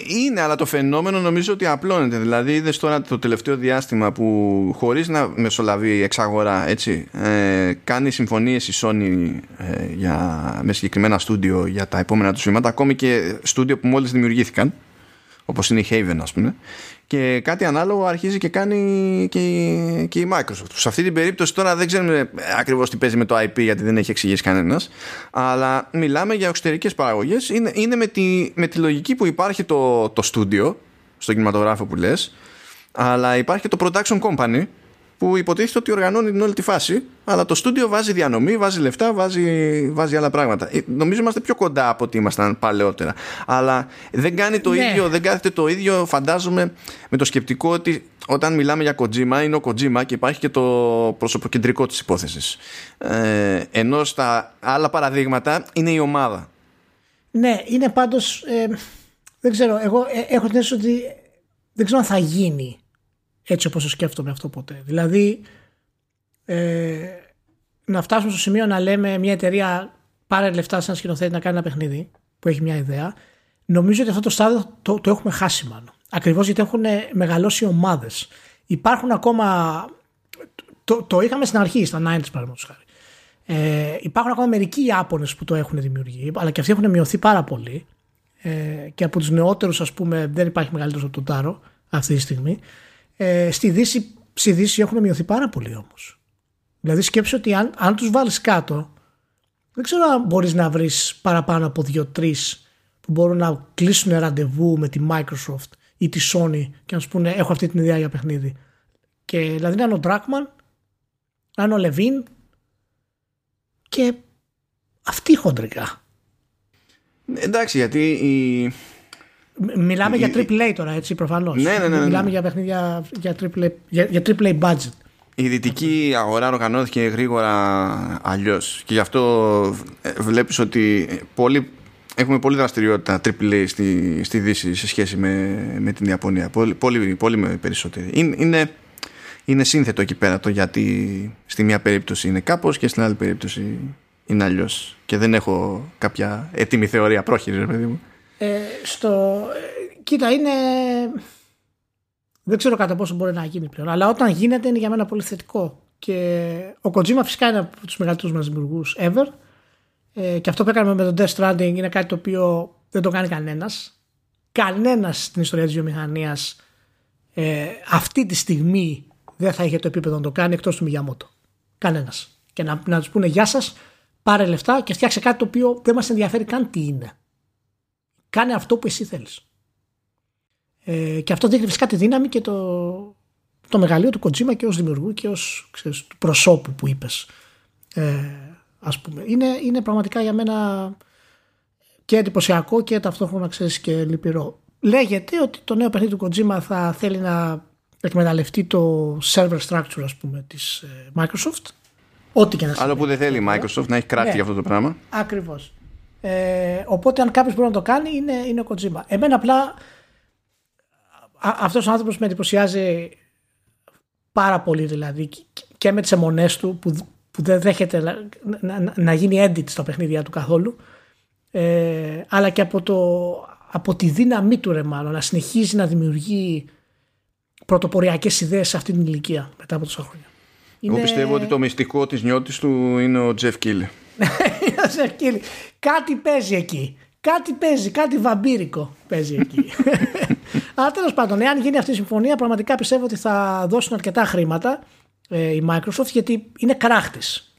Είναι, αλλά το φαινόμενο νομίζω ότι απλώνεται. Δηλαδή, είδες τώρα το τελευταίο διάστημα που χωρίς να μεσολαβεί εξαγορά, έτσι, ε, κάνει συμφωνίες η Sony ε, για, με συγκεκριμένα στούντιο για τα επόμενα του βήματα, ακόμη και στούντιο που μόλις δημιουργήθηκαν, όπως είναι η Haven, ας πούμε, και κάτι ανάλογο αρχίζει και κάνει και, και η Microsoft. Σε αυτή την περίπτωση τώρα δεν ξέρουμε ακριβώς τι παίζει με το IP γιατί δεν έχει εξηγήσει κανένας αλλά μιλάμε για εξωτερικές παραγωγές είναι, είναι με, τη, με τη λογική που υπάρχει το, το studio στο κινηματογράφο που λες αλλά υπάρχει και το production company που υποτίθεται ότι οργανώνει την όλη τη φάση, αλλά το στούντιο βάζει διανομή, βάζει λεφτά, βάζει, βάζει άλλα πράγματα. Ε, νομίζω είμαστε πιο κοντά από ότι ήμασταν παλαιότερα. Αλλά δεν κάνει το ναι. ίδιο, δεν κάθεται το ίδιο, φαντάζομαι, με το σκεπτικό ότι όταν μιλάμε για Kojima είναι ο Kojima και υπάρχει και το προσωποκεντρικό της υπόθεσης. Ε, ενώ στα άλλα παραδείγματα είναι η ομάδα. Ναι, είναι πάντως, ε, δεν ξέρω, εγώ ε, έχω την αίσθηση ότι δεν ξέρω αν θα γίνει έτσι όπως το σκέφτομαι αυτό ποτέ. Δηλαδή ε, να φτάσουμε στο σημείο να λέμε μια εταιρεία πάρε λεφτά σαν σκηνοθέτη να κάνει ένα παιχνίδι που έχει μια ιδέα. Νομίζω ότι αυτό το στάδιο το, το έχουμε χάσει μάλλον. Ακριβώς γιατί έχουν μεγαλώσει ομάδες. Υπάρχουν ακόμα, το, το είχαμε στην αρχή στα 90's παραδείγματος χάρη. Ε, υπάρχουν ακόμα μερικοί Ιάπωνες που το έχουν δημιουργεί, αλλά και αυτοί έχουν μειωθεί πάρα πολύ. Ε, και από τους νεότερους ας πούμε δεν υπάρχει μεγαλύτερος από τον Τάρο αυτή τη στιγμή. Ε, στη, Δύση, στη Δύση έχουν μειωθεί πάρα πολύ όμως. Δηλαδή σκέψου ότι αν, αν τους βάλεις κάτω, δεν ξέρω αν μπορείς να βρεις παραπάνω από δύο-τρεις που μπορούν να κλείσουν ραντεβού με τη Microsoft ή τη Sony και να σου πούνε έχω αυτή την ιδέα για παιχνίδι. Και δηλαδή να είναι ο Dragman, να είναι ο Levin και αυτοί χοντρικά. Εντάξει, γιατί η... Μιλάμε για AAA τώρα, έτσι προφανώς. Ναι, ναι, ναι, ναι. Μιλάμε για παιχνίδια για AAA, για, για AAA budget. Η δυτική αγορά οργανώθηκε γρήγορα αλλιώς. Και γι' αυτό βλέπεις ότι πολλοί, έχουμε πολλή δραστηριότητα AAA στη, στη Δύση σε σχέση με, με την Ιαπωνία. Πολύ, πολύ, πολύ περισσότερη. Είναι, είναι, είναι σύνθετο εκεί πέρα το γιατί στη μία περίπτωση είναι κάπως και στην άλλη περίπτωση είναι αλλιώς. Και δεν έχω κάποια έτοιμη θεωρία πρόχειρη, ρε παιδί μου. Ε, στο, ε, κοίτα, είναι. Δεν ξέρω κατά πόσο μπορεί να γίνει πλέον. Αλλά όταν γίνεται είναι για μένα πολύ θετικό. Και ο Kojima φυσικά είναι από τους μεγαλύτερους μας δημιουργούς ever. Ε, και αυτό που έκαναμε με το Death Stranding είναι κάτι το οποίο δεν το κάνει κανένας. Κανένας στην ιστορία της βιομηχανίας ε, αυτή τη στιγμή δεν θα είχε το επίπεδο να το κάνει εκτός του Μιγιαμότο. Κανένας. Και να, να τους πούνε γεια σας, πάρε λεφτά και φτιάξε κάτι το οποίο δεν μας ενδιαφέρει καν τι είναι. Κάνε αυτό που εσύ θέλεις. Ε, και αυτό δείχνει φυσικά τη δύναμη και το, το μεγαλείο του Kojima και ως δημιουργού και ως του προσώπου που είπες. Ε, ας πούμε. Είναι, είναι πραγματικά για μένα και εντυπωσιακό και ταυτόχρονα ξέρεις και λυπηρό. Λέγεται ότι το νέο παιχνίδι του Kojima θα θέλει να εκμεταλλευτεί το server structure ας πούμε της ε, Microsoft Ό,τι και να Άλλο που δεν θέλει η Microsoft να έχει κράτη ναι, για αυτό το πράγμα. Ακριβώς. Ε, οπότε αν κάποιος μπορεί να το κάνει είναι, είναι ο Kojima. Εμένα απλά αυτός ο άνθρωπος με εντυπωσιάζει πάρα πολύ δηλαδή και με τις αιμονές του που, που δεν δέχεται να, να, να, γίνει edit στα παιχνίδια του καθόλου ε, αλλά και από, το, από τη δύναμή του ρε μάλλον να συνεχίζει να δημιουργεί πρωτοποριακές ιδέες σε αυτή την ηλικία μετά από τόσα χρόνια. Εγώ πιστεύω ότι το μυστικό της νιώτης του είναι ο Τζεφ Κίλι. Ο Τζεφ Κίλι. Κάτι παίζει εκεί. Κάτι παίζει, κάτι βαμπύρικο παίζει εκεί. Αλλά τέλος πάντων, εάν γίνει αυτή η συμφωνία, πραγματικά πιστεύω ότι θα δώσουν αρκετά χρήματα ε, η Microsoft γιατί είναι κράχτης.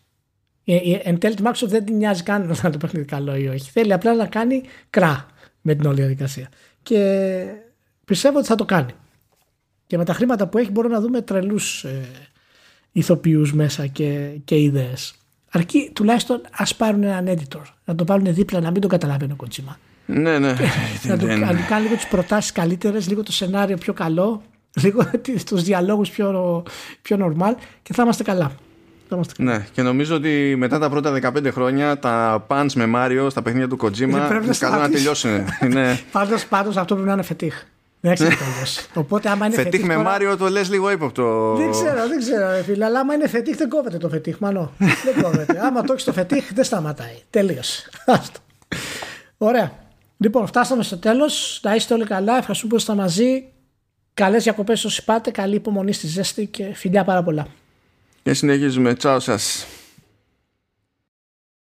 Ε, ε, εν τέλει, τη Microsoft δεν την νοιάζει καν να το παιχνίδι καλό ή όχι. Θέλει απλά να κάνει κρά με την όλη διαδικασία. Και πιστεύω ότι θα το κάνει. Και με τα χρήματα που έχει μπορούμε να δούμε τρελούς ε, ηθοποιούς μέσα και, και ιδέες. Αρκεί τουλάχιστον ας πάρουν έναν editor, να το πάρουν δίπλα, να μην το καταλαβαίνει ο Κοτσίμα. Ναι, ναι. να, του, να του κάνει λίγο τις προτάσεις καλύτερες, λίγο το σενάριο πιο καλό, λίγο τους διαλόγους πιο, πιο normal και θα είμαστε καλά. Ναι, και νομίζω ότι μετά τα πρώτα 15 χρόνια τα punch με Μάριο στα παιχνίδια του Kojima είναι καλό να τελειώσουν. πάντως, πάντως αυτό πρέπει να είναι φετίχ. Δεν ξέρω Οπότε άμα είναι φετίχ. με Μάριο το λες λίγο ύποπτο. Δεν ξέρω, δεν ξέρω, φίλε. Αλλά άμα είναι φετίχ δεν κόβεται το φετίχ, μανώ. δεν κόβεται. άμα το έχεις το φετίχ δεν σταματάει. Τελείωσε. Ωραία. Λοιπόν, φτάσαμε στο τέλος. Να είστε όλοι καλά. Ευχαριστούμε που ήσασταν μαζί. Καλές διακοπές όσοι πάτε. Καλή υπομονή στη ζέστη και φιλιά πάρα πολλά. Και συνεχίζουμε. Τσάου σας.